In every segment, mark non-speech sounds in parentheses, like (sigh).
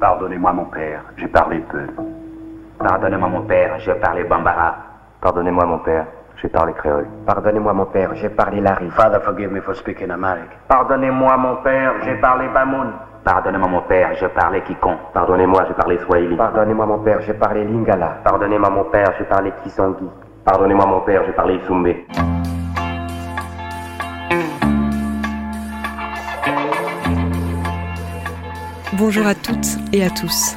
Pardonnez-moi, mon père, j'ai parlé peu. Pardonnez-moi, mon père, j'ai parlé bambara. Pardonnez-moi, mon père, j'ai parlé créole. Pardonnez-moi, mon père, j'ai parlé lari. Father, forgive me for speaking Amharic. Pardonnez-moi, mon père, j'ai parlé bamoun. Pardonnez-moi, mon père, j'ai parlé Kikon. Pardonnez-moi, j'ai parlé swahili. Pardonnez-moi, mon père, j'ai parlé lingala. Pardonnez-moi, mon père, j'ai parlé kisangui. Pardonnez-moi, mon père, j'ai parlé isumbe. Bonjour à toutes et à tous.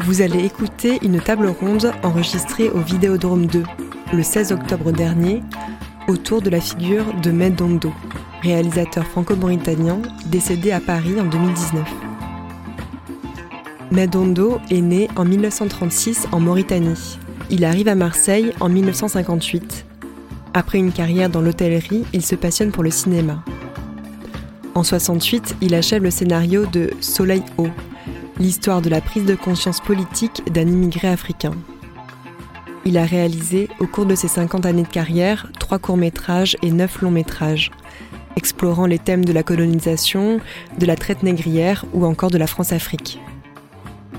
Vous allez écouter une table ronde enregistrée au Vidéodrome 2 le 16 octobre dernier autour de la figure de Medondo, réalisateur franco-mauritanien décédé à Paris en 2019. Medondo est né en 1936 en Mauritanie. Il arrive à Marseille en 1958. Après une carrière dans l'hôtellerie, il se passionne pour le cinéma. En 68, il achève le scénario de Soleil haut, l'histoire de la prise de conscience politique d'un immigré africain. Il a réalisé, au cours de ses 50 années de carrière, trois courts-métrages et neuf longs-métrages, explorant les thèmes de la colonisation, de la traite négrière ou encore de la France-Afrique.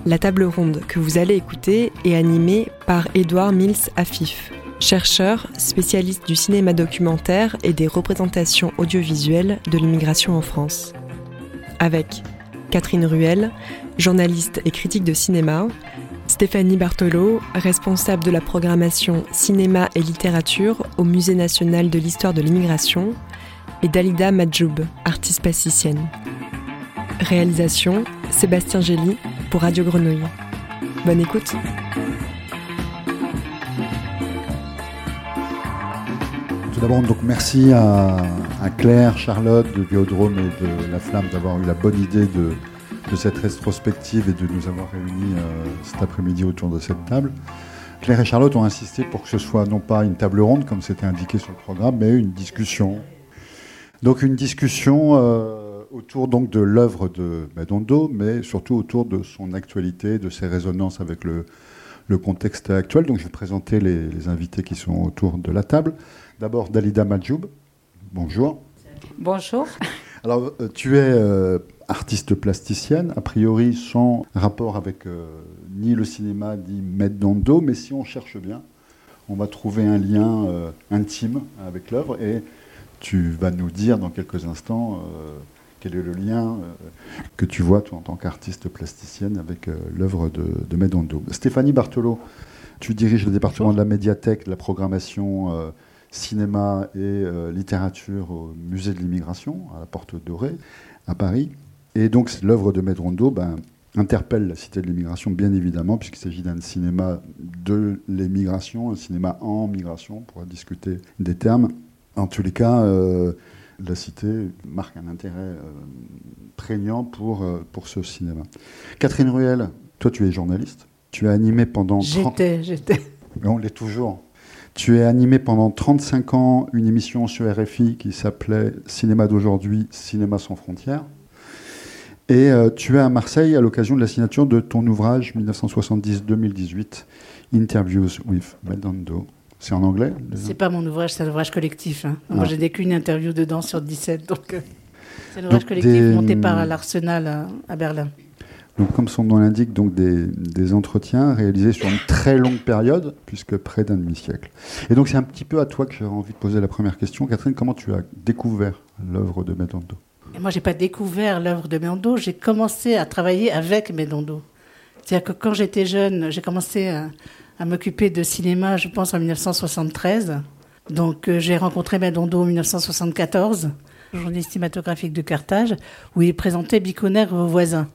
La table ronde que vous allez écouter est animée par Édouard Mills Afif, chercheur spécialiste du cinéma documentaire et des représentations audiovisuelles de l'immigration en France. Avec Catherine Ruel, journaliste et critique de cinéma, Stéphanie Bartolo, responsable de la programmation cinéma et littérature au Musée national de l'histoire de l'immigration, et Dalida Madjoub, artiste plasticienne. Réalisation Sébastien Gély pour Radio Grenouille. Bonne écoute. D'abord, donc merci à, Claire, Charlotte de Biodrome et de La Flamme d'avoir eu la bonne idée de, cette rétrospective et de nous avoir réunis euh, cet après-midi autour de cette table. Claire et Charlotte ont insisté pour que ce soit non pas une table ronde comme c'était indiqué sur le programme, mais une discussion. Donc une discussion euh, autour donc de l'œuvre de Madondo, mais surtout autour de son actualité, de ses résonances avec le, contexte actuel. Donc je vais présenter les, invités qui sont autour de la table. D'abord Dalida Madjoub. Bonjour. Bonjour. Alors euh, tu es euh, artiste plasticienne, a priori sans rapport avec euh, ni le cinéma ni Medondo, mais si on cherche bien, on va trouver un lien euh, intime avec l'œuvre et tu vas nous dire dans quelques instants quel est le lien que tu vois toi en tant qu'artiste plasticienne avec l'œuvre de, de Medondo. Stéphanie Bartolo, tu diriges le département de la médiathèque, de la programmation cinéma et littérature au musée de l'immigration à la Porte Dorée à Paris. Et donc l'œuvre de Medrondo ben, interpelle la cité de l'immigration, bien évidemment, puisqu'il s'agit d'un cinéma de l'immigration, un cinéma en migration, on pourra discuter des termes. En tous les cas, euh, la cité marque un intérêt euh, prégnant pour, euh, pour ce cinéma. Catherine Ruel, toi tu es journaliste, tu as animé pendant... J'étais, j'étais. On l'est toujours. Tu es animé pendant 35 ans une émission sur RFI qui s'appelait Cinéma d'aujourd'hui, Cinéma sans frontières. Et euh, tu es à Marseille à l'occasion de la signature de ton ouvrage 1970-2018, Interviews with Medondo. C'est en anglais C'est pas mon ouvrage, c'est un ouvrage collectif. Hein. Ah. Moi, j'ai qu'une interview dedans sur 17. Donc, euh, c'est un ouvrage donc collectif des... monté par l'Arsenal à, à, Berlin. Donc, comme son nom l'indique, donc des, entretiens réalisés sur une très longue période, puisque près d'un demi-siècle. Et donc, c'est un petit peu à toi que j'aurais envie de poser la première question. Catherine, comment tu as découvert l'œuvre de Medondo? Moi, j'ai pas découvert l'œuvre de Medondo, j'ai commencé à travailler avec Medondo. C'est-à-dire que quand j'étais jeune, j'ai commencé à, m'occuper de cinéma, je pense, en 1973. Donc, euh, j'ai rencontré Medondo en 1974, journaliste cinématographique de Carthage, où il présentait Biconner aux voisins.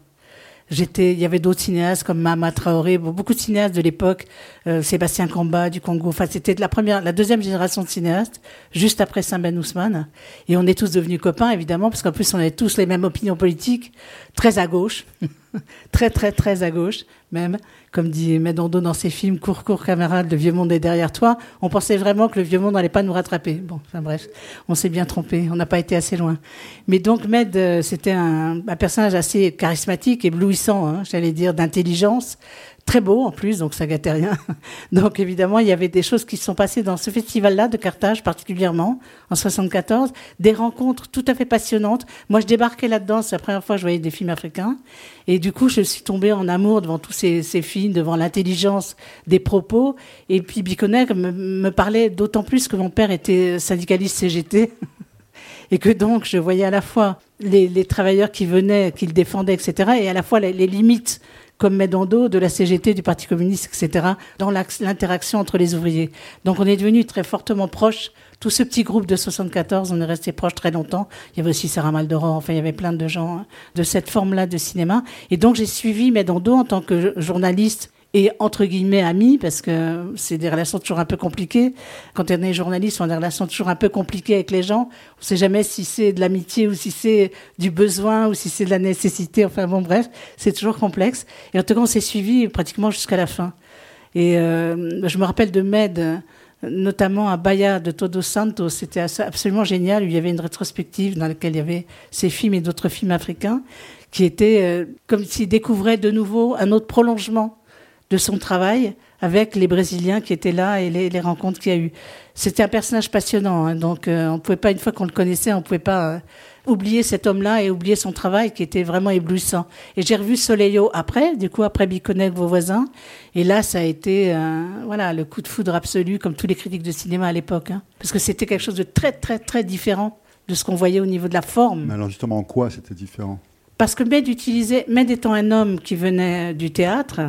J'étais, il y avait d'autres cinéastes comme Mama Traoré, beaucoup de cinéastes de l'époque, euh, Sébastien Kamba du Congo. Enfin, c'était la première, la deuxième génération de cinéastes, juste après Saint Ben Ousmane. Et on est tous devenus copains, évidemment, parce qu'en plus, on avait tous les mêmes opinions politiques, très à gauche, (laughs) très, très, très à gauche, même. Comme dit Medondo dans ses films, cours, cours, camarade, le vieux monde est derrière toi. On pensait vraiment que le vieux monde n'allait pas nous rattraper. Bon, enfin bref, on s'est bien trompé. On n'a pas été assez loin. Mais donc, Med, euh, c'était un, un, personnage assez charismatique, éblouissant, hein, j'allais dire, d'intelligence, très beau en plus, donc ça gâtait rien. (laughs) Donc évidemment, il y avait des choses qui se sont passées dans ce festival-là de Carthage particulièrement en 74, des rencontres tout à fait passionnantes. Moi, je débarquais là-dedans, c'est la première fois que je voyais des films africains, et du coup, je suis tombée en amour devant tous ces, films, devant l'intelligence des propos. Et puis Biconec me, parlait d'autant plus que mon père était syndicaliste CGT. (laughs) et que donc je voyais à la fois les, travailleurs qui venaient, qu'il défendait, etc., et à la fois les limites comme Medondo, de la CGT, du Parti communiste, etc., dans l'interaction entre les ouvriers. Donc on est devenu très fortement proches. Tout ce petit groupe de 74, on est resté proches très longtemps. Il y avait aussi Sarah Maldoror, enfin il y avait plein de gens hein, de cette forme-là de cinéma. Et donc j'ai suivi Medondo en tant que journaliste et entre guillemets amis, parce que c'est des relations toujours un peu compliquées. Quand on est journaliste, on a des relations toujours un peu compliquées avec les gens. On ne sait jamais si c'est de l'amitié ou si c'est du besoin ou si c'est de la nécessité. Enfin bon, bref, c'est toujours complexe. Et en tout cas, on s'est suivi pratiquement jusqu'à la fin. Et euh, je me rappelle de Med, notamment à Bahia de Todos Santos. C'était absolument génial. Il y avait une rétrospective dans laquelle il y avait ces films et d'autres films africains qui étaient euh, comme s'ils découvraient de nouveau un autre prolongement de son travail avec les Brésiliens qui étaient là et les, les rencontres qu'il y a eu. C'était un personnage passionnant, hein, donc euh, on pouvait pas, une fois qu'on le connaissait, on pouvait pas euh, oublier cet homme-là et oublier son travail qui était vraiment éblouissant. Et j'ai revu Soleil après, du coup après Biconnec, vos voisins, et là ça a été euh, voilà le coup de foudre absolu, comme tous les critiques de cinéma à l'époque, hein, parce que c'était quelque chose de très très très différent de ce qu'on voyait au niveau de la forme. Mais alors justement, en quoi c'était différent? Parce que Med utilisait, Med étant un homme qui venait du théâtre,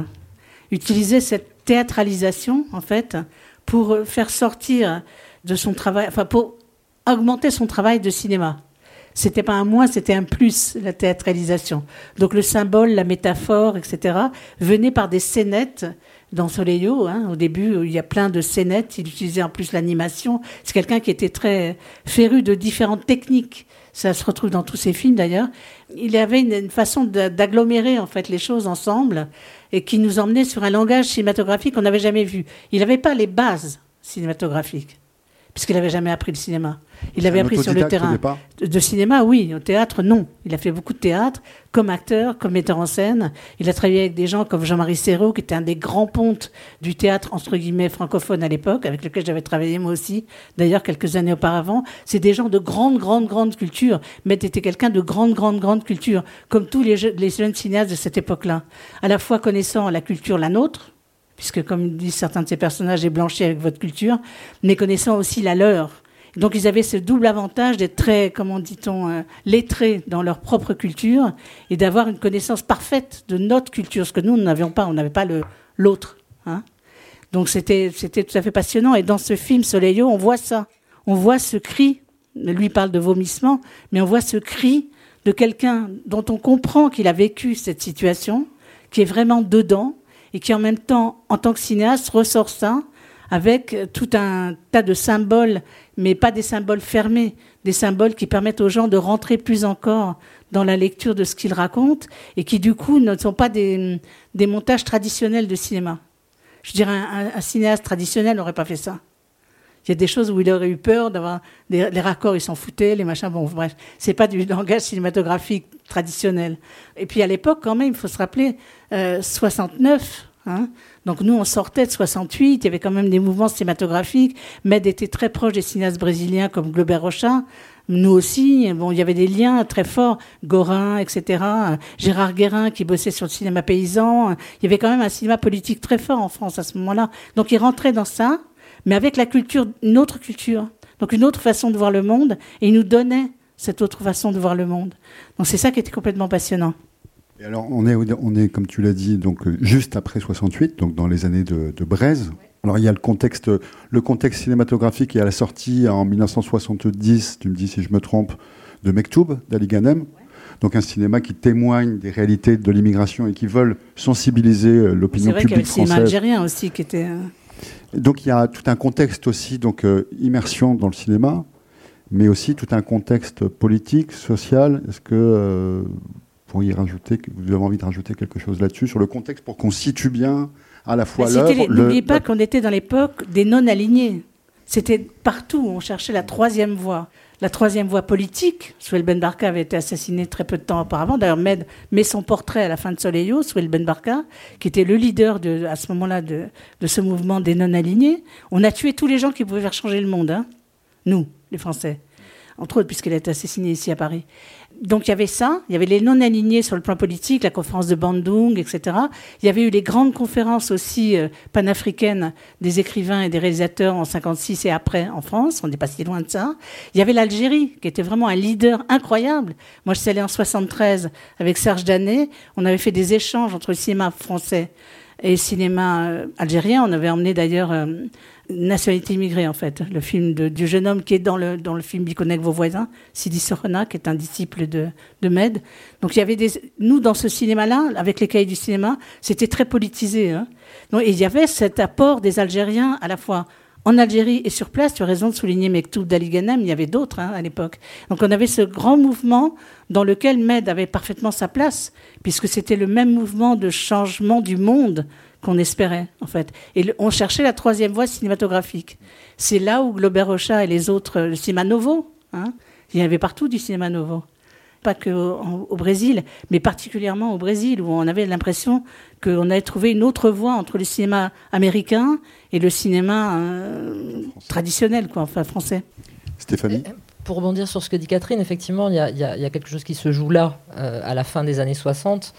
utiliser cette théâtralisation, en fait, pour faire sortir de son travail, enfin, pour augmenter son travail de cinéma. C'était pas un moins, c'était un plus, la théâtralisation. Donc le symbole, la métaphore, etc., venait par des scénettes dans Soleillo. Hein, au début, il y a plein de scénettes. Il utilisait en plus l'animation. C'est quelqu'un qui était très féru de différentes techniques. Ça se retrouve dans tous ses films d'ailleurs. Il avait une, façon d'agglomérer en fait les choses ensemble et qui nous emmenait sur un langage cinématographique qu'on n'avait jamais vu. Il n'avait pas les bases cinématographiques puisqu'il n'avait jamais appris le cinéma. Il avait appris sur le terrain. De cinéma, oui. Au théâtre, non. Il a fait beaucoup de théâtre, comme acteur, comme metteur en scène. Il a travaillé avec des gens comme Jean-Marie Serrault, qui était un des grands pontes du théâtre, entre guillemets, francophone à l'époque, avec lequel j'avais travaillé moi aussi, d'ailleurs, quelques années auparavant. C'est des gens de grande, grande, grande culture. Mais était quelqu'un de grande, grande, grande culture, comme tous les, les jeunes cinéastes de cette époque-là. À la fois connaissant la culture, la nôtre, puisque comme disent certains de ces personnages, est blanchi avec votre culture, mais connaissant aussi la leur. Donc ils avaient ce double avantage d'être très, comment dit-on, euh, lettrés dans leur propre culture et d'avoir une connaissance parfaite de notre culture, ce que nous, nous n'avions pas, on n'avait pas l'autre. Hein. Donc c'était tout à fait passionnant. Et dans ce film Soleillo, on voit ça. On voit ce cri, lui parle de vomissement, mais on voit ce cri de quelqu'un dont on comprend qu'il a vécu cette situation, qui est vraiment dedans, et qui en même temps, en tant que cinéaste, ressort ça avec tout un tas de symboles, mais pas des symboles fermés, des symboles qui permettent aux gens de rentrer plus encore dans la lecture de ce qu'ils racontent et qui du coup ne sont pas des, montages traditionnels de cinéma. Je dirais un, un cinéaste traditionnel n'aurait pas fait ça. Il y a des choses où il aurait eu peur d'avoir les raccords, ils s'en foutaient, les machins. Bon, bref, c'est pas du (laughs) langage cinématographique traditionnel. Et puis à l'époque, quand même, il faut se rappeler, euh, 69. Hein, donc nous, on sortait de 68, il y avait quand même des mouvements cinématographiques. Med était très proche des cinéastes brésiliens comme Glober Rocha. Nous aussi, bon, il y avait des liens très forts, Gorin, etc. Gérard Guérin qui bossait sur le cinéma paysan. Il y avait quand même un cinéma politique très fort en France à ce moment-là. Donc il rentrait dans ça mais avec la culture, une autre culture, donc une autre façon de voir le monde, et il nous donnait cette autre façon de voir le monde. Donc c'est ça qui était complètement passionnant. Et alors on est, on est, comme tu l'as dit, donc juste après 68, donc dans les années de, de Braise. Alors il y a le contexte, le contexte cinématographique et à la sortie en 1970, tu me dis si je me trompe, de Mektoub d'Ali Ghanem. Donc un cinéma qui témoigne des réalités de l'immigration et qui veulent sensibiliser l'opinion publique française. C'est vrai qu'il y avait le cinéma algérien aussi qui était... Donc il y a tout un contexte aussi, donc euh, immersion dans le cinéma, mais aussi tout un contexte politique, social. Est-ce que pour y rajouter, vous avez envie de rajouter quelque chose là-dessus sur le contexte pour qu'on situe bien à la fois l'œuvre. N'oubliez pas qu'on était dans l'époque des non-alignés. C'était partout, on cherchait la troisième voie. La troisième voie politique, Souel Ben Barka avait été assassiné très peu de temps auparavant. D'ailleurs, Med met son portrait à la fin de Soleil, Souel Ben Barka, qui était le leader de, à ce moment-là de, de, ce mouvement des non-alignés. On a tué tous les gens qui pouvaient faire changer le monde, hein. nous, les Français entre autres, puisqu'elle a été assassinée ici à Paris. Donc il y avait ça, il y avait les non-alignés sur le plan politique, la conférence de Bandung, etc. Il y avait eu les grandes conférences aussi euh, panafricaines des écrivains et des réalisateurs en 56 et après en France, on n'est pas si loin de ça. Il y avait l'Algérie, qui était vraiment un leader incroyable. Moi je suis allée en 73 avec Serge Danet, on avait fait des échanges entre le cinéma français et le cinéma euh, algérien. On avait emmené d'ailleurs euh, Nationalité immigrée, en fait, le film du jeune homme qui est dans le, dans le film Biconnec vos voisins, Sidi Sorona, qui est un disciple de, de Med. Donc il y avait des. Nous, dans ce cinéma-là, avec les cahiers du cinéma, c'était très politisé. Hein. Donc, il y avait cet apport des Algériens à la fois en Algérie et sur place, tu as raison de souligner Mektoub d'Ali Ghanem, il y avait d'autres hein, à l'époque. Donc on avait ce grand mouvement dans lequel Med avait parfaitement sa place, puisque c'était le même mouvement de changement du monde qu'on espérait, en fait. Et on cherchait la troisième voie cinématographique. C'est là où Globert Rocha et les autres, le cinéma novo, hein, il y avait partout du cinéma novo. Pas que au, Brésil, mais particulièrement au Brésil, où on avait l'impression qu'on avait trouvé une autre voie entre le cinéma américain et le cinéma euh, traditionnel, quoi, enfin français. Stéphanie euh, pour rebondir sur ce que dit Catherine, effectivement, il y, a, quelque chose qui se joue là, euh, à la fin des années 60,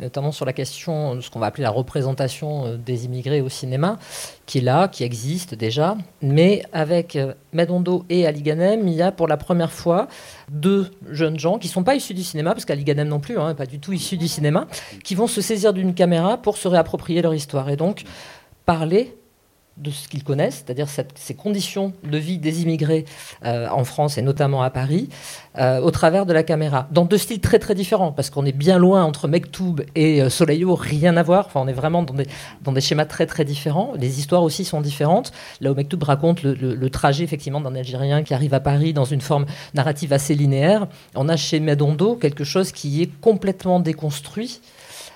notamment sur la question de ce qu'on va appeler la représentation euh, des immigrés au cinéma, qui est là, qui existe déjà. Mais avec euh, Medondo et Ali Ghanem, il y a pour la première fois deux jeunes gens qui ne sont pas issus du cinéma, parce qu'Ali Ghanem non plus, hein, pas du tout issus du cinéma, qui vont se saisir d'une caméra pour se réapproprier leur histoire. Et donc parler de ce qu'ils connaissent, c'est-à-dire ces conditions de vie des immigrés euh, en France et notamment à Paris, euh, au travers de la caméra, dans deux styles très très différents, parce qu'on est bien loin entre Mektoub et euh, Soleil-Haut, rien à voir, enfin on est vraiment dans des, dans des schémas très très différents, les histoires aussi sont différentes, là où Mektoub raconte le, le trajet effectivement d'un Algérien qui arrive à Paris dans une forme narrative assez linéaire, on a chez Medondo quelque chose qui est complètement déconstruit,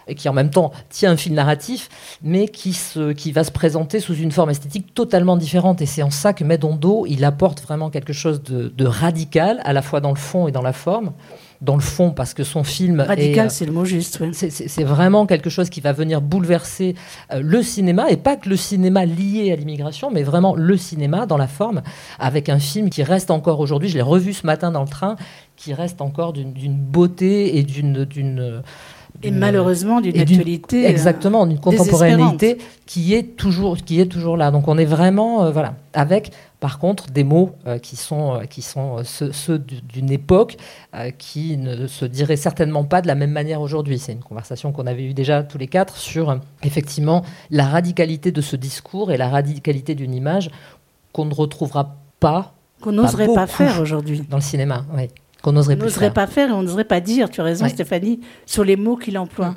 et qui en même temps tient un fil narratif, mais qui, se, qui va se présenter sous une forme esthétique totalement différente. Et c'est en ça que Medondo, il apporte vraiment quelque chose de, radical, à la fois dans le fond et dans la forme dans le fond parce que son film radical c'est le mot juste c'est vraiment quelque chose qui va venir bouleverser euh, le cinéma et pas que le cinéma lié à l'immigration mais vraiment le cinéma dans la forme avec un film qui reste encore aujourd'hui je l'ai revu ce matin dans le train qui reste encore d'une beauté et d'une et malheureusement d'une actualité euh, exactement d'une contemporanéité qui est toujours qui est toujours là. Donc on est vraiment euh, voilà avec par contre des mots euh, qui sont qui sont ceux, d'une époque qui ne se diraient certainement pas de la même manière aujourd'hui. C'est une conversation qu'on avait eue déjà tous les quatre sur effectivement la radicalité de ce discours et la radicalité d'une image qu'on ne retrouvera pas qu'on n'oserait pas, pas faire aujourd'hui. dans le cinéma oui qu'on n'oserait pas faire et on n'oserait pas dire, tu as raison Stéphanie, sur les mots qu'il emploie. Mm.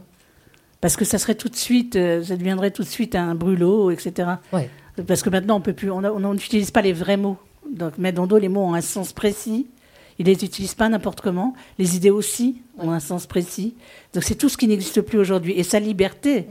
Parce que ça serait tout de suite, euh, ça deviendrait tout de suite un brûlot, etc. Parce que maintenant, on peut plus, on n'utilise pas les vrais mots. Donc, mais dans les mots ont un sens précis. Ils les utilisent pas n'importe comment. Les idées aussi ont un sens précis. Donc, c'est tout ce qui n'existe plus aujourd'hui. Et sa liberté, mm.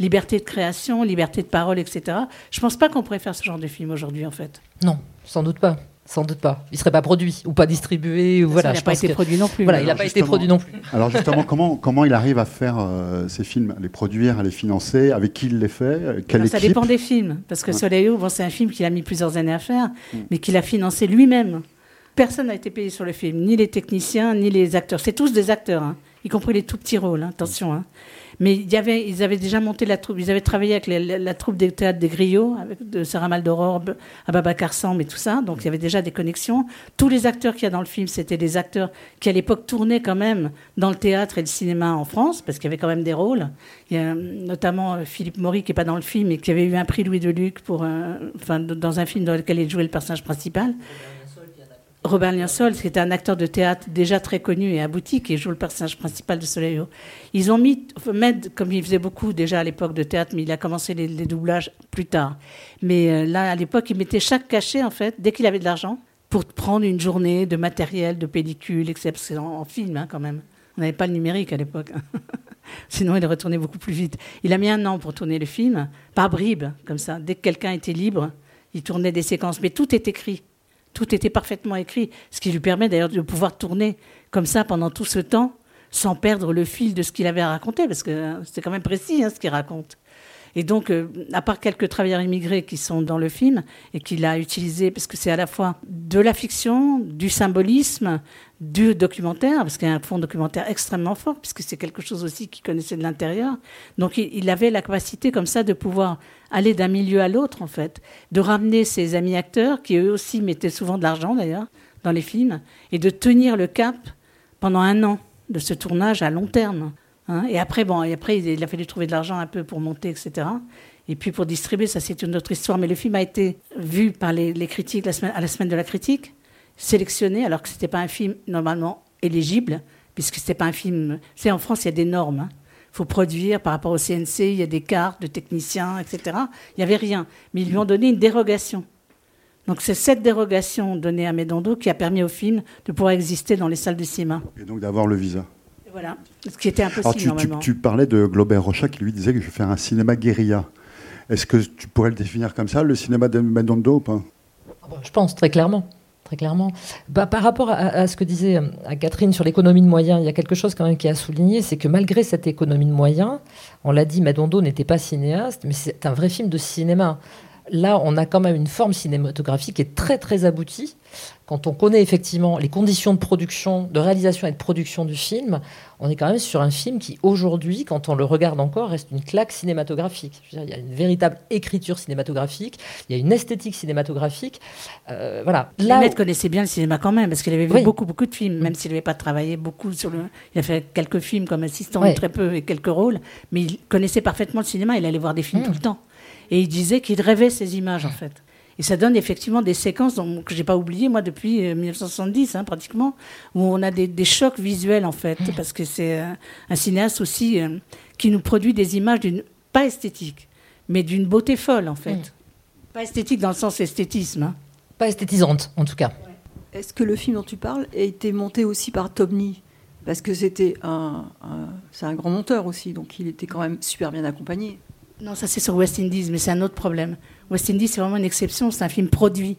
liberté de création, liberté de parole, etc. Je pense pas qu'on pourrait faire ce genre de film aujourd'hui, en fait. Non, sans doute pas. Sans doute pas. Il serait pas produit ou pas distribué. Ou voilà, il n'a pas été produit non plus. Voilà, il n'a pas été produit non plus. Alors justement, comment, comment il arrive à faire euh, ces films, à les produire, à les financer Avec qui il les fait euh, Ça dépend des films. Parce que Soleil bon, c'est un film qu'il a mis plusieurs années à faire, mm. mais qu'il a financé lui-même. Personne n'a été payé sur le film, ni les techniciens, ni les acteurs. C'est tous des acteurs, hein, y compris les tout petits rôles, hein, attention. Hein. Mais ils avaient déjà monté la troupe, ils avaient travaillé avec la, troupe des théâtres des Griots, avec de Sarah Maldoror, Ababacar Samb et tout ça. Donc il y avait déjà des connexions. Tous les acteurs qu'il y a dans le film, c'était des acteurs qui à l'époque tournaient quand même dans le théâtre et le cinéma en France, parce qu'il y avait quand même des rôles. Il y a notamment euh, Philippe Maury qui est pas dans le film et qui avait eu un prix Louis de Luc pour, enfin, dans un film dans lequel il jouait le personnage principal. Robert Liensol, qui était un acteur de théâtre déjà très connu et abouti, qui joue le personnage principal de Soleil Ils ont mis, comme il faisait beaucoup déjà à l'époque de théâtre, mais il a commencé les, doublages plus tard. Mais euh, là, à l'époque, il mettait chaque cachet, en fait, dès qu'il avait de l'argent, pour prendre une journée de matériel, de pellicule, etc. En, en film, hein, quand même. On n'avait pas le numérique à l'époque. (laughs) Sinon, il retournait beaucoup plus vite. Il a mis un an pour tourner le film, par bribes, comme ça. Dès que quelqu'un était libre, Il tournait des séquences, mais tout est écrit. Tout était parfaitement écrit, ce qui lui permet d'ailleurs de pouvoir tourner comme ça pendant tout ce temps, sans perdre le fil de ce qu'il avait à raconter, parce que euh, c'est quand même précis hein, ce qu'il raconte. Et donc, euh, à part quelques travailleurs immigrés qui sont dans le film et qu'il a utilisé, parce que c'est à la fois de la fiction, du symbolisme, du documentaire, parce qu'il y a un fond documentaire extrêmement fort, puisque c'est quelque chose aussi qu'il connaissait de l'intérieur. Donc, il, avait la capacité comme ça de pouvoir aller d'un milieu à l'autre, en fait, de ramener ses amis acteurs, qui eux aussi mettaient souvent de l'argent d'ailleurs dans les films, et de tenir le cap pendant un an de ce tournage à long terme. Hein. et après, bon, et après, il a fallu trouver de l'argent un peu pour monter, etc. Et puis pour distribuer, ça c'est une autre histoire. Mais le film a été vu par les, critiques à la semaine de la critique, sélectionné, alors que c'était pas un film normalement éligible, puisque c'était pas un film. C'est en France, il y a des normes. Hein. faut produire par rapport au CNC, il y a des cartes de techniciens, etc. Il n'y avait rien. Mais ils lui ont donné une dérogation. Donc c'est cette dérogation donnée à Medondo qui a permis au film de pouvoir exister dans les salles de cinéma. Et donc d'avoir le visa. Voilà, ce qui était impossible Alors tu, tu- normalement. tu parlais de Globert Rocha qui lui disait que je vais faire un cinéma guérilla. Est-ce que tu pourrais le définir comme ça, le cinéma de Medondo ou pas? Ah bah, Je pense très clairement. Très clairement. Bah, par rapport à, ce que disait euh, Catherine sur l'économie de moyens, il y a quelque chose quand même qui est à souligner, c'est que malgré cette économie de moyens, on l'a dit, Madondo n'était pas cinéaste, mais c'est un vrai film de cinéma. Là, on a quand même une forme cinématographique qui est très très aboutie. Quand on connaît effectivement les conditions de production, de réalisation et de production du film, on est quand même sur un film qui aujourd'hui, quand on le regarde encore, reste une claque cinématographique. Je veux dire, il y a une véritable écriture cinématographique, il y a une esthétique cinématographique. Euh, voilà. Là, Là, connaissait bien le cinéma quand même, parce qu'il avait vu Oui. beaucoup, beaucoup de films, même s'il n'avait pas travaillé beaucoup sur le. Il a fait quelques films comme assistant, Ouais. très peu, et quelques rôles, mais il connaissait parfaitement le cinéma, il allait voir des films Mm. tout le temps. Et il disait qu'il rêvait ces images, en fait. Et ça donne effectivement des séquences dont- que j'ai pas oubliées, moi, depuis euh, 1970, hein, pratiquement, où on a des, des chocs visuels, en fait, parce que c'est euh, un cinéaste aussi euh, qui nous produit des images d'une. pas esthétique, mais d'une beauté folle, en fait. Mm. Pas esthétique dans le sens esthétisme. hein. pas esthétisante en tout cas. Est-ce que le film dont tu parles a été monté aussi par Tobny Parce que c'était un, un- c'est un grand monteur aussi, donc il était quand même super bien accompagné. Non, ça c'est sur West Indies, mais c'est un autre problème. West Indies, c'est vraiment une exception. C'est un film produit,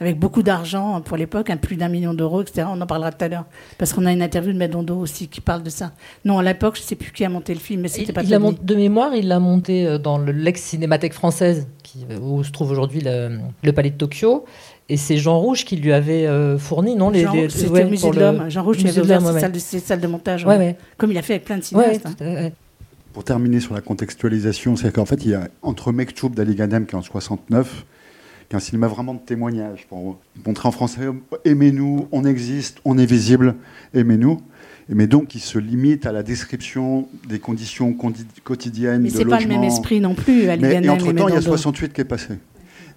avec beaucoup d'argent pour l'époque, un plus d'un million d'euros, etc. On en parlera tout à l'heure. Parce qu'on a une interview de Medondo aussi qui parle de ça. Non, à l'époque, je ne sais plus qui a monté le film, mais c'était Il, pas il monté- de mémoire, il l'a monté euh, dans le- l'ex-cinémathèque française, qui, euh, où se trouve aujourd'hui le, le palais de Tokyo. Et c'est Jean Rouge qui lui avait euh, fourni, non les, Jean- les- C'était ouais, au musée de le- l'homme. Jean Rouge, musée avait de ouvert ses, ouais. salles de, ses salles de montage. Ouais, ouais. Comme il a fait avec plein de cinéastes. hein. Pour terminer sur la contextualisation, c'est qu'en fait, il y a entre Mektoub d'Ali Ghanem qui est en 69, qui est un cinéma vraiment de témoignage pour montrer en français aimez-nous, on existe, on est visible, aimez-nous. Mais donc, il se limite à la description des conditions condi- quotidiennes Mais de c'est pas le même esprit non plus, Ali Mais, Ghanem et entre-temps, il y a Medondo. 68 qui est passé.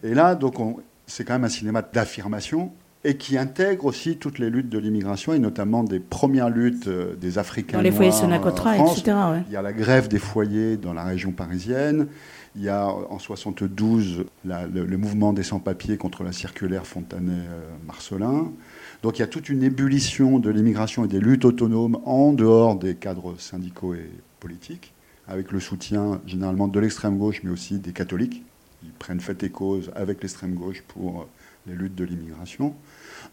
Et là, donc, on- c'est quand même un cinéma d'affirmation et qui intègre aussi toutes les luttes de l'immigration et notamment des premières luttes euh, des Africains Dans les foyers Sonacotra, France. etc. ouais. Il y a la grève des foyers dans la région parisienne. Il y a en 72 la- le, le mouvement des sans-papiers contre la circulaire Fontanet-Marcelin. Donc il y a toute une ébullition de l'immigration et des luttes autonomes en dehors des cadres syndicaux et politiques, avec le soutien généralement de l'extrême gauche, mais aussi des catholiques. Ils prennent fait et cause avec l'extrême gauche pour les luttes de l'immigration.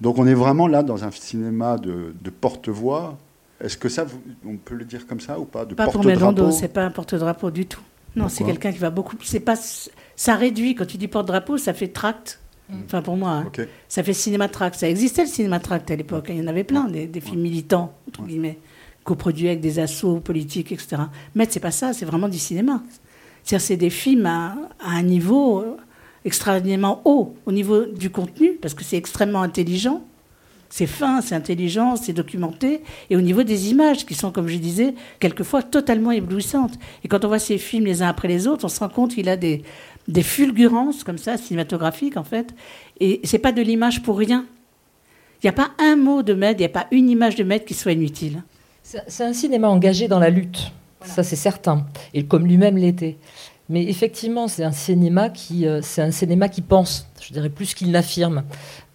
Donc on est vraiment là dans un cinéma de, de porte-voix. Est-ce que ça, vous- on peut le dire comme ça ou pas? De Pas pour porte-drapeau? Medondo, c'est pas un porte-drapeau du tout. Non, c'est quelqu'un qui va beaucoup. C'est pas. Ça réduit. Quand tu dis porte-drapeau, ça fait tract. Enfin, pour moi, hein. Ça fait cinéma tract. Ça existait le cinéma tract à l'époque. Il y en avait plein, des, des films militants, entre guillemets, coproduits avec des assauts politiques, etc. Mais c'est pas ça, c'est vraiment du cinéma. C'est-à-dire, c'est des films à, à un niveau euh, extraordinairement haut, au niveau du contenu, parce que c'est extrêmement intelligent. C'est fin, c'est intelligent, c'est documenté. Et au niveau des images, qui sont, comme je disais, quelquefois totalement éblouissantes. Et quand on voit ces films les uns après les autres, on se rend compte qu'il a des, des fulgurances, comme ça, cinématographiques, en fait. Et c'est pas de l'image pour rien. Il n'y a pas un mot de maître, il n'y a pas une image de maître qui soit inutile. C'est c'est un cinéma engagé dans la lutte, ça c'est certain, et comme lui-même l'était. Mais effectivement, c'est un cinéma qui, euh, c'est un cinéma qui pense, je dirais plus qu'il n'affirme.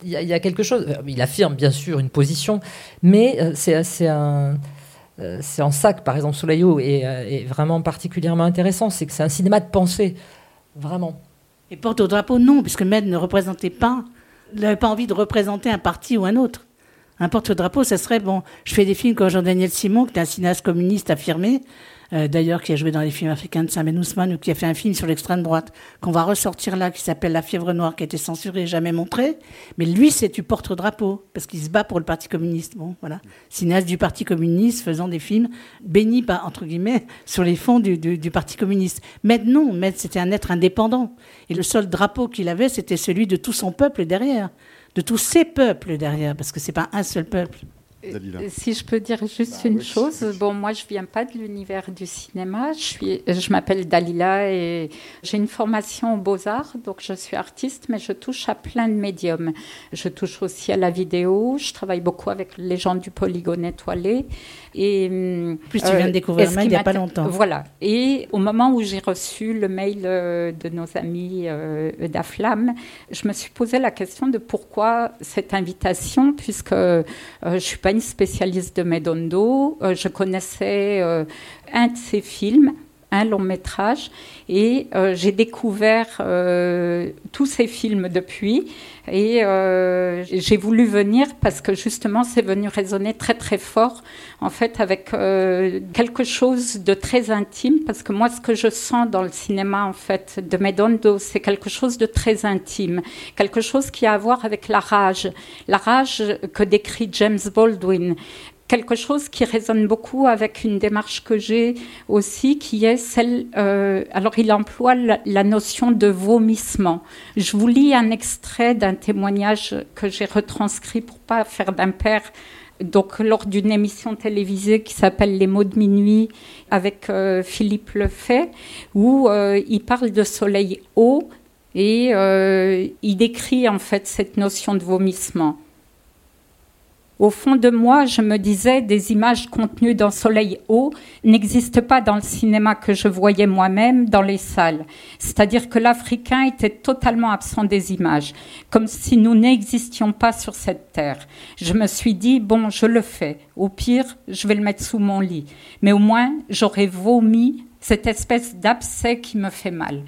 Il quelque chose. euh, Il affirme bien sûr une position, mais euh, c'est un c'est en ça que, par exemple, Soleillo est, est vraiment particulièrement intéressant. C'est que c'est un cinéma de pensée, vraiment. Et porte-drapeau, non, puisque Med ne représentait pas, n'avait pas envie de représenter un parti ou un autre. Un porte-drapeau, ça serait, bon, je fais des films comme Jean-Daniel Simon, qui est un cinéaste communiste affirmé, euh, d'ailleurs qui a joué dans les films africains de Saint Ousmane ou qui a fait un film sur l'extrême droite qu'on va ressortir là qui s'appelle La fièvre noire qui a été censuré et jamais montré. Mais lui, c'est du porte-drapeau parce qu'il se bat pour le Parti communiste. Bon, voilà, cinéaste du Parti communiste faisant des films bénis entre guillemets sur les fonds du, Parti communiste. Mais non, mais c'était un être indépendant et le seul drapeau qu'il avait, c'était celui de tout son peuple derrière, de tous ses peuples derrière, parce que c'est pas un seul peuple. Si je peux dire juste bah une chose, bon, moi je viens pas de l'univers du cinéma. Je suis, je m'appelle Dalila et j'ai une formation aux beaux arts, donc je suis artiste, mais je touche à plein de médiums. Je touche aussi à la vidéo. Je travaille beaucoup avec les gens du Polygone étoilé. Et plus tu viens de découvrir le il n'y a pas longtemps. Voilà. Et au moment où j'ai reçu le mail euh, de nos amis euh, d'Aflam, je me suis posé la question de pourquoi cette invitation, puisque euh, je ne suis pas spécialiste de Medondo. je connaissais un de ses films un long métrage et euh, j'ai découvert euh, tous ces films depuis et euh, j'ai voulu venir parce que justement c'est venu résonner très très fort en fait avec quelque chose de très intime parce que moi ce que je sens dans le cinéma en fait de Medondo c'est quelque chose de très intime quelque chose qui a à voir avec la rage la rage que décrit James Baldwin quelque chose qui résonne beaucoup avec une démarche que j'ai aussi, qui est celle. Euh, alors, il emploie la, notion de vomissement. Je vous lis un extrait d'un témoignage que j'ai retranscrit pour pas faire d'impair. Donc, lors d'une émission télévisée qui s'appelle Les mots de minuit avec euh, Philippe Lefay, où euh, il parle de soleil haut et il décrit en fait cette notion de vomissement. Au fond de moi, je me disais, des images contenues dans Soleil haut n'existent pas dans le cinéma que je voyais moi-même dans les salles. C'est-à-dire que l'Africain était totalement absent des images, comme si nous n'existions pas sur cette terre. Je me suis dit, bon, je le fais. Au pire, je vais le mettre sous mon lit. Mais au moins, j'aurais vomi cette espèce d'abcès qui me fait mal.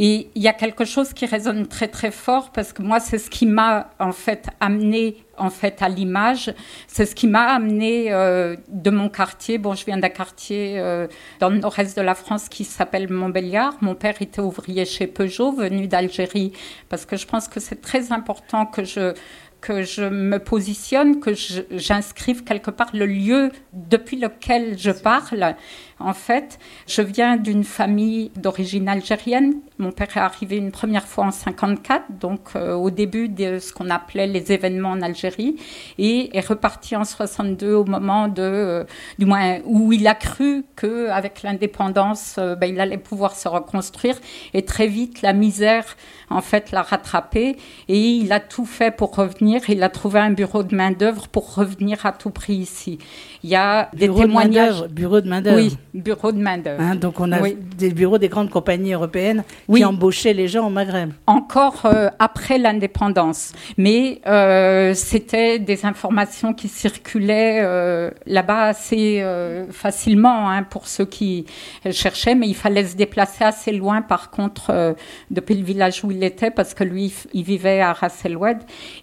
Et il y a quelque chose qui résonne très très fort parce que moi, c'est ce qui m'a en fait amené en fait à l'image. C'est ce qui m'a amené euh, de mon quartier. Bon, je viens d'un quartier euh, dans le nord-est de la France qui s'appelle Montbéliard. Mon père était ouvrier chez Peugeot, venu d'Algérie, parce que je pense que c'est très important que je que je me positionne, que j'inscrive quelque part le lieu depuis lequel je parle. En fait, je viens d'une famille d'origine algérienne. Mon père est arrivé une première fois en 54, donc euh, au début de ce qu'on appelait les événements en Algérie, et est reparti en 62 au moment de, euh, du moins où il a cru que avec l'indépendance, euh, ben, il allait pouvoir se reconstruire. Et très vite, la misère en fait l'a rattrapé et il a tout fait pour revenir. Il a trouvé un bureau de main d'œuvre pour revenir à tout prix ici. Il y a des témoignages. bureau de main d'œuvre. Oui, bureau de main-d'œuvre. Hein, donc on a des bureaux des grandes compagnies européennes qui embauchaient les gens au Maghreb. Encore euh, après l'indépendance. Mais euh, c'était des informations qui circulaient euh, là-bas assez facilement hein, pour ceux qui cherchaient, mais il fallait se déplacer assez loin par contre depuis le village où il était parce que lui, il vivait à Ras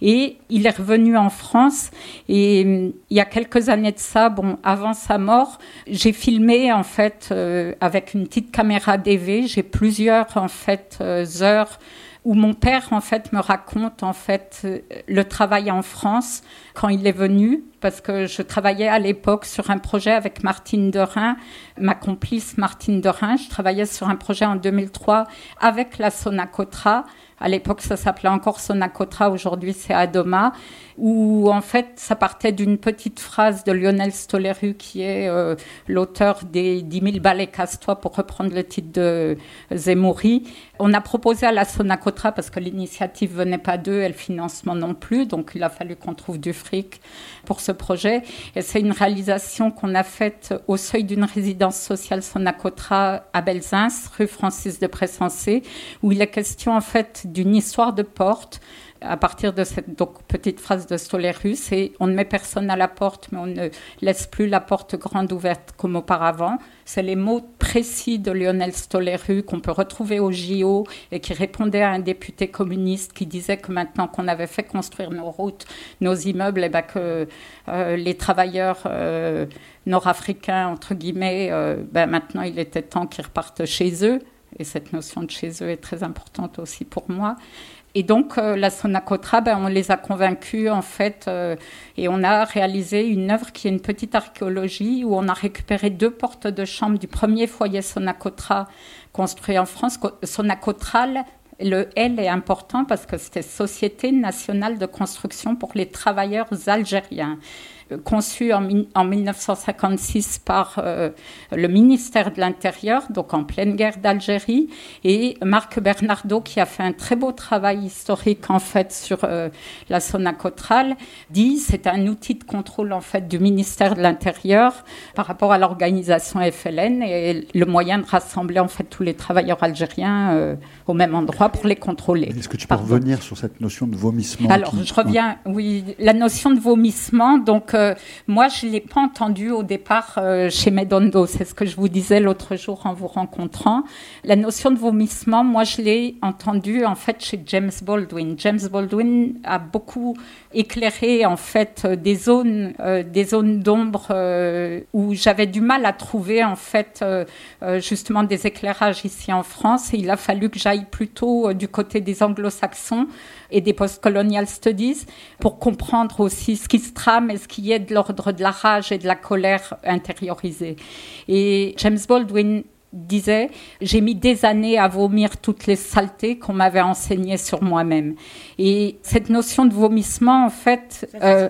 Et il est revenu en France et il y a quelques années de ça, bon, avant sa mort, j'ai filmé en fait euh, avec une petite caméra DV. J'ai plusieurs en fait euh, heures où mon père en fait me raconte en fait euh, le travail en France quand il est venu parce que je travaillais à l'époque sur un projet avec Martine Derain, ma complice Martine Derain. Je travaillais sur un projet en 2003 avec la Sonacotra à l'époque, ça s'appelait encore Sonacotra, aujourd'hui c'est Adoma, où en fait, ça partait d'une petite phrase de Lionel Stoleru, qui est euh, l'auteur des 10 000 ballets casse-toi, pour reprendre le titre de Zemouri. On a proposé à la Sonacotra, parce que l'initiative venait pas d'eux et le financement non plus, donc il a fallu qu'on trouve du fric pour ce projet. Et c'est une réalisation qu'on a faite au seuil d'une résidence sociale Sonacotra à Belzins, rue Francis de Pressensé, où il est question en fait d'une histoire de porte à partir de cette donc, petite phrase de Stoléru, c'est on ne met personne à la porte, mais on ne laisse plus la porte grande ouverte comme auparavant. C'est les mots précis de Lionel Stoléru qu'on peut retrouver au JO et qui répondait à un député communiste qui disait que maintenant qu'on avait fait construire nos routes, nos immeubles, eh ben que euh, les travailleurs euh, nord-africains, entre guillemets, euh, ben maintenant il était temps qu'ils repartent chez eux. Et cette notion de chez eux est très importante aussi pour moi. Et donc, euh, la Sonacotra, ben, on les a convaincus, en fait, euh, et on a réalisé une œuvre qui est une petite archéologie où on a récupéré deux portes de chambre du premier foyer Sonacotra construit en France. Sonacotral, le L est important parce que c'était Société nationale de construction pour les travailleurs algériens conçu en, en 1956 par euh, le ministère de l'Intérieur, donc en pleine guerre d'Algérie, et Marc Bernardo, qui a fait un très beau travail historique en fait sur euh, la Sonacotral, dit c'est un outil de contrôle en fait du ministère de l'Intérieur par rapport à l'organisation FLN et le moyen de rassembler en fait tous les travailleurs algériens euh, au même endroit pour les contrôler. Est-ce que tu peux revenir sur cette notion de vomissement Alors, je reviens, oui, la notion de vomissement, donc moi, je ne l'ai pas entendu au départ euh, chez Medondo. C'est ce que je vous disais l'autre jour en vous rencontrant. La notion de vomissement, moi, je l'ai entendu en fait chez James Baldwin. James Baldwin a beaucoup éclairé en fait des zones, euh, des zones d'ombre euh, où j'avais du mal à trouver en fait justement des éclairages ici en France. Il a fallu que j'aille plutôt du côté des anglo-saxons et des post-colonial studies pour comprendre aussi ce qui se trame et ce qui est de l'ordre de la rage et de la colère intériorisée. Et James Baldwin disait J'ai mis des années à vomir toutes les saletés qu'on m'avait enseignées sur moi-même. Et cette notion de vomissement, en fait. Euh,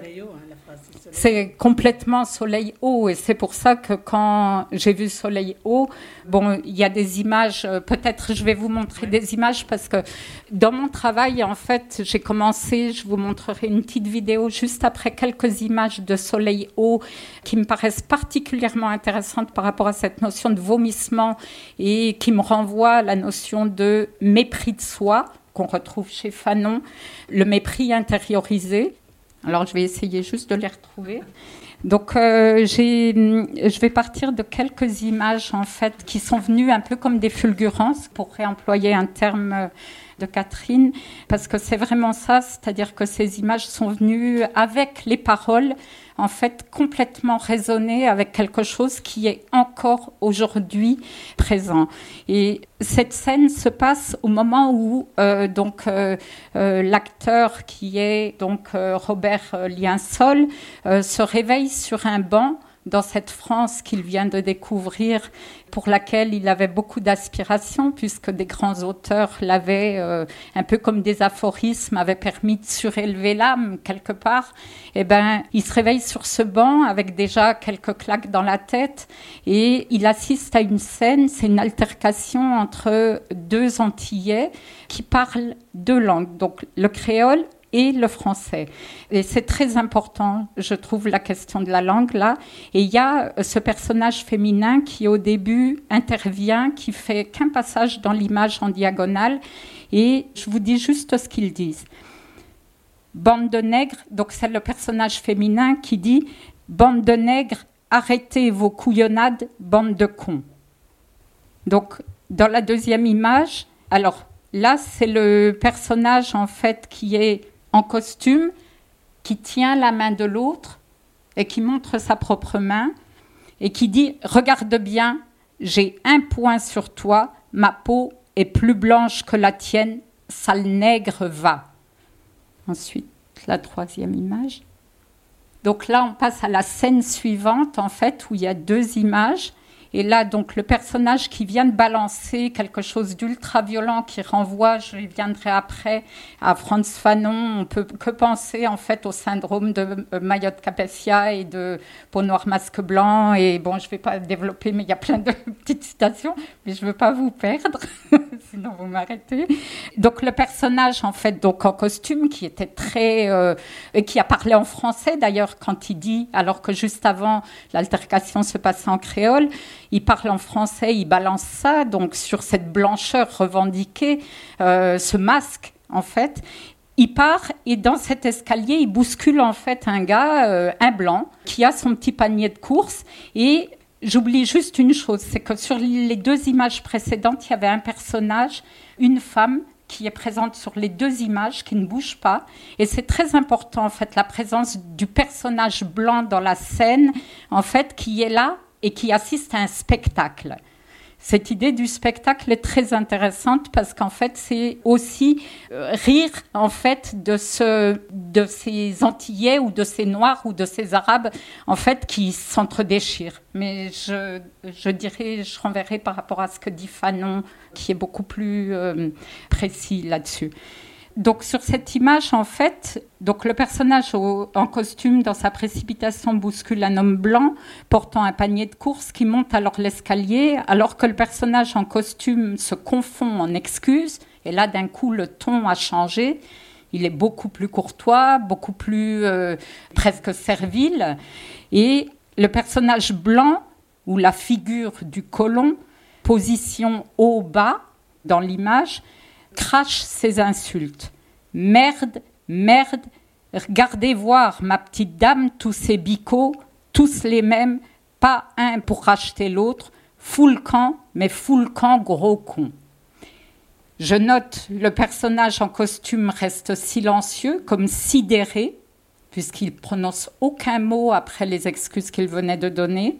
c'est complètement soleil haut et c'est pour ça que quand j'ai vu soleil haut, bon, il y a des images, euh, peut-être je vais vous montrer des images parce que dans mon travail, en fait, j'ai commencé, je vous montrerai une petite vidéo juste après quelques images de soleil haut qui me paraissent particulièrement intéressantes par rapport à cette notion de vomissement et qui me renvoie à la notion de mépris de soi qu'on retrouve chez Fanon, le mépris intériorisé alors, je vais essayer juste de les retrouver. Donc, euh, je vais partir de quelques images, en fait, qui sont venues un peu comme des fulgurances, pour réemployer un terme de Catherine, parce que c'est vraiment ça, c'est-à-dire que ces images sont venues avec les paroles, en fait, complètement résonner avec quelque chose qui est encore aujourd'hui présent. Et cette scène se passe au moment où euh, donc euh, euh, l'acteur qui est donc Robert Liensol se réveille sur un banc dans cette France qu'il vient de découvrir, pour laquelle il avait beaucoup d'aspiration, puisque des grands auteurs l'avaient, euh, un peu comme des aphorismes, avaient permis de surélever l'âme quelque part. Eh ben, il se réveille sur ce banc avec déjà quelques claques dans la tête et il assiste à une scène, c'est une altercation entre deux Antillais qui parlent deux langues, donc le créole et le français. Et c'est très important, je trouve, la question de la langue là. Et il y a euh, ce personnage féminin qui au début intervient, qui fait qu'un passage dans l'image en diagonale. Et je vous dis juste ce qu'ils disent. Bande de nègres, donc c'est le personnage féminin qui dit Bande de nègres, arrêtez vos couillonnades, bande de cons. Donc, dans la deuxième image, alors là, c'est le personnage en fait qui est en costume qui tient la main de l'autre et qui montre sa propre main et qui dit Regarde bien, j'ai un point sur toi, ma peau est plus blanche que la tienne, sale nègre va. Ensuite, la troisième image. Donc là, on passe à la scène suivante, en fait, où il y a deux images. Et là, donc, le personnage qui vient de balancer quelque chose d'ultra violent qui renvoie, je viendrai après, à Franz Fanon, on peut que penser en fait au syndrome de euh, Mayotte Capessia et de Peau noire masque blanc. Et bon, je ne vais pas développer, mais il y a plein de (laughs) petites citations, mais je ne veux pas vous perdre, (laughs) sinon vous m'arrêtez. Donc, le personnage, en fait, donc en costume, qui était très. Euh, qui a parlé en français d'ailleurs quand il dit, alors que juste avant, l'altercation se passait en créole il parle en français, il balance ça, donc sur cette blancheur revendiquée, euh, ce masque en fait. il part et dans cet escalier, il bouscule en fait un gars, euh, un blanc, qui a son petit panier de course. Et j'oublie juste une chose, c'est que sur les deux images précédentes, il y avait un personnage, une femme qui est présente sur les deux images, qui ne bouge pas. Et c'est très important, en fait, la présence du personnage blanc dans la scène, en fait, qui est là et qui assiste à un spectacle. Cette idée du spectacle est très intéressante parce qu'en fait, c'est aussi euh, rire en fait de, ce, de ces Antillais ou de ces Noirs ou de ces Arabes en fait qui s'entredéchirent. Mais je, je je renverrai par rapport à ce que dit Fanon, qui est beaucoup plus euh, précis là-dessus donc sur cette image, en fait, donc le personnage en costume, dans sa précipitation, bouscule un homme blanc portant un panier de course qui monte alors l'escalier, alors que le personnage en costume se confond en excuses. Et là, d'un coup, le ton a changé. Il est beaucoup plus courtois, beaucoup plus euh, presque servile. Et le personnage blanc, ou la figure du colon, position haut-bas dans l'image, crache ses insultes. Merde, merde, regardez voir, ma petite dame, tous ces bicots, tous les mêmes, pas un pour racheter l'autre, full camp, mais full camp gros con. Je note le personnage en costume reste silencieux, comme sidéré, puisqu'il prononce aucun mot après les excuses qu'il venait de donner.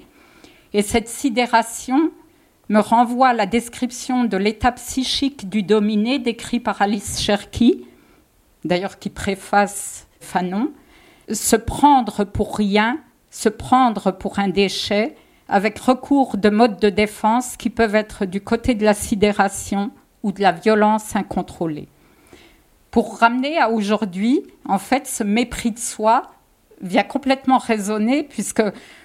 Et cette sidération me renvoie à la description de l'état psychique du dominé décrit par Alice Cherky, d'ailleurs qui préface Fanon, se prendre pour rien, se prendre pour un déchet, avec recours de modes de défense qui peuvent être du côté de la sidération ou de la violence incontrôlée. Pour ramener à aujourd'hui, en fait, ce mépris de soi vient complètement résonner, puisque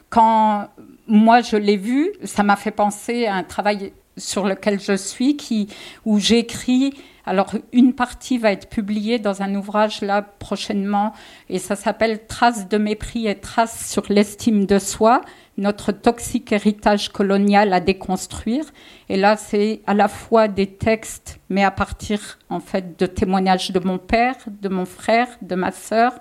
quand moi je l'ai vu, ça m'a fait penser à un travail sur lequel je suis, qui, où j'écris. Alors, une partie va être publiée dans un ouvrage là prochainement, et ça s'appelle Traces de mépris et traces sur l'estime de soi, notre toxique héritage colonial à déconstruire. Et là, c'est à la fois des textes, mais à partir en fait de témoignages de mon père, de mon frère, de ma sœur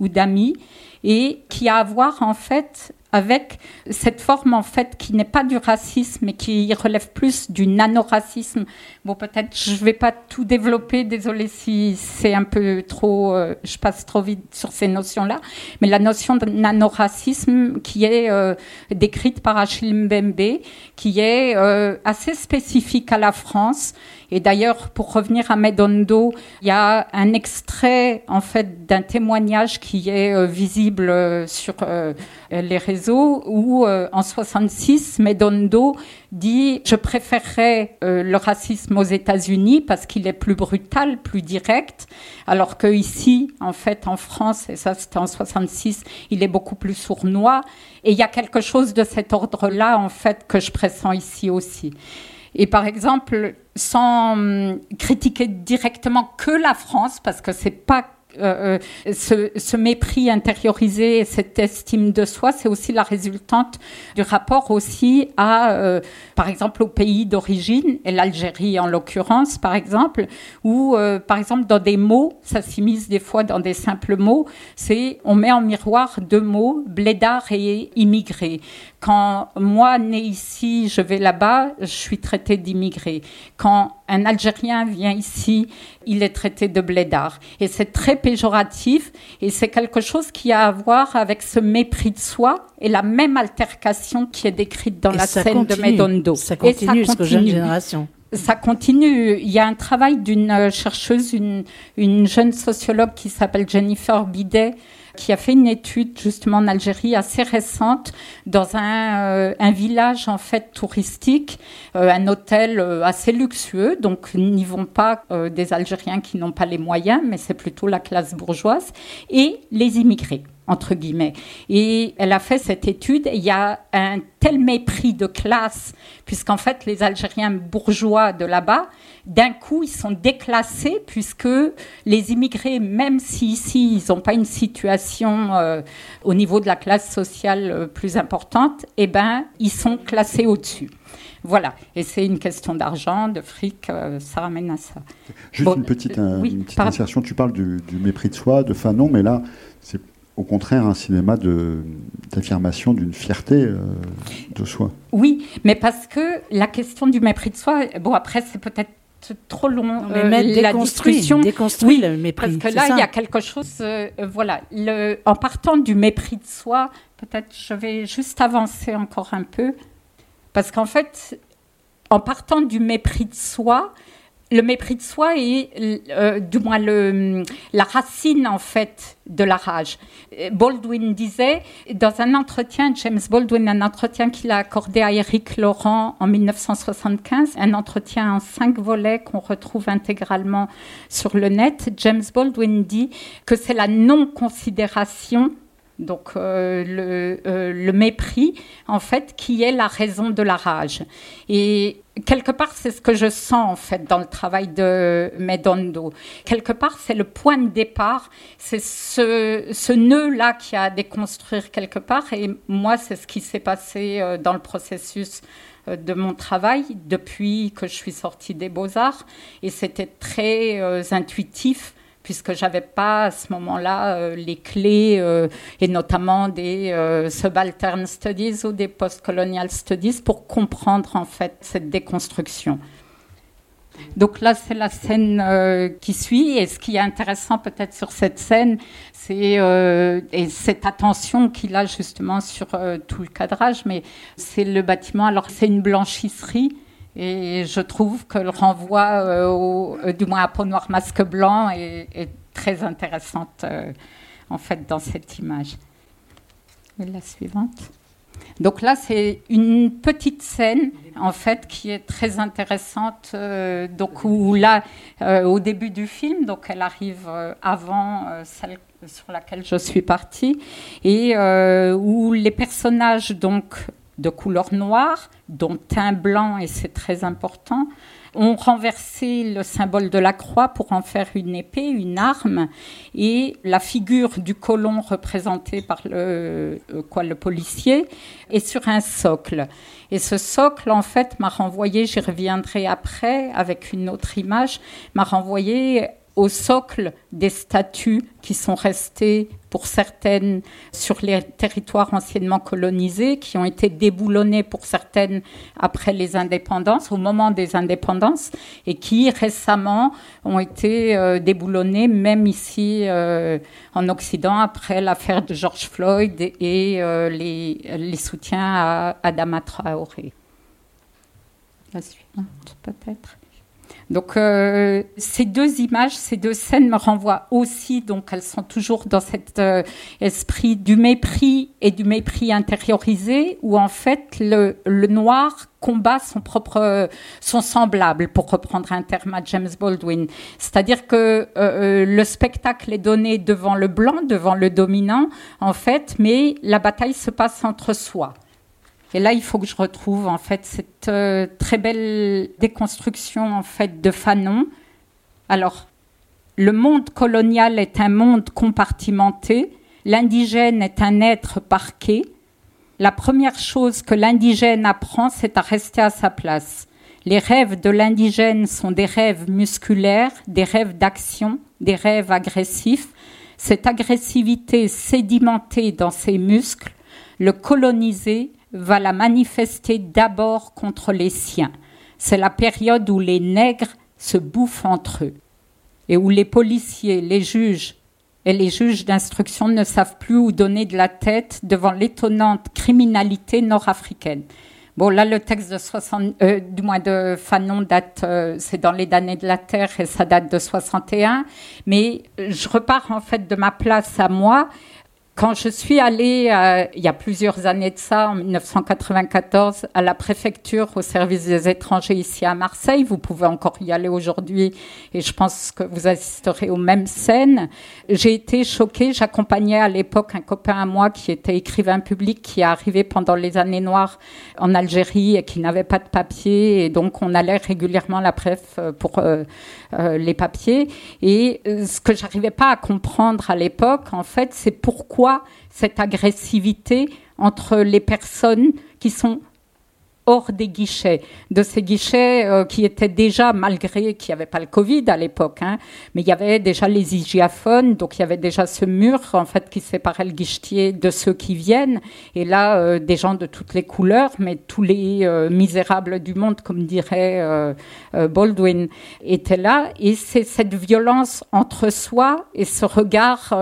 ou d'amis, et qui a à voir en fait avec cette forme en fait qui n'est pas du racisme mais qui relève plus du nanoracisme. Bon, peut-être je ne vais pas tout développer, désolé si c'est un peu trop, euh, je passe trop vite sur ces notions-là, mais la notion de nanoracisme qui est euh, décrite par Achille Mbembe, qui est euh, assez spécifique à la France et d'ailleurs, pour revenir à Medondo, il y a un extrait en fait d'un témoignage qui est euh, visible euh, sur euh, les réseaux où en 66, Medondo dit je préférerais le racisme aux États-Unis parce qu'il est plus brutal, plus direct, alors que ici, en fait, en France, et ça c'était en 66, il est beaucoup plus sournois. Et il y a quelque chose de cet ordre-là, en fait, que je pressens ici aussi. Et par exemple, sans hum, critiquer directement que la France, parce que c'est pas euh, euh, ce, mépris intériorisé et cette estime de soi, c'est aussi la résultante du rapport aussi à, euh, par exemple, au pays d'origine, et l'Algérie en l'occurrence, par exemple, où, par exemple, dans des mots, ça s'immisce des fois dans des simples mots, c'est on met en miroir deux mots, blédard et immigré. Quand moi, né ici, je vais là-bas, je suis traité d'immigré. Quand un Algérien vient ici, il est traité de blédard. Et c'est très péjoratif et c'est quelque chose qui a à voir avec ce mépris de soi et la même altercation qui est décrite dans la scène de Medondo. Ça continue jusqu'aux jeunes générations ça continue. Il y a un travail d'une chercheuse, une, une jeune sociologue qui s'appelle Jennifer Bidet, qui a fait une étude justement en Algérie assez récente dans un, euh, un village en fait touristique, euh, un hôtel euh, assez luxueux. Donc n'y vont pas des Algériens qui n'ont pas les moyens, mais c'est plutôt la classe bourgeoise et les immigrés. Entre guillemets. Et elle a fait cette étude. il y a un tel mépris de classe, puisqu'en fait, les Algériens bourgeois de là-bas, d'un coup, ils sont déclassés, puisque les immigrés, même si ici, ils n'ont pas une situation euh, au niveau de la classe sociale euh, plus importante, eh ben, ils sont classés au-dessus. Voilà. Et c'est une question d'argent, de fric, euh, ça ramène à ça. Juste une petite, insertion. Tu parles du, du, mépris de soi, de Fanon, mais là, c'est au contraire un cinéma d'affirmation d'une fierté euh, de soi. Oui, mais parce que la question du mépris de soi, bon après c'est peut-être trop long mais euh, la discussion déconstruit le mépris parce que là il y a quelque chose euh, voilà. Le, en partant du mépris de soi peut-être je vais juste avancer encore un peu. Parce qu'en fait en partant du mépris de soi le mépris de soi est, euh, du moins la racine en fait de la rage. Baldwin disait dans un entretien, James Baldwin, un entretien qu'il a accordé à Eric Laurent en 1975, un entretien en cinq volets qu'on retrouve intégralement sur le net. James Baldwin dit que c'est la non-considération donc euh, le, euh, le, mépris, en fait, qui est la raison de la rage. Et quelque part, c'est ce que je sens, en fait, dans le travail de Medondo. Quelque part, c'est le point de départ, c'est ce, ce nœud-là qui a à déconstruire quelque part. Et moi, c'est ce qui s'est passé euh, dans le processus de mon travail depuis que je suis sortie des beaux-arts. Et c'était très intuitif puisque j'avais pas à ce moment-là euh, les clés euh, et notamment des euh, subaltern studies ou des postcolonial studies pour comprendre en fait cette déconstruction. Donc là, c'est la scène qui suit. Et ce qui est intéressant peut-être sur cette scène, c'est et cette attention qu'il a justement sur tout le cadrage. Mais c'est le bâtiment. Alors c'est une blanchisserie et je trouve que le renvoi, euh, au, euh, du moins à peau noire masque blanc, est, très intéressante euh, en fait dans cette image. la suivante. Donc là, c'est une petite scène en fait qui est très intéressante. donc où là, au début du film, donc elle arrive avant celle sur laquelle je suis partie, et où les personnages donc de couleur noire, dont teint blanc, et c'est très important, ont renversé le symbole de la croix pour en faire une épée, une arme, et la figure du colon représenté par le, euh, quoi, le policier est sur un socle. Et ce socle, en fait, m'a renvoyé, j'y reviendrai après avec une autre image, m'a renvoyé au socle des statues qui sont restées pour certaines sur les territoires anciennement colonisés, qui ont été déboulonnées pour certaines après les indépendances, au moment des indépendances, et qui récemment ont été euh, déboulonnées, même ici euh, en Occident, après l'affaire de George Floyd et, euh, les, soutiens à Adama Traoré. La suivante, peut-être. Donc euh, ces deux images, ces deux scènes me renvoient aussi, donc elles sont toujours dans cet euh, esprit du mépris et du mépris intériorisé, où en fait le, noir combat son propre, son semblable, pour reprendre un terme à James Baldwin. C'est-à-dire que euh, le spectacle est donné devant le blanc, devant le dominant, en fait, mais la bataille se passe entre soi. Et là, il faut que je retrouve en fait cette euh, très belle déconstruction en fait de Fanon. Alors, le monde colonial est un monde compartimenté. L'indigène est un être parqué. La première chose que l'indigène apprend, c'est à rester à sa place. Les rêves de l'indigène sont des rêves musculaires, des rêves d'action, des rêves agressifs. Cette agressivité sédimentée dans ses muscles, le coloniser, va la manifester d'abord contre les siens. C'est la période où les nègres se bouffent entre eux et où les policiers, les juges et les juges d'instruction ne savent plus où donner de la tête devant l'étonnante criminalité nord-africaine. Bon, là, le texte de 60, euh, du moins de Fanon date, euh, c'est dans les damnés de la terre et ça date de 61. Mais je repars en fait de ma place à moi Quand je suis allée, euh, il y a plusieurs années de ça, en 1994, à la préfecture au service des étrangers ici à Marseille, vous pouvez encore y aller aujourd'hui et je pense que vous assisterez aux mêmes scènes, j'ai été choquée. J'accompagnais à l'époque un copain à moi qui était écrivain public, qui est arrivé pendant les années noires en Algérie et qui n'avait pas de papier et donc on allait régulièrement à la préf euh, pour euh, les papiers. Et ce que j'arrivais pas à comprendre à l'époque, en fait, c'est pourquoi cette agressivité entre les personnes qui sont hors des guichets, de ces guichets euh, qui étaient déjà, malgré qu'il n'y avait pas le Covid à l'époque, hein, mais il y avait déjà les hygiaphones, donc il y avait déjà ce mur en fait qui séparait le guichetier de ceux qui viennent, et là euh, des gens de toutes les couleurs, mais tous les euh, misérables du monde, comme dirait Baldwin, étaient là, et c'est cette violence entre soi et ce regard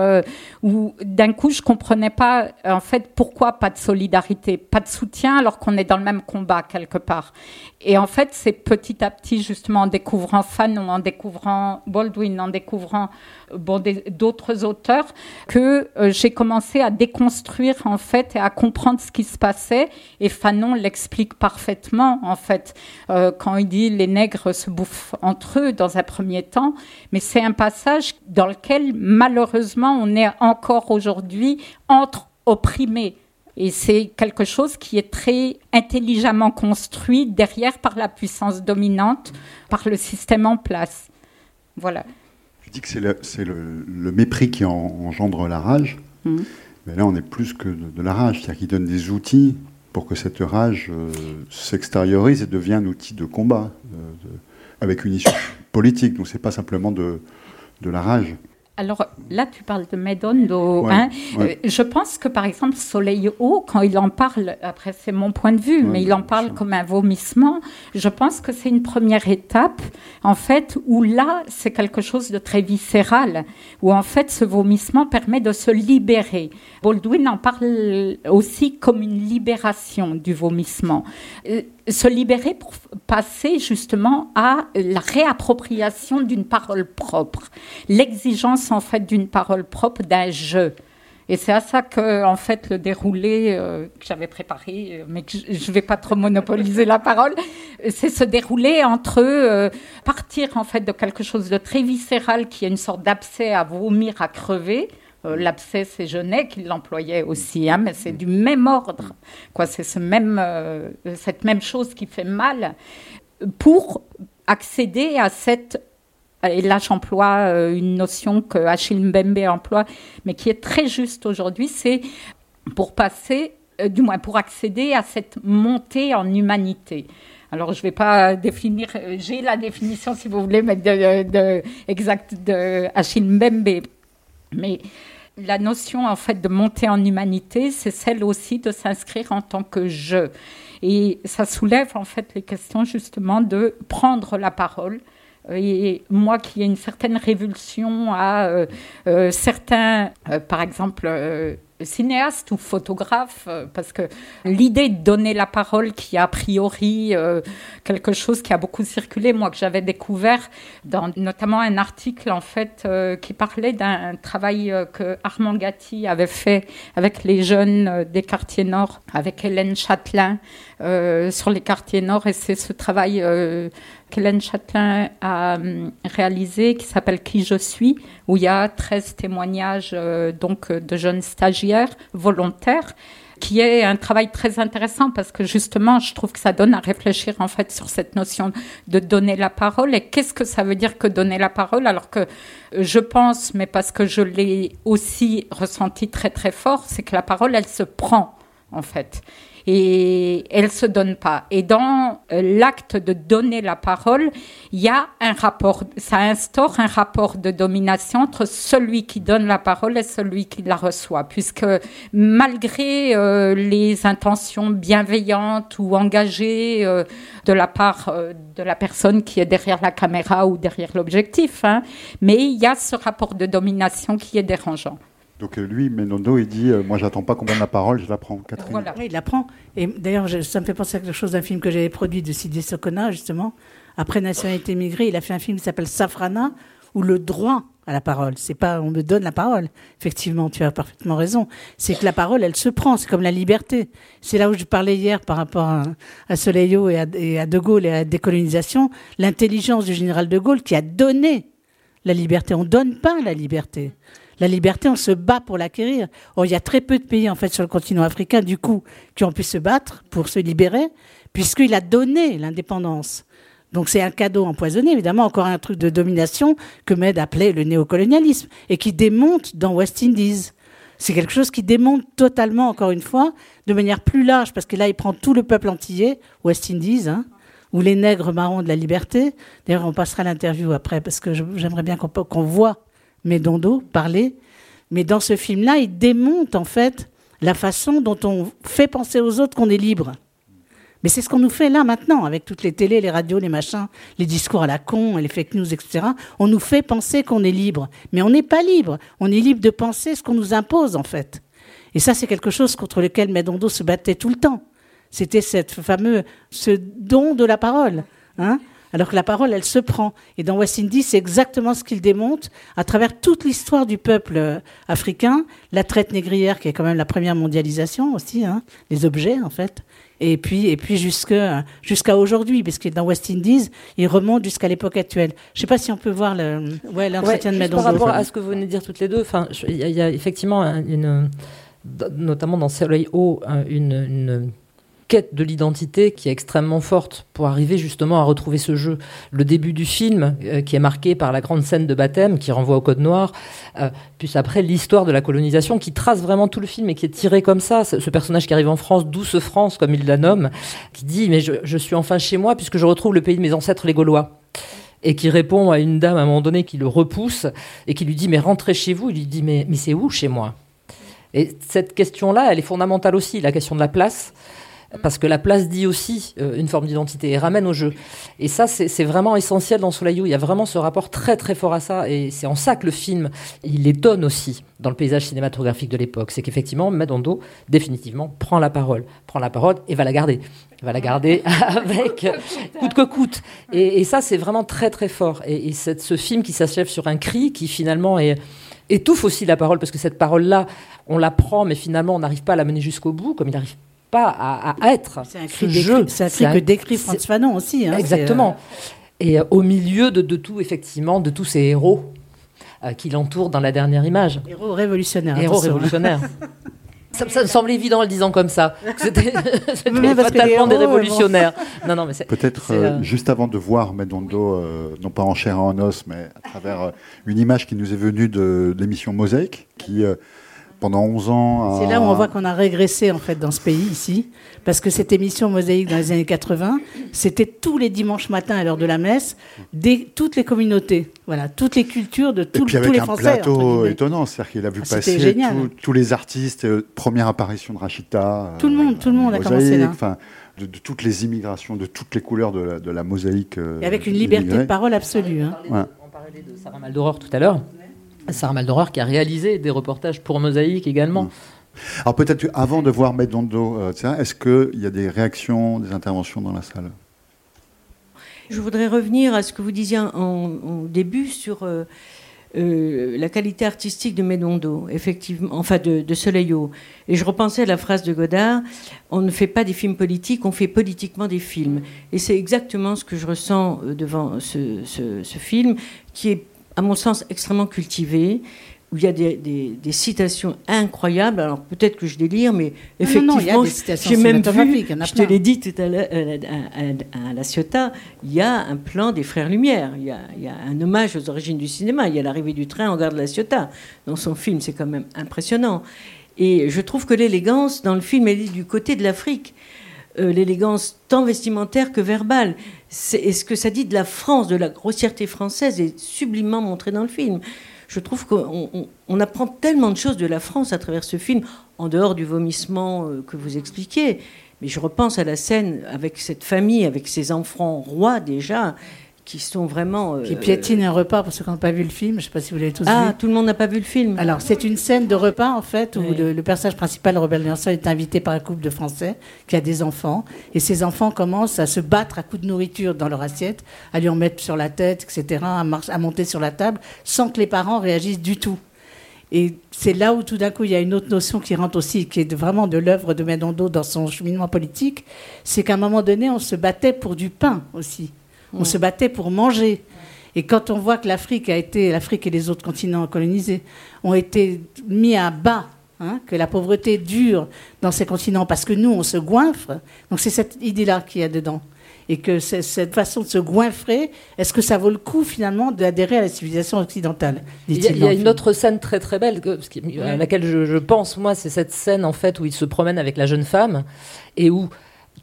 où d'un coup je comprenais pas en fait pourquoi pas de solidarité, pas de soutien alors qu'on est dans le même combat quelque part. Et en fait, c'est petit à petit, justement, en découvrant Fanon, en découvrant Baldwin, en découvrant d'autres auteurs, que euh, j'ai commencé à déconstruire, en fait, et à comprendre ce qui se passait. Et Fanon l'explique parfaitement, en fait, euh, quand il dit les nègres se bouffent entre eux dans un premier temps. Mais c'est un passage dans lequel, malheureusement, on est encore aujourd'hui entre opprimés et c'est quelque chose qui est très intelligemment construit derrière par la puissance dominante, par le système en place. Voilà. Je dis que c'est le, mépris qui engendre la rage. Mmh. Mais là, on est plus que de, la rage. C'est-à-dire qu'il donne des outils pour que cette rage euh, s'extériorise et devienne un outil de combat, euh, avec une issue politique. Donc, ce n'est pas simplement de, de la rage. Alors là, tu parles de Medondo. hein euh, je pense que par exemple, Soleil Haut, quand il en parle, après c'est mon point de vue, mais il en parle comme un vomissement, je pense que c'est une première étape, en fait, où là, c'est quelque chose de très viscéral, où en fait, ce vomissement permet de se libérer. Baldwin en parle aussi comme une libération du vomissement. Se libérer pour passer justement à la réappropriation d'une parole propre, l'exigence en fait d'une parole propre, d'un jeu. Et c'est à ça que, en fait, le déroulé euh, que j'avais préparé, euh, mais que je ne vais pas trop monopoliser la parole, c'est se dérouler entre euh, partir en fait de quelque chose de très viscéral qui est une sorte d'abcès à vomir, à crever, euh, l'abcès, c'est Genet qui l'employait aussi, hein, mais c'est du même ordre. Quoi, c'est ce même, euh, cette même chose qui fait mal pour accéder à cette et là j'emploie euh, une notion que Achille Mbembe emploie, mais qui est très juste aujourd'hui, c'est pour passer, du moins pour accéder à cette montée en humanité. Alors, je ne vais pas définir, j'ai la définition, si vous voulez, mais de, de, exact de Achille Mbembe. Mais la notion en fait de monter en humanité, c'est celle aussi de s'inscrire en tant que je. Et ça soulève en fait les questions justement de prendre la parole. Et moi qui ai une certaine révulsion à euh, euh, certains, euh, par exemple, cinéaste ou photographe, euh, parce que l'idée de donner la parole, qui a a priori euh, quelque chose qui a beaucoup circulé, moi que j'avais découvert dans notamment un article en fait euh, qui parlait d'un travail que Armand Gatti avait fait avec les jeunes des quartiers nord, avec Hélène Châtelain sur les quartiers nord, et c'est ce travail qu'Hélène Châtelain a réalisé qui s'appelle Qui je suis, où il y a 13 témoignages donc de jeunes stagiaires volontaire, qui est un travail très intéressant parce que justement, je trouve que ça donne à réfléchir en fait sur cette notion de donner la parole. Et qu'est-ce que ça veut dire que donner la parole? Alors que je pense, mais parce que je l'ai aussi ressenti très très fort, c'est que la parole, elle se prend en fait et elle se donne pas. Et dans euh, l'acte de donner la parole, il y a un rapport, ça instaure un rapport de domination entre celui qui donne la parole et celui qui la reçoit, puisque malgré euh, les intentions bienveillantes ou engagées euh, de la part de la personne qui est derrière la caméra ou derrière l'objectif, hein, mais il y a ce rapport de domination qui est dérangeant. Donc euh, lui, Menondo, il dit euh, Moi, j'attends pas qu'on donne la parole, je la prends. Catherine. Voilà. Oui, il la prend. Et d'ailleurs, ça me fait penser à quelque chose d'un film que j'avais produit de Sidney Sokona, justement. Après Nationalité migrée, il a fait un film qui s'appelle Safrana, où le droit à la parole. C'est pas on me donne la parole. Effectivement, tu as parfaitement raison. C'est que la parole, elle se prend. C'est comme la liberté. C'est là où je parlais hier par rapport à, à Soleillo et à, et à De Gaulle et à la décolonisation. L'intelligence du général De Gaulle qui a donné la liberté. On donne pas la liberté. La liberté, on se bat pour l'acquérir. Or, il y a très peu de pays, en fait, sur le continent africain, du coup, qui ont pu se battre pour se libérer, puisqu'il a donné l'indépendance. Donc c'est un cadeau empoisonné, évidemment, encore un truc de domination que Med appelait le néocolonialisme et qui démonte dans West Indies. C'est quelque chose qui démonte totalement, encore une fois, de manière plus large, parce que là, il prend tout le peuple antillais, West Indies, hein, ou les nègres marrons de la liberté. D'ailleurs, on passera l'interview après, parce que j'aimerais bien qu'on voit Médondo parler. Mais dans ce film-là, il démonte, en fait, la façon dont on fait penser aux autres qu'on est libre. Mais c'est ce qu'on nous fait là maintenant, avec toutes les télés, les radios, les machins, les discours à la con, les fake news, etc. On nous fait penser qu'on est libre. Mais on n'est pas libre. On est libre de penser ce qu'on nous impose, en fait. Et ça, c'est quelque chose contre lequel Medondo se battait tout le temps. C'était cette fameux, ce don de la parole. Hein alors que la parole, elle se prend. Et dans West Indies, c'est exactement ce qu'il démonte à travers toute l'histoire du peuple euh, africain, la traite négrière, qui est quand même la première mondialisation aussi, hein, les objets en fait, et puis, et puis jusqu'à aujourd'hui, parce que dans West Indies, il remonte jusqu'à l'époque actuelle. Je ne sais pas si on peut voir l'entretien de Madame. Par rapport à ce que vous venez de dire toutes les deux, il y, y, a effectivement une, notamment dans Soleil haut, une, une quête de l'identité qui est extrêmement forte pour arriver justement à retrouver ce jeu. Le début du film, euh, qui est marqué par la grande scène de baptême qui renvoie au Code Noir, euh, puis après l'histoire de la colonisation qui trace vraiment tout le film et qui est tiré comme ça. Ce, personnage qui arrive en France, douce France comme il la nomme, qui dit mais je, suis enfin chez moi puisque je retrouve le pays de mes ancêtres les Gaulois et qui répond à une dame à un moment donné qui le repousse et qui lui dit mais rentrez chez vous. Il lui dit mais, mais c'est où chez moi? Et cette question-là, elle est fondamentale aussi, la question de la place parce que la place dit aussi euh, une forme d'identité et ramène au jeu. Et ça, c'est vraiment essentiel dans Soleil Il y a vraiment ce rapport très très fort à ça, et c'est en ça que le film, il étonne aussi dans le paysage cinématographique de l'époque. C'est qu'effectivement, Medondo, définitivement, prend la parole, prend la parole et va la garder. Il va la garder (laughs) avec coûte que coûte. Et, ça, c'est vraiment très très fort. Et, et ce film qui s'achève sur un cri qui finalement est étouffe aussi la parole, parce que cette parole-là, on la prend, mais finalement, on n'arrive pas à la mener jusqu'au bout, comme il n'arrive pas à, être. C'est un cri, jeu. C'est un cri que décrit Franz Fanon aussi. Hein, exactement. Euh, Et euh, au milieu de, tout, effectivement, de tous ces héros euh, qui l'entourent dans la dernière image. Héros révolutionnaires. Héros révolutionnaires. (laughs) Ça, me semble évident en le disant comme ça. C'était (laughs) (laughs) fatalement des révolutionnaires. Non, non, mais Peut-être juste avant de voir Medondo, non pas en chair et en os, mais à travers une image qui nous est venue de, de l'émission Mosaïque, qui pendant 11 ans. C'est là où on voit qu'on a régressé en fait dans ce pays ici, parce que cette émission Mosaïque dans les années 80, c'était tous les dimanches matins à l'heure de la messe, des, toutes les communautés, voilà, toutes les cultures de tout, Et puis avec tous les un Français. plateau étonnant, c'est-à-dire qu'il a vu ah, passer tous les artistes, euh, première apparition de Rachita. Tout le monde, tout le monde a commencé là. de, toutes les immigrations, de toutes les couleurs de la, mosaïque. Euh, Et avec une liberté de parole absolue. Hein. On parlait de Sarah Maldoror tout à l'heure. Sarah Maldoror qui a réalisé des reportages pour Mosaïque également. Mmh. Alors peut-être avant de voir Medondo, euh, est-ce qu'il y a des réactions, des interventions dans la salle? Je voudrais revenir à ce que vous disiez en, début sur euh, euh, la qualité artistique de Medondo, effectivement, enfin de, de Soleillo. Et je repensais à la phrase de Godard on ne fait pas des films politiques, on fait politiquement des films. Et c'est exactement ce que je ressens devant ce, ce film, qui est à mon sens, extrêmement cultivé, où il y a des, citations incroyables. Alors peut-être que je délire, mais effectivement, j'ai même vu, je te l'ai dit tout à l'heure euh, à, La Ciotat, il y a un plan des Frères Lumière, il y, a, il y, a, un hommage aux origines du cinéma, il y a l'arrivée du train en gare de La Ciotat. Dans son film, c'est quand même impressionnant. Et je trouve que l'élégance dans le film, elle est du côté de l'Afrique. Euh, l'élégance tant vestimentaire que verbale. Et ce que ça dit de la France, de la grossièreté française, est sublimement montré dans le film. Je trouve qu'on apprend tellement de choses de la France à travers ce film, en dehors du vomissement euh, que vous expliquez. Mais je repense à la scène avec cette famille, avec ses enfants rois déjà, qui sont vraiment. qui piétinent un repas pour ceux qui n'ont pas vu le film. Je ne sais pas si vous l'avez tous ah, vu. Ah, tout le monde n'a pas vu le film. Alors, c'est une scène de repas, en fait, où le, personnage principal, Robert Nelson, est invité par un couple de Français qui a des enfants. Et ces enfants commencent à se battre à coups de nourriture dans leur assiette, à lui en mettre sur la tête, etc., à, à monter sur la table, sans que les parents réagissent du tout. Et c'est là où tout d'un coup il y a une autre notion qui rentre aussi, qui est vraiment de l'œuvre de Medondo dans son cheminement politique, c'est qu'à un moment donné on se battait pour du pain aussi, on se battait pour manger. Et quand on voit que l'Afrique a été, l'Afrique et les autres continents colonisés ont été mis à bas, hein, que la pauvreté dure dans ces continents parce que nous on se goinfre, donc c'est cette idée-là qu'il y a dedans. Et que cette façon de se goinfrer, est-ce que ça vaut le coup finalement d'adhérer à la civilisation occidentale Il y a, il y a une autre scène très très belle à laquelle je, je pense moi, c'est cette scène en fait où il se promène avec la jeune femme et où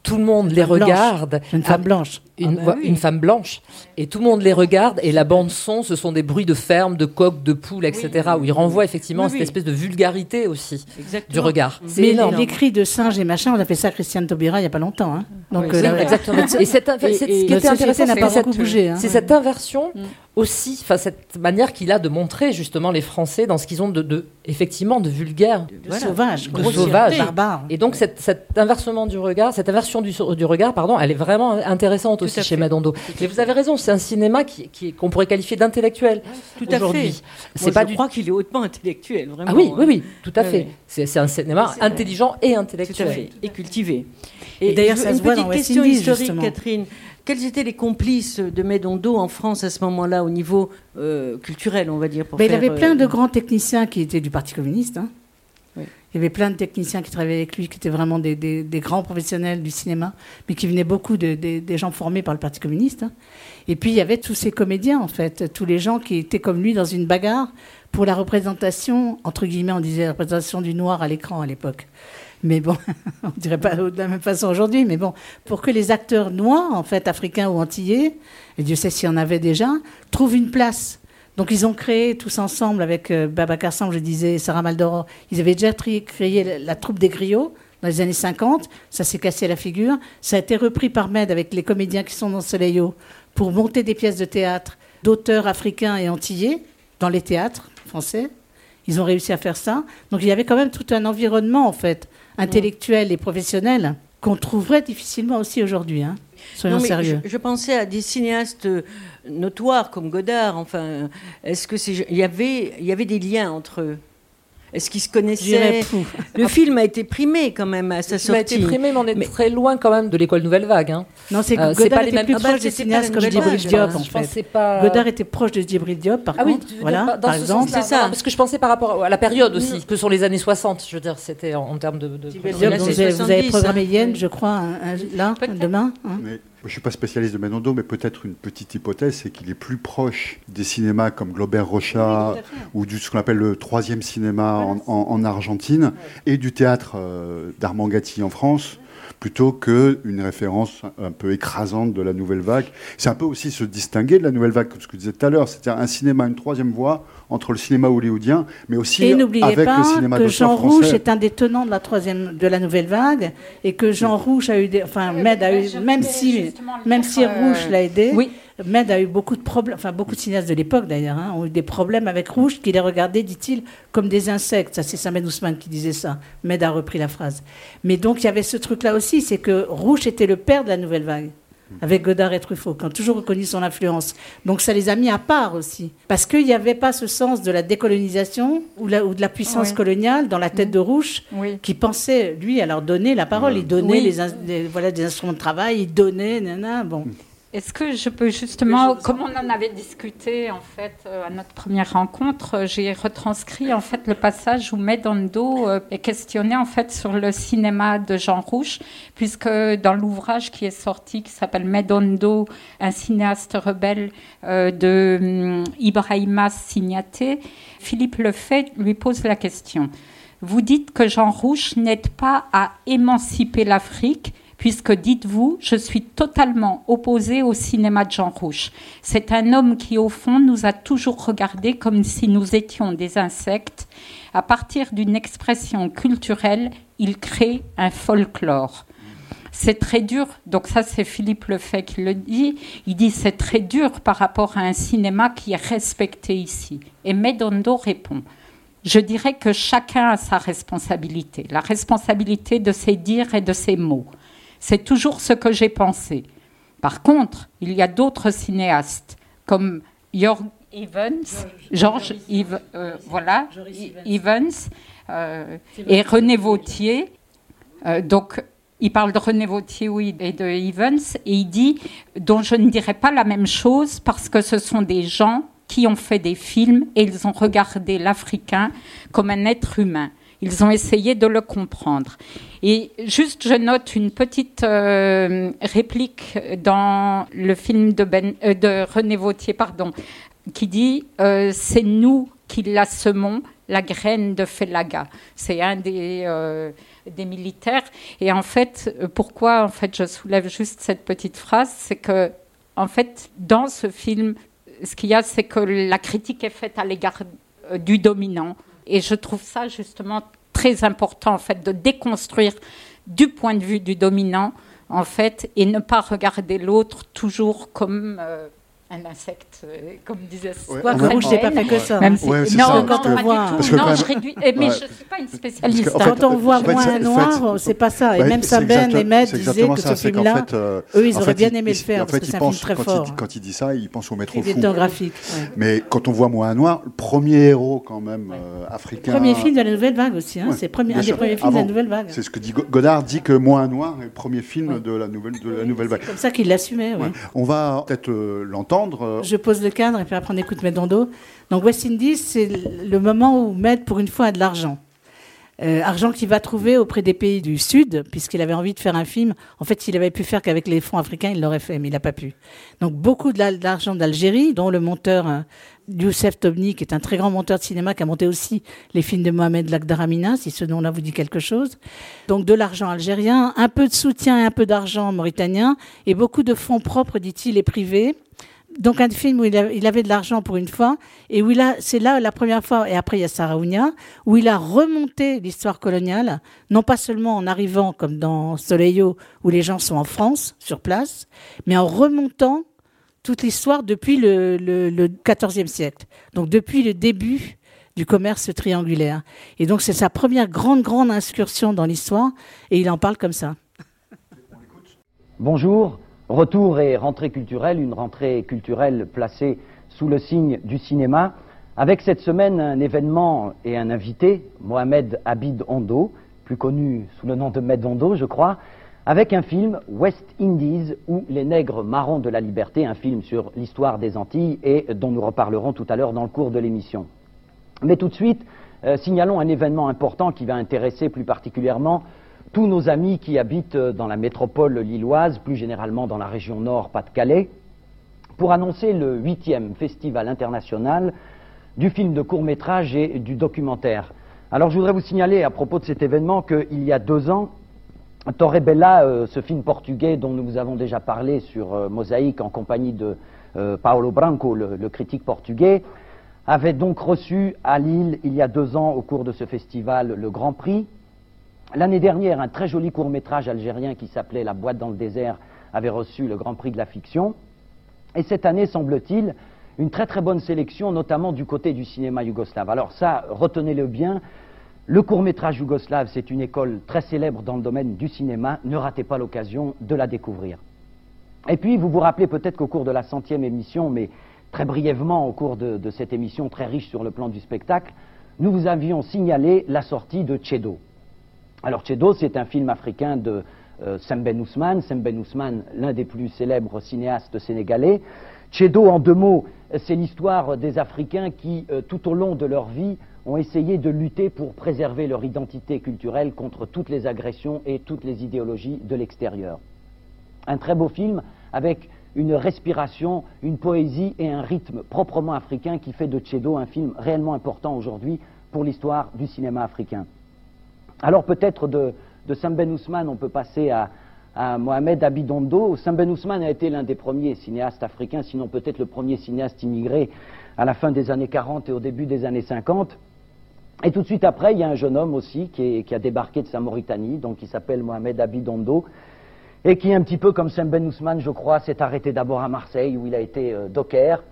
tout le monde les regarde. Une femme blanche. Une, ah bah une, femme blanche. Et tout le monde les regarde. Et la bande-son, ce sont des bruits de ferme, de coqs, de poules, etc. Où il renvoie effectivement à cette espèce de vulgarité aussi du regard. Mais les cris de singes et machin, on a fait ça à Christiane Taubira il n'y a pas longtemps. Hein. Donc, euh, exactement. et, cette, ce qui était intéressant, c'est cette, cette inversion mm. Aussi, enfin cette manière qu'il a de montrer justement les Français dans ce qu'ils ont de, de, effectivement de vulgaire, de sauvage, de sauvage, barbare. Et donc cet, cet, inversement du regard, cette inversion du, du, regard, pardon, elle est vraiment intéressante aussi chez Madondo. Mais vous avez raison, c'est un cinéma qui, qu'on pourrait qualifier d'intellectuel aujourd'hui. C'est pas je crois qu'il est hautement intellectuel, vraiment. Ah oui, oui, oui, tout à fait. C'est un cinéma intelligent et intellectuel. Et cultivé. Et, d'ailleurs, ça se voit dans question historique, Catherine. Quels étaient les complices de Medondo en France à ce moment-là, au niveau euh, culturel, on va dire pour Il avait plein de euh, grands techniciens qui étaient du Parti communiste. Hein. Il y avait plein de techniciens qui travaillaient avec lui, qui étaient vraiment des, grands professionnels du cinéma, mais qui venaient beaucoup de, des gens formés par le Parti communiste. Hein. Et puis il y avait tous ces comédiens, en fait, tous les gens qui étaient comme lui dans une bagarre pour la représentation, entre guillemets, on disait la représentation du noir à l'écran à l'époque. Mais bon, (laughs) on dirait pas de la même façon aujourd'hui, mais bon, pour que les acteurs noirs, en fait, africains ou antillais, et Dieu sait s'il y en avait déjà, trouvent une place. Donc ils ont créé tous ensemble avec euh, Babacar je disais, Sarah Maldoror, ils avaient déjà créé la troupe des griots dans les années 50, ça s'est cassé la figure, ça a été repris par Med avec les comédiens qui sont dans Soleillo pour monter des pièces de théâtre d'auteurs africains et antillais dans les théâtres français. Ils ont réussi à faire ça. Donc il y avait quand même tout un environnement en fait intellectuels et professionnels qu'on trouverait difficilement aussi aujourd'hui. Hein. Soyons sérieux. Je, pensais à des cinéastes euh, notoires comme Godard. Enfin, est-ce que c'est, il y avait, il y avait des liens entre eux? Est-ce qu'ils se connaissaient Le film a été primé quand même à sa sortie. Il a été primé, mais on est très loin quand même de l'école Nouvelle Vague. Hein. Non, c'est que euh, Godard pas était les plus proche des cinéastes comme Djibril Diop, en fait. Pas... Godard était proche de Djibril Diop, par ah contre. Oui, voilà, par exemple. C'est ça. Parce que je pensais par rapport à la période aussi, que sont les années 60. Je veux dire, c'était en, termes de. de... Diop, vous, avez programmé Yen, je crois, là, demain. Je ne suis pas spécialiste de Menondo, mais peut-être une petite hypothèse, c'est qu'il est plus proche des cinémas comme Globert Rocha ou du ce qu'on appelle le troisième cinéma en, Argentine et du théâtre euh, d'Armand Gatti en France plutôt qu'une référence un peu écrasante de la nouvelle vague. C'est un peu aussi se distinguer de la nouvelle vague, comme ce que je disais tout à l'heure, c'est-à-dire un cinéma, une troisième voie entre le cinéma hollywoodien, mais aussi et avec le cinéma que Jean Rouge est un des tenants de la troisième, de la nouvelle vague, et que Jean Rouge a eu, des, enfin, Med a eu, même si, même si Rouge l'a aidé. Oui. Med a eu beaucoup de problèmes, enfin beaucoup de cinéastes de l'époque d'ailleurs, hein, ont eu des problèmes avec Rouge, qui les regardait, dit-il, comme des insectes. Ça, c'est Samed Ousmane qui disait ça. Med a repris la phrase. Mais donc, il y avait ce truc-là aussi, c'est que Rouge était le père de la nouvelle vague avec Godard et Truffaut, qui ont toujours reconnu son influence. Donc ça les a mis à part aussi. Parce qu'il n'y avait pas ce sens de la décolonisation ou, de la puissance coloniale dans la tête de Rouge, qui pensait, lui, à leur donner la parole. Il donnait les, voilà, des instruments de travail, il donnait, nana, bon. Est-ce que je peux justement, comme on en avait discuté en fait euh, à notre première rencontre, euh, j'ai retranscrit en fait le passage où Medondo euh, est questionné en fait sur le cinéma de Jean Rouge, puisque dans l'ouvrage qui est sorti qui s'appelle Medondo, un cinéaste rebelle de hum, Ibrahima Signaté, Philippe Lefay lui pose la question. Vous dites que Jean Rouge n'aide pas à émanciper l'Afrique puisque dites-vous, je suis totalement opposé au cinéma de Jean Rouge. C'est un homme qui, au fond, nous a toujours regardés comme si nous étions des insectes. À partir d'une expression culturelle, il crée un folklore. c'est très dur. Donc ça, c'est Philippe Lefay qui le dit. Il dit c'est très dur par rapport à un cinéma qui est respecté ici. Et Medondo répond. Je dirais que chacun a sa responsabilité, la responsabilité de ses dires et de ses mots. C'est toujours ce que j'ai pensé. Par contre, il y a d'autres cinéastes comme Jorg Evans, George Evans, euh, voilà, Evans, euh, et René Vautier. Euh, donc, il parle de René Vautier, oui, et de Evans, et il dit, dont je ne dirais pas la même chose parce que ce sont des gens qui ont fait des films et ils ont regardé l'Africain comme un être humain. Ils ont essayé de le comprendre. Et juste, je note une petite euh, réplique dans le film de, ben, euh, de René Vautier, pardon, qui dit euh, C'est nous qui la semons, la graine de Felaga. C'est un des, des militaires. Et en fait, pourquoi en fait, je soulève juste cette petite phrase C'est que, en fait, dans ce film, ce qu'il y a, c'est que la critique est faite à l'égard du dominant et je trouve ça justement très important en fait de déconstruire du point de vue du dominant en fait et ne pas regarder l'autre toujours comme euh, un insecte, euh, comme disait ouais, Rouge, j'ai pas fait que ça. Même si... ouais, non, non, pas voit... du tout. non, je réduis... Mais je ne suis pas une spécialiste. En fait, quand on voit moins un noir, c'est pas ça. Et même Sabine et Med disaient que ce film-là, euh, eux, ils auraient bien aimé le faire, parce que c'est un film très fort. Quand il dit ça, il pense au métro fou. graphique. Mais quand on voit moins un noir, le premier héros, quand même, euh, africain... Premier film de la Nouvelle Vague aussi. C'est un des premiers films de la Nouvelle Vague. C'est ce que dit Godard, dit que moins un noir est le premier film de la Nouvelle Vague. C'est comme ça qu'il l'assumait, On va peut-être l'entendre. Je pose le cadre et puis après on écoute Medondo. Donc West Indies, c'est le moment où Med, pour une fois, a de l'argent. Euh, argent qu'il va trouver auprès des pays du Sud, puisqu'il avait envie de faire un film. En fait, s'il avait pu faire qu'avec les fonds africains, il l'aurait fait, mais il n'a pas pu. Donc beaucoup d'argent d'Algérie, dont le monteur euh, Youssef Tobni, qui est un très grand monteur de cinéma, qui a monté aussi les films de Mohamed Lagdaramina, si ce nom-là vous dit quelque chose. Donc de l'argent algérien, un peu de soutien et un peu d'argent mauritanien, et beaucoup de fonds propres, dit-il, et privés donc un film où il, avait de l'argent pour une fois, et où il a, c'est là la première fois, et après il y a Saraounia, où il a remonté l'histoire coloniale, non pas seulement en arrivant comme dans Soleillo, où les gens sont en France, sur place, mais en remontant toute l'histoire depuis le, le, siècle, donc depuis le début du commerce triangulaire. Et donc c'est sa première grande, grande incursion dans l'histoire, et il en parle comme ça. Bonjour, Retour et rentrée culturelle, une rentrée culturelle placée sous le signe du cinéma, avec cette semaine un événement et un invité, Mohamed Abid Ondo, plus connu sous le nom de Med Ondo, je crois, avec un film West Indies ou Les nègres marrons de la liberté, un film sur l'histoire des Antilles et dont nous reparlerons tout à l'heure dans le cours de l'émission. Mais tout de suite, euh, signalons un événement important qui va intéresser plus particulièrement tous nos amis qui habitent dans la métropole lilloise, plus généralement dans la région nord Pas-de-Calais, pour annoncer le huitième festival international du film de court métrage et du documentaire. Alors je voudrais vous signaler à propos de cet événement qu'il y a deux ans, Torre Bella, euh, ce film portugais dont nous vous avons déjà parlé sur euh, Mosaïque en compagnie de euh, Paolo Branco, le, critique portugais, avait donc reçu à Lille il y a deux ans au cours de ce festival le Grand Prix L'année dernière, un très joli court métrage algérien qui s'appelait La boîte dans le désert avait reçu le Grand Prix de la fiction. Et cette année, semble-t-il, une très très bonne sélection, notamment du côté du cinéma yougoslave. Alors ça, retenez-le bien, le court métrage yougoslave, c'est une école très célèbre dans le domaine du cinéma. Ne ratez pas l'occasion de la découvrir. Et puis, vous vous rappelez peut-être qu'au cours de la centième émission, mais très brièvement au cours de, cette émission très riche sur le plan du spectacle, nous vous avions signalé la sortie de Chedo. Alors Chedo, c'est un film africain de euh, Semben Ousmane. Semben Ousmane, l'un des plus célèbres cinéastes sénégalais. Chedo, en deux mots, c'est l'histoire des Africains qui, euh, tout au long de leur vie, ont essayé de lutter pour préserver leur identité culturelle contre toutes les agressions et toutes les idéologies de l'extérieur. Un très beau film avec une respiration, une poésie et un rythme proprement africain qui fait de Chedo un film réellement important aujourd'hui pour l'histoire du cinéma africain. Alors peut-être de, de Samben Ousmane, on peut passer à, Mohamed Abidondo. Samben Ousmane a été l'un des premiers cinéastes africains, sinon peut-être le premier cinéaste immigré à la fin des années 40 et au début des années 50. Et tout de suite après, il y a un jeune homme aussi qui, a débarqué de sa Mauritanie, donc qui s'appelle Mohamed Abidondo, et qui, un petit peu comme Sam Ben Ousmane, je crois, s'est arrêté d'abord à Marseille, où il a été euh, docker,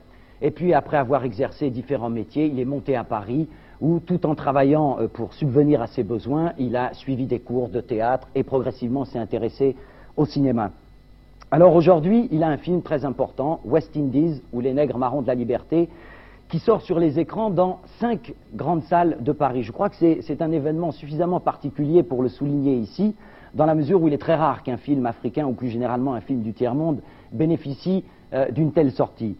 et puis après avoir exercé différents métiers, il est monté à Paris, où tout en travaillant euh, pour subvenir à ses besoins, il a suivi des cours de théâtre et progressivement s'est intéressé au cinéma. Alors aujourd'hui, il a un film très important, West Indies, ou Les Nègres Marrons de la Liberté, qui sort sur les écrans dans cinq grandes salles de Paris. Je crois que c'est un événement suffisamment particulier pour le souligner ici, dans la mesure où il est très rare qu'un film africain, ou plus généralement un film du tiers-monde, bénéficie euh, d'une telle sortie.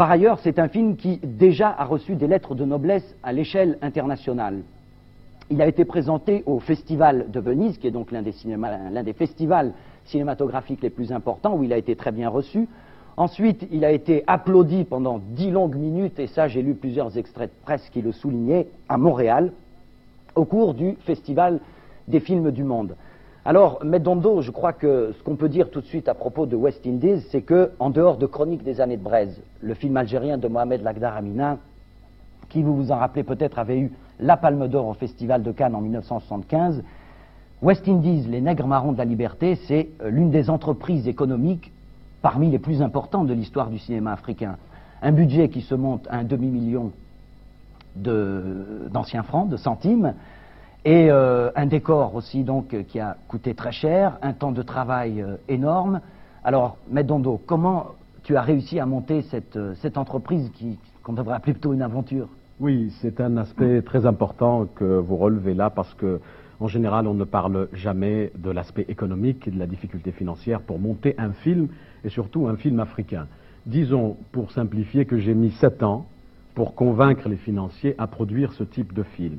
Par ailleurs, c'est un film qui déjà a reçu des lettres de noblesse à l'échelle internationale. Il a été présenté au Festival de Venise, qui est donc l'un des, festivals cinématographiques les plus importants, où il a été très bien reçu. Ensuite, il a été applaudi pendant dix longues minutes, et ça j'ai lu plusieurs extraits de presse qui le soulignaient, à Montréal, au cours du Festival des films du monde. Alors, Medondo, je crois que ce qu'on peut dire tout de suite à propos de West Indies, c'est que, en dehors de Chroniques des années de Braise, le film algérien de Mohamed Lagdar Amina, qui, vous vous en rappelez peut-être, avait eu la Palme d'Or au Festival de Cannes en 1975, West Indies, les nègres marrons de la liberté, c'est euh, l'une des entreprises économiques parmi les plus importantes de l'histoire du cinéma africain. Un budget qui se monte à un demi-million d'anciens francs, de centimes, et euh, un décor aussi donc euh, qui a coûté très cher, un temps de travail euh, énorme. Alors, Medondo, comment tu as réussi à monter cette, entreprise qu'on devrait appeler plutôt une aventure? Oui, c'est un aspect très important que vous relevez là parce que en général, on ne parle jamais de l'aspect économique et de la difficulté financière pour monter un film, et surtout un film africain. Disons, pour simplifier, que j'ai mis sept ans pour convaincre les financiers à produire ce type de film.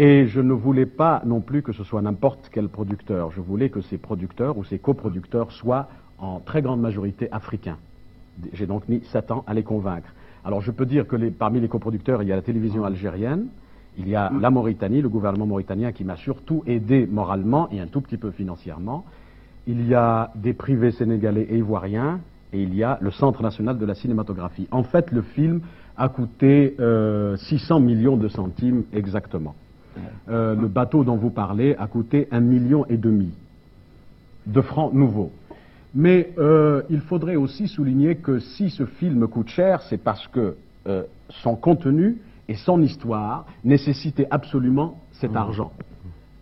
Et je ne voulais pas non plus que ce soit n'importe quel producteur. Je voulais que ces producteurs ou ces coproducteurs soient en très grande majorité africains. J'ai donc mis sept ans à les convaincre. Alors je peux dire que parmi les coproducteurs, il y a la télévision algérienne, il y a la Mauritanie, le gouvernement mauritanien qui m'a surtout aidé moralement et un tout petit peu financièrement. Il y a des privés sénégalais et ivoiriens, et il y a le Centre national de la cinématographie. En fait, le film a coûté 600 euh, millions de centimes exactement. Euh, le bateau dont vous parlez a coûté un million et demi de francs nouveaux. Mais euh, il faudrait aussi souligner que si ce film coûte cher, c'est parce que euh, son contenu et son histoire nécessitaient absolument cet mmh. argent.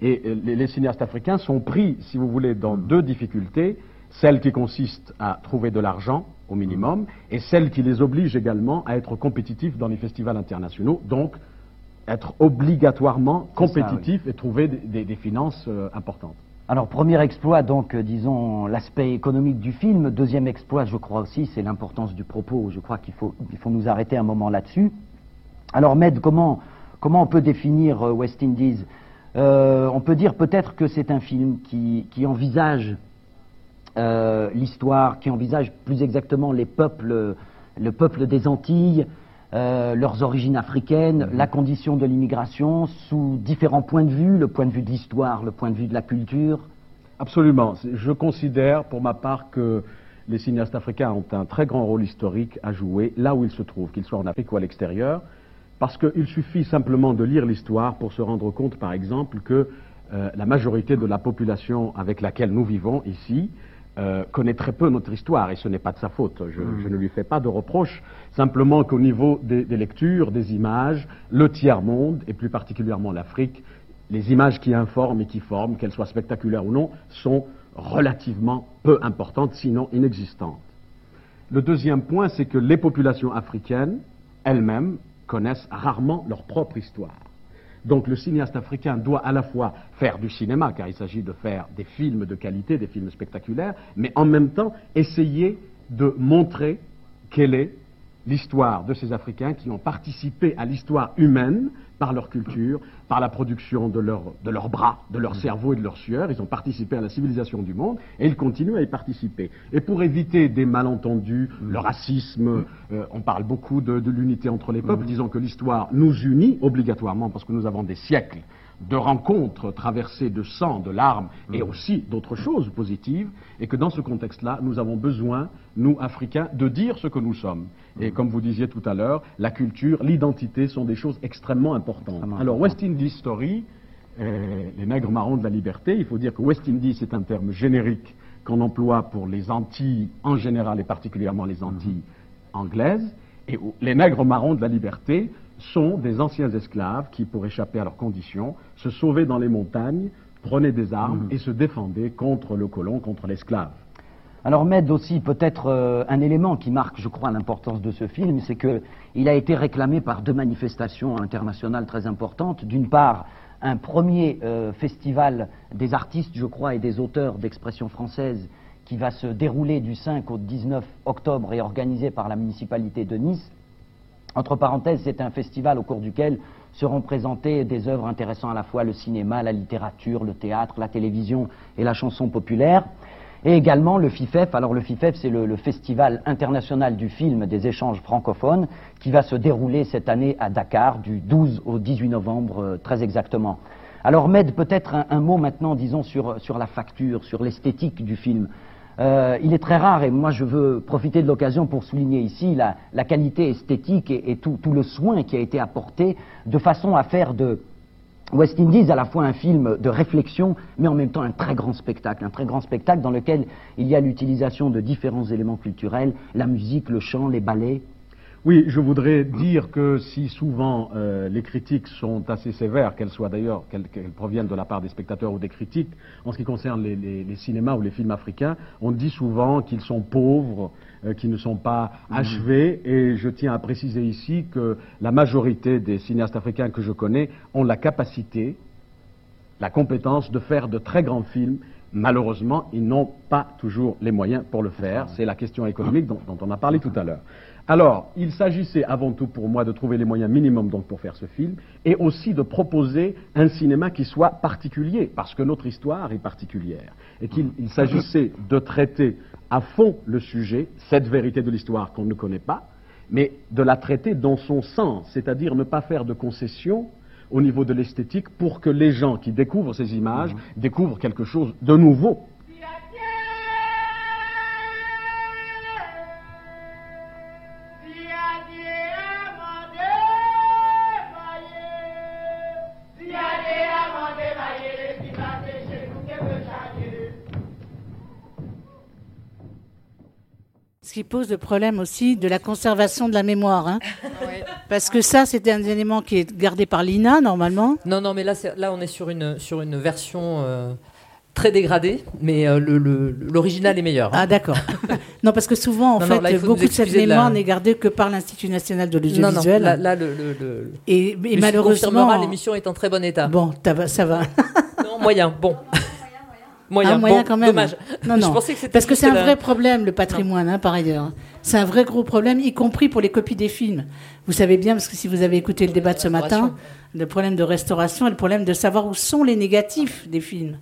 Et les, cinéastes africains sont pris, si vous voulez, dans deux difficultés. Celle qui consiste à trouver de l'argent au minimum, mmh. et celle qui les oblige également à être compétitifs dans les festivals internationaux, donc être obligatoirement compétitif et trouver des, finances euh, importantes. Alors, premier exploit, donc, euh, disons, l'aspect économique du film. Deuxième exploit, je crois aussi, c'est l'importance du propos. Je crois qu'il faut, il faut nous arrêter un moment là-dessus. Alors, Med, comment, comment on peut définir euh, West Indies? On peut dire peut-être que c'est un film qui, qui envisage l'histoire, qui envisage plus exactement les peuples, le peuple des Antilles, euh, leurs origines africaines, mhm. la condition de l'immigration sous différents points de vue, le point de vue de l'histoire, le point de vue de la culture Absolument. Je considère pour ma part que les cinéastes africains ont un très grand rôle historique à jouer là où ils se trouvent, qu'ils soient en Afrique ou à l'extérieur, parce qu'il suffit simplement de lire l'histoire pour se rendre compte, par exemple, que euh, la majorité de la population avec laquelle nous vivons ici euh, connaît très peu notre histoire, et ce n'est pas de sa faute. Je, mm. ne lui fais pas de reproche, simplement qu'au niveau des, lectures, des images, le tiers-monde, et plus particulièrement l'Afrique, les images qui informent et qui forment, qu'elles soient spectaculaires ou non, sont relativement peu importantes, sinon inexistantes. Le deuxième point, c'est que les populations africaines elles-mêmes connaissent rarement leur propre histoire. Donc le cinéaste africain doit à la fois faire du cinéma, car il s'agit de faire des films de qualité, des films spectaculaires, mais en même temps essayer de montrer quelle est l'histoire de ces Africains qui ont participé à l'histoire humaine par leur culture, par la production de, leurs bras, de leur cerveau et de leur sueur. Ils ont participé à la civilisation du monde et ils continuent à y participer. Et pour éviter des malentendus, le racisme, euh, on parle beaucoup de, de l'unité entre les peuples, disons que l'histoire nous unit obligatoirement parce que nous avons des siècles de rencontres traversées de sang, de larmes et mm. aussi d'autres choses positives, et que dans ce contexte-là, nous avons besoin, nous, Africains, de dire ce que nous sommes. Et mm. comme vous disiez tout à l'heure, la culture, l'identité sont des choses extrêmement importantes. Alors, West Indies Story, euh, les nègres marrons de la liberté, il faut dire que West Indies est un terme générique qu'on emploie pour les Antilles en général et particulièrement les Antilles anglaises. Et les nègres marrons de la liberté sont des anciens esclaves qui, pour échapper à leurs conditions, se sauvaient dans les montagnes, prenaient des armes et se défendaient contre le colon, contre l'esclave. Alors Med aussi peut-être euh, un élément qui marque, je crois, l'importance de ce film, c'est qu'il a été réclamé par deux manifestations internationales très importantes. D'une part, un premier euh, festival des artistes, je crois, et des auteurs d'expression française qui va se dérouler du 5 au 19 octobre et organisé par la municipalité de Nice. Entre parenthèses, c'est un festival au cours duquel seront présentées des œuvres intéressant à la fois le cinéma, la littérature, le théâtre, la télévision et la chanson populaire. Et également le FIFEF. Alors le FIFEF, c'est le, Festival international du film des échanges francophones qui va se dérouler cette année à Dakar du 12 au 18 novembre euh, très exactement. Alors Med, peut-être un, mot maintenant, disons, sur la facture, sur l'esthétique du film. Euh, il est très rare, et moi je veux profiter de l'occasion pour souligner ici la, qualité esthétique et, tout, le soin qui a été apporté de façon à faire de, West Indies à la fois un film de réflexion, mais en même temps un très grand spectacle, un très grand spectacle dans lequel il y a l'utilisation de différents éléments culturels, la musique, le chant, les ballets, oui, je voudrais dire que si souvent euh, les critiques sont assez sévères, qu'elles soient d'ailleurs, qu'elles proviennent de la part des spectateurs ou des critiques, en ce qui concerne les, cinémas ou les films africains, on dit souvent qu'ils sont pauvres, euh, qu'ils ne sont pas mhm. achevés, et je tiens à préciser ici que la majorité des cinéastes africains que je connais ont la capacité, la compétence de faire de très grands films Malheureusement, ils n'ont pas toujours les moyens pour le faire. C'est la question économique dont, on a parlé tout à l'heure. Alors, il s'agissait avant tout pour moi de trouver les moyens minimums donc pour faire ce film et aussi de proposer un cinéma qui soit particulier parce que notre histoire est particulière et qu'il s'agissait de traiter à fond le sujet, cette vérité de l'histoire qu'on ne connaît pas, mais de la traiter dans son sens, c'est-à-dire ne pas faire de concessions au niveau de l'esthétique pour que les gens qui découvrent ces images mhm. découvrent quelque chose de nouveau qui pose le problème aussi de la conservation de la mémoire. Hein. Parce que ça, c'était un élément qui est gardé par l'INA, normalement. Non, non, mais là, là on est sur une, sur une version euh, très dégradée, mais euh, l'original est meilleur. Hein. Ah, d'accord. (laughs) non, parce que souvent, en fait, beaucoup de cette mémoire n'est gardée que par l'Institut national de l'audiovisuel. Non, non, là, le, le, Et, et malheureusement. l'émission est en très bon état. Bon, ça va. non, moyen, bon. (laughs) Moyen, moyen quand même. Dommage. Non, non. Parce que c'est un vrai problème, le patrimoine, hein, par ailleurs. C'est un vrai gros problème, y compris pour les copies des films. Vous savez bien, parce que si vous avez écouté le débat de ce matin, le problème de restauration et le problème de savoir où sont les négatifs des films.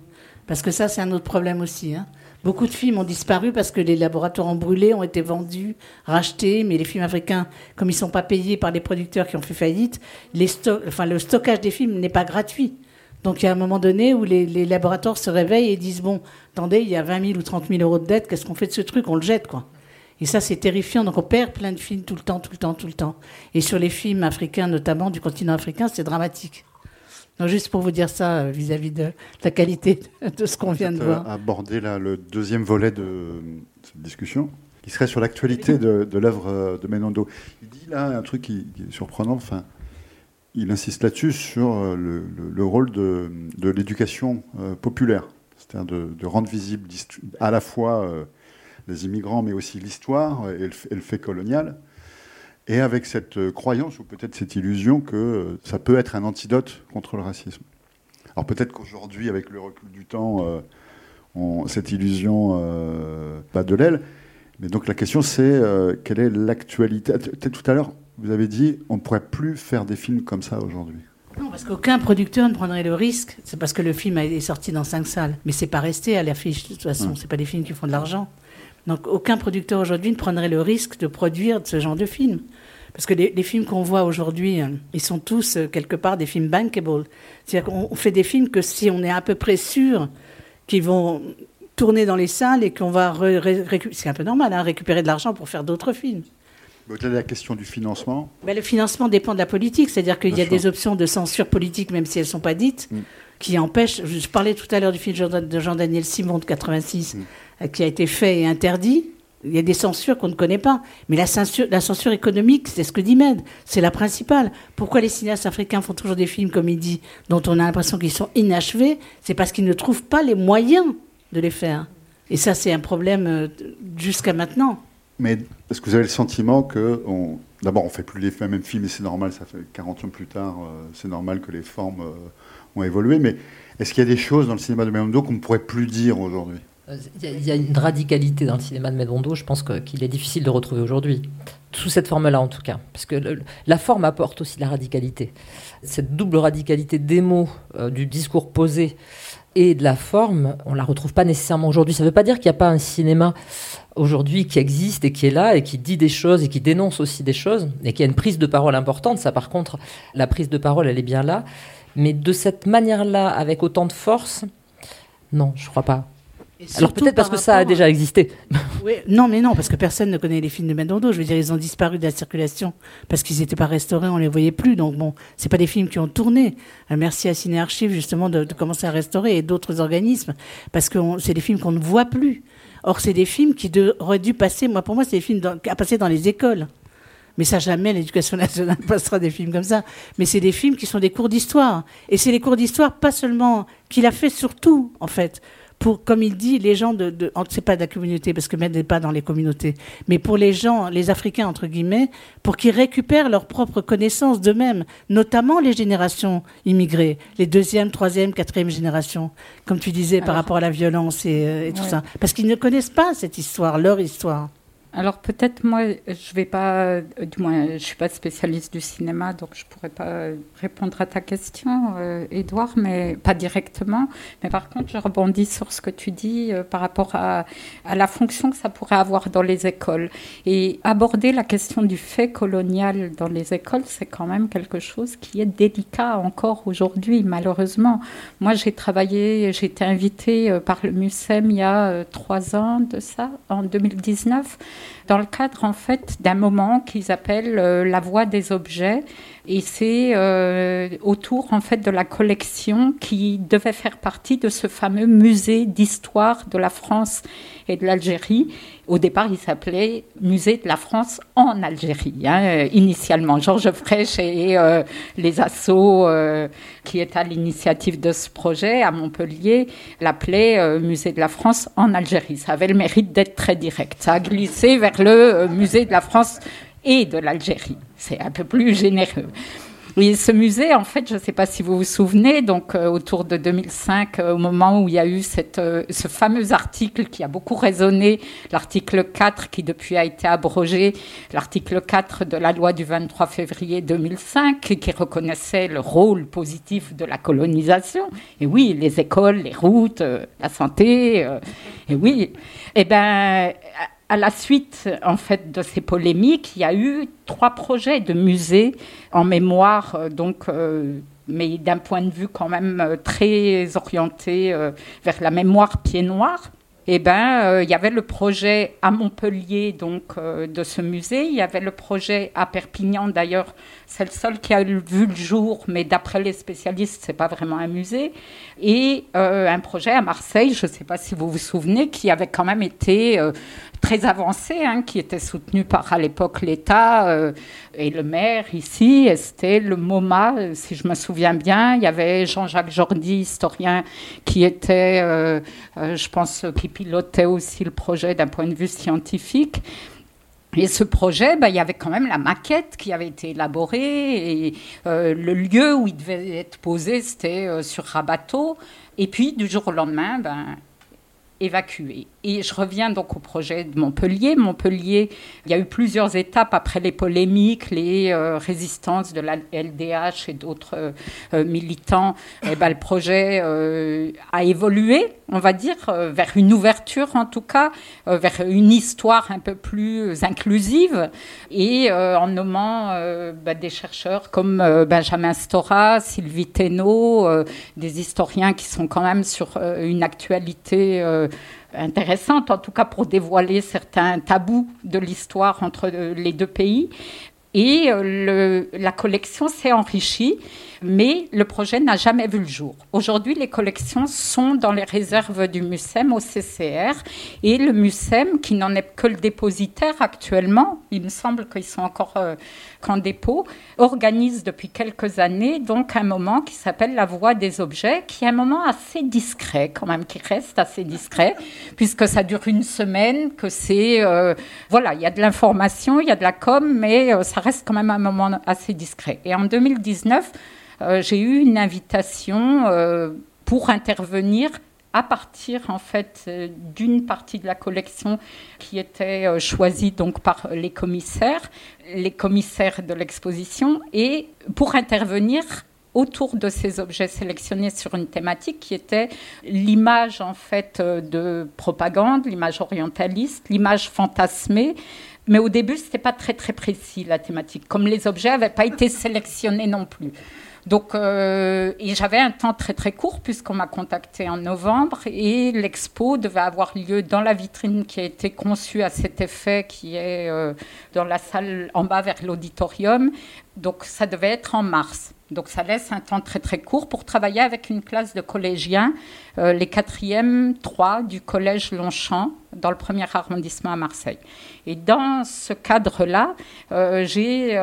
Parce que ça, c'est un autre problème aussi. Hein. Beaucoup de films ont disparu parce que les laboratoires ont brûlé, ont été vendus, rachetés, mais les films africains, comme ils ne sont pas payés par les producteurs qui ont fait faillite, les enfin, le stockage des films n'est pas gratuit. Donc il y a un moment donné où les, laboratoires se réveillent et disent bon, attendez, il y a 20 000 ou 30 000 euros de dette, qu'est-ce qu'on fait de ce truc? On le jette, quoi. Et ça, c'est terrifiant. Donc on perd plein de films tout le temps, tout le temps, tout le temps. Et sur les films africains, notamment du continent africain, c'est dramatique. Donc juste pour vous dire ça euh, vis-à-vis de la qualité de ce qu'on vient de voir. Aborder là le deuxième volet de cette discussion, qui serait sur l'actualité de, l'œuvre euh, de Menondo. Il dit là un truc qui, qui est surprenant. Enfin, il insiste là-dessus sur euh, le, rôle de, l'éducation euh, populaire, c'est-à-dire de, rendre visible à la fois euh, les immigrants, mais aussi l'histoire et, le fait colonial, et avec cette croyance ou peut-être cette illusion que ça peut être un antidote contre le racisme. Alors peut-être qu'aujourd'hui, avec le recul du temps, cette illusion pas de l'aile. Mais donc la question c'est quelle est l'actualité? Tout à l'heure, vous avez dit on ne pourrait plus faire des films comme ça aujourd'hui. Non, parce qu'aucun producteur ne prendrait le risque. C'est parce que le film est sorti dans cinq salles. Mais c'est pas resté à l'affiche, de toute façon. Ce C'est pas des films qui font de l'argent. Donc aucun producteur aujourd'hui ne prendrait le risque de produire ce genre de film. Parce que les, films qu'on voit aujourd'hui, hein, ils sont tous euh, quelque part des films bankable. C'est-à-dire qu'on fait des films que si on est à peu près sûr qu'ils vont tourner dans les salles et qu'on va c'est un peu normal, hein, récupérer de l'argent pour faire d'autres films. Au-delà de la question du financement? Le financement dépend de la politique, c'est-à-dire qu'il y a des options de censure politique, même si elles ne sont pas dites, mm. qui empêchent. Je parlais tout à l'heure du film de Jean-Daniel Simon de 86, mm. qui a été fait et interdit. Il y a des censures qu'on ne connaît pas. Mais la censure, la censure économique, c'est ce que dit Med. C'est la principale. Pourquoi les cinéastes africains font toujours des films, comme il dit, dont on a l'impression qu'ils sont inachevés? C'est parce qu'ils ne trouvent pas les moyens de les faire. Et ça, c'est un problème euh, jusqu'à maintenant. Mais est-ce que vous avez le sentiment que, d'abord, on ne fait plus les mêmes films et c'est normal, ça fait 40 ans plus tard, euh, c'est normal que les formes euh, ont évolué, mais est-ce qu'il y a des choses dans le cinéma de Medondo qu'on ne pourrait plus dire aujourd'hui? Il y, a une radicalité dans le cinéma de Medondo, je pense qu'il est difficile de retrouver aujourd'hui. Sous cette forme-là, en tout cas. Parce que la forme apporte aussi la radicalité. Cette double radicalité des mots, du discours posé, et de la forme, on la retrouve pas nécessairement aujourd'hui. Ça ne veut pas dire qu'il n'y a pas un cinéma aujourd'hui qui existe et qui est là et qui dit des choses et qui dénonce aussi des choses et qui a une prise de parole importante. Ça, par contre, la prise de parole, elle est bien là. Mais de cette manière-là, avec autant de force, non, je crois pas. Alors peut-être parce que ça a déjà existé. Oui, non, mais non, parce que personne ne connaît les films de Mendondo. Je veux dire, ils ont disparu de la circulation parce qu'ils n'étaient pas restaurés, on les voyait plus. Donc bon, c'est pas des films qui ont tourné. Euh, merci à Ciné Archive justement de, commencer à restaurer et d'autres organismes parce que c'est des films qu'on ne voit plus. Or, c'est des films qui auraient dû passer. Moi, pour moi, c'est des films à passer dans les écoles. Mais ça, jamais l'éducation nationale (laughs) passera des films comme ça. Mais c'est des films qui sont des cours d'histoire. Et c'est les cours d'histoire, pas seulement, qu'il a fait surtout, en fait, pour, comme il dit, les gens de, de c'est pas de la communauté parce que Med n'est pas dans les communautés, mais pour les gens, les Africains entre guillemets, pour qu'ils récupèrent leurs propres connaissances d'eux-mêmes, notamment les générations immigrées, les deuxième, troisième, quatrième générations, comme tu disais par rapport à la violence et, euh, tout ça, parce qu'ils ne connaissent pas cette histoire, leur histoire. Alors peut-être moi, je vais pas, euh, du moins, je suis pas spécialiste du cinéma, donc je pourrais pas répondre à ta question, Edouard, euh, mais pas directement. Mais par contre, je rebondis sur ce que tu dis euh, par rapport à, à, la fonction que ça pourrait avoir dans les écoles. Et aborder la question du fait colonial dans les écoles, c'est quand même quelque chose qui est délicat encore aujourd'hui, malheureusement. Moi, j'ai travaillé, j'ai été invitée par le MUSEM il y a trois ans de ça, en 2019 dans le cadre en fait d'un moment qu'ils appellent euh, la voix des objets et c'est euh, autour en fait de la collection qui devait faire partie de ce fameux musée d'histoire de la France et de l'Algérie. Au départ, il s'appelait Musée de la France en Algérie. Hein, initialement, Georges Frêche et euh, les assos euh, qui étaient à l'initiative de ce projet à Montpellier l'appelaient Musée de la France en Algérie. Ça avait le mérite d'être très direct. Ça a glissé vers le Musée de la France et de l'Algérie. C'est un peu plus généreux. Oui, ce musée, en fait, je ne sais pas si vous vous souvenez, donc euh, autour de 2005, euh, au moment où il y a eu cette, euh, ce fameux article qui a beaucoup résonné, l'article 4 qui depuis a été abrogé, l'article 4 de la loi du 23 février 2005 qui reconnaissait le rôle positif de la colonisation. Et oui, les écoles, les routes, la santé. et oui, eh ben à la suite en fait de ces polémiques, il y a eu trois projets de musées en mémoire, euh, donc, euh, mais d'un point de vue quand même euh, très orienté vers la mémoire pied noir eh ben, il y avait le projet à Montpellier donc de ce musée. Il y avait le projet à Perpignan. D'ailleurs, c'est le seul qui a vu le jour, mais d'après les spécialistes, c'est pas vraiment un musée. Et un projet à Marseille, je ne sais pas si vous vous souvenez, qui avait quand même été très avancé, hein, qui était soutenu par à l'époque l'État et le maire ici. C'était le MoMA, si je me souviens bien. Il y avait Jean-Jacques Jordi, historien, qui était, je pense, qui pilotait aussi le projet d'un point de vue scientifique. Et ce projet, ben, il y avait quand même la maquette qui avait été élaborée et euh, le lieu où il devait être posé, c'était euh, sur Rabateau. Et puis, du jour au lendemain, ben, évacué. Et je reviens donc au projet de Montpellier. Montpellier, il y a eu plusieurs étapes après les polémiques, les euh, résistances de la LDH et d'autres euh, militants. Et eh ben, le projet euh, a évolué, on va dire, vers une ouverture en tout cas, vers une histoire un peu plus inclusive et en nommant ben, des chercheurs comme Benjamin Stora, Sylvie Thénault, des historiens qui sont quand même sur une actualité intéressante, en tout cas pour dévoiler certains tabous de l'histoire entre les deux pays. Et le, la collection s'est enrichie mais le projet n'a jamais vu le jour. Aujourd'hui, les collections sont dans les réserves du MUSEM au CCR et le MUSEM, qui n'en est que le dépositaire actuellement, il me semble qu'ils sont encore euh, qu'en dépôt, organise depuis quelques années donc un moment qui s'appelle la voix des objets, qui est un moment assez discret quand même, qui reste assez discret, puisque ça dure une semaine, que c'est... Euh, voilà, il y a de l'information, il y a de la com, mais euh, ça reste quand même un moment assez discret. Et en 2019, euh, j'ai eu une invitation pour intervenir à partir en fait euh, d'une partie de la collection qui était choisie donc par les commissaires, les commissaires de l'exposition, et pour intervenir autour de ces objets sélectionnés sur une thématique qui était l'image en fait de propagande, l'image orientaliste, l'image fantasmée. Mais au début, ce n'était pas très très précis la thématique, comme les objets n'avaient pas été sélectionnés non plus. Donc, euh, et j'avais un temps très très court puisqu'on m'a contacté en novembre et l'expo devait avoir lieu dans la vitrine qui a été conçue à cet effet, qui est euh, dans la salle en bas vers l'auditorium. Donc, ça devait être en mars. Donc, ça laisse un temps très très court pour travailler avec une classe de collégiens, euh, les quatrièmes 3 du collège Longchamp, dans le premier arrondissement à Marseille. Et dans ce cadre-là, j'ai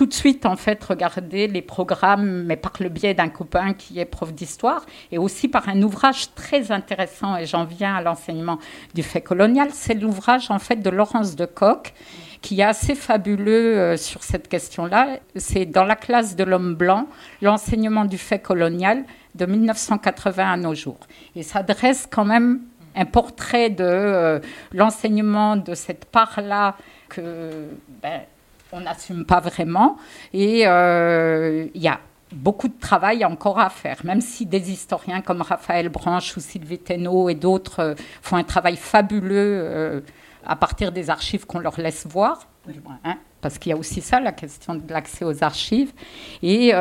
tout de suite en fait regarder les programmes, mais par le biais d'un copain qui est prof d'histoire, et aussi par un ouvrage très intéressant, et j'en viens à l'enseignement du fait colonial, c'est l'ouvrage en fait de Laurence de Coq, qui est assez fabuleux euh, sur cette question-là. C'est dans la classe de l'homme blanc, l'enseignement du fait colonial de 1980 à nos jours. Et ça dresse quand même un portrait de euh, l'enseignement de cette part-là que ben, on n'assume pas vraiment. Et euh, il y a beaucoup de travail encore à faire, même si des historiens comme Raphaël Branche ou Sylvie Thénault et d'autres euh, font un travail fabuleux euh, à partir des archives qu'on leur laisse voir. Hein, parce qu'il y a aussi ça, la question de l'accès aux archives. Et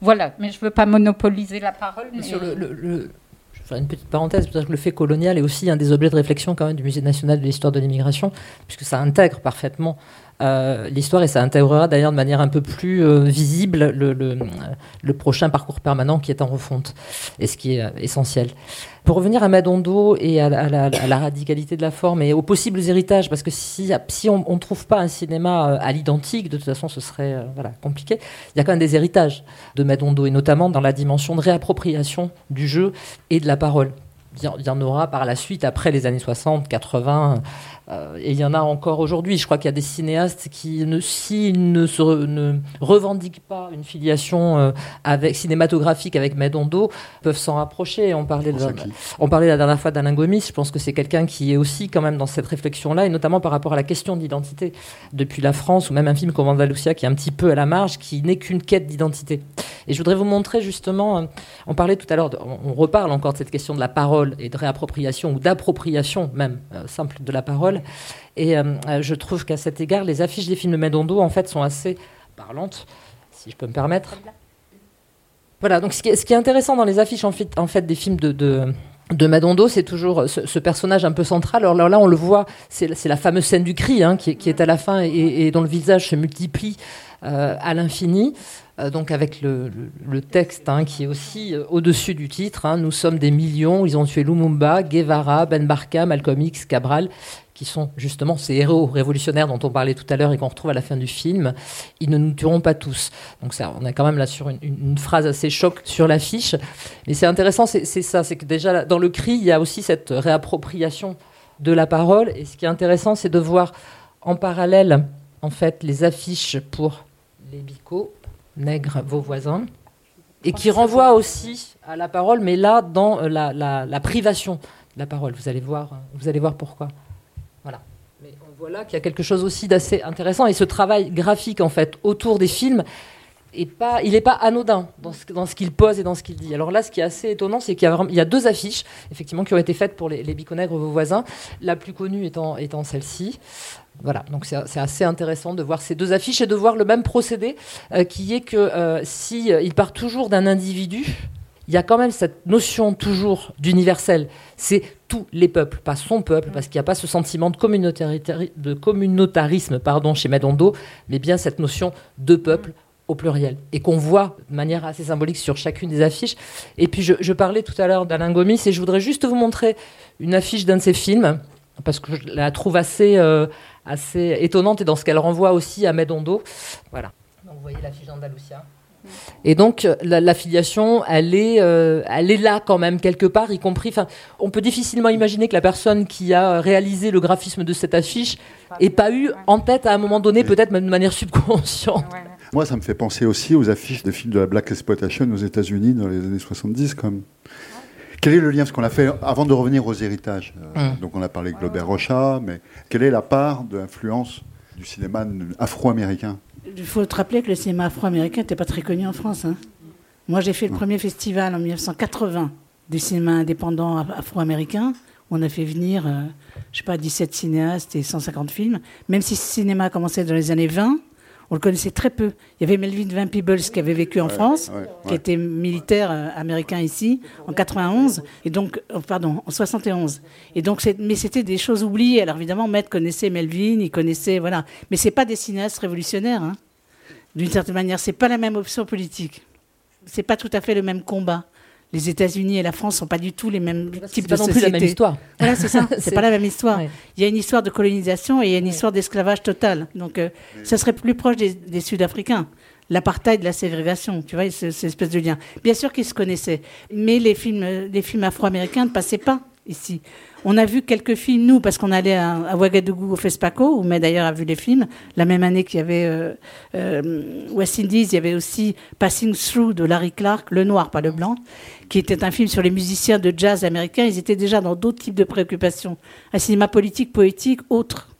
voilà, mais je ne veux pas monopoliser la parole. Mais... Sur le, je vais faire une petite parenthèse, parce que le fait colonial est aussi un des objets de réflexion quand même du Musée national de l'histoire de l'immigration, puisque ça intègre parfaitement euh, l'histoire et ça intégrera d'ailleurs de manière un peu plus euh, visible le, prochain parcours permanent qui est en refonte et ce qui est euh, essentiel. Pour revenir à Madondo et à la, radicalité de la forme et aux possibles héritages, parce que si, on ne trouve pas un cinéma à l'identique, de toute façon ce serait compliqué, il y a quand même des héritages de Madondo et notamment dans la dimension de réappropriation du jeu et de la parole. Il y en aura par la suite, après les années 60, 80, euh, et il y en a encore aujourd'hui. Je crois qu'il y a des cinéastes qui, ne, s'ils ne, se, ne revendiquent pas une filiation euh, avec, cinématographique avec Medondo, peuvent s'en rapprocher. On parlait, on parlait la dernière fois d'Alain Gomis. Je pense que c'est quelqu'un qui est aussi quand même dans cette réflexion-là, et notamment par rapport à la question d'identité depuis la France, ou même un film comme Andalusia qui est un petit peu à la marge, qui n'est qu'une quête d'identité. Et je voudrais vous montrer justement, euh, on parlait tout à l'heure, on reparle encore de cette question de la parole et de réappropriation, ou d'appropriation même simple de la parole. Et euh, euh, je trouve qu'à cet égard, les affiches des films de Medondo, en fait, sont assez parlantes, si je peux me permettre. Voilà, donc ce qui est, intéressant dans les affiches en fait, en fait des films de, de, Madondo, c'est toujours ce, personnage un peu central. Alors là, on le voit, c'est la fameuse scène du cri hein, qui, est à la fin et, dont le visage se multiplie euh, à l'infini. Donc avec le, texte hein, qui est aussi au-dessus du titre. Hein. nous sommes des millions, ils ont tué Lumumba, Guevara, Ben Barka, Malcolm X, Cabral qui sont justement ces héros révolutionnaires dont on parlait tout à l'heure et qu'on retrouve à la fin du film, ils ne nous tueront pas tous. Donc on est quand même là sur une, phrase assez choc sur l'affiche. Mais c'est intéressant, c'est ça, c'est que déjà dans le cri, il y a aussi cette réappropriation de la parole. Et ce qui est intéressant, c'est de voir en parallèle, en fait, les affiches pour les bicots, nègres, vos voisins, et qui renvoient aussi à la parole, mais là, dans la, la privation de la parole. Vous allez voir, vous allez voir pourquoi. Voilà. Mais on voit là qu'il y a quelque chose aussi d'assez intéressant. Et ce travail graphique, en fait, autour des films, est pas, il n'est pas anodin dans ce, dans ce qu'il pose et dans ce qu'il dit. Alors là, ce qui est assez étonnant, c'est qu'il y, a, il y a deux affiches, effectivement, qui ont été faites pour les, les biconègres, vos voisins. La plus connue étant, étant celle-ci. Voilà, donc c'est assez intéressant de voir ces deux affiches et de voir le même procédé, euh, qui est que euh, euh, part toujours d'un individu, il y a quand même cette notion toujours d'universel. C'est tous les peuples, pas son peuple, parce qu'il n'y a pas ce sentiment de, communautarisme pardon, chez Medondo, mais bien cette notion de peuple au pluriel et qu'on voit de manière assez symbolique sur chacune des affiches. Et puis je, parlais tout à l'heure d'Alain Gomis et je voudrais juste vous montrer une affiche d'un de ses films parce que je la trouve assez, euh, assez étonnante et dans ce qu'elle renvoie aussi à Medondo. Voilà. Donc vous voyez l'affiche d'Andalusia. Et donc l'affiliation, elle est, euh, elle est là quand même quelque part, y compris. Enfin, on peut difficilement imaginer que la personne qui a réalisé le graphisme de cette affiche ait pas eu en tête à un moment donné, peut-être même de manière subconsciente. Moi, ça me fait penser aussi aux affiches de films de la Black Exploitation aux États-Unis dans les années 70, comme. Quel est le lien Parce qu'on a fait avant de revenir aux héritages. Euh. Donc on a parlé de Glober Rocha, mais quelle est la part de l'influence du cinéma afro-américain? Il faut te rappeler que le cinéma afro-américain n'était pas très connu en France. Hein. Moi, j'ai fait le premier festival en 1980 du cinéma indépendant afro-américain. On a fait venir, je euh, je sais pas, 17 cinéastes et 150 films. Même si ce cinéma a commencé dans les années 20, on le connaissait très peu. Il y avait Melvin Van Peebles qui avait vécu en France, qui était militaire euh, américain ici en 91 et donc oh, pardon en 71. Et donc mais c'était des choses oubliées. Alors évidemment, Maître connaissait Melvin, il connaissait voilà, mais c'est pas des cinéastes révolutionnaires. Hein. D'une certaine manière, c'est pas la même option politique. C'est pas tout à fait le même combat les États-Unis et la France sont pas du tout les mêmes types de sociétés. C'est pas non plus la même histoire. (laughs) Voilà, c'est ça. (laughs) c'est pas la même histoire. Il y a une histoire de colonisation et il y a une histoire d'esclavage total. Donc, euh, ça serait plus proche des, des Sud-Africains. L'apartheid, la ségrégation, tu vois, cette espèce de lien. Bien sûr qu'ils se connaissaient, mais les films, les films afro-américains ne passaient pas ici. On a vu quelques films, nous, parce qu'on allait à, Ouagadougou au FESPACO, où mais d'ailleurs a vu les films. La même année qu'il y avait euh, euh, West Indies, il y avait aussi Passing Through de Larry Clark, le noir, pas le blanc, qui était un film sur les musiciens de jazz américains. Ils étaient déjà dans d'autres types de préoccupations. Un cinéma politique, poétique, autre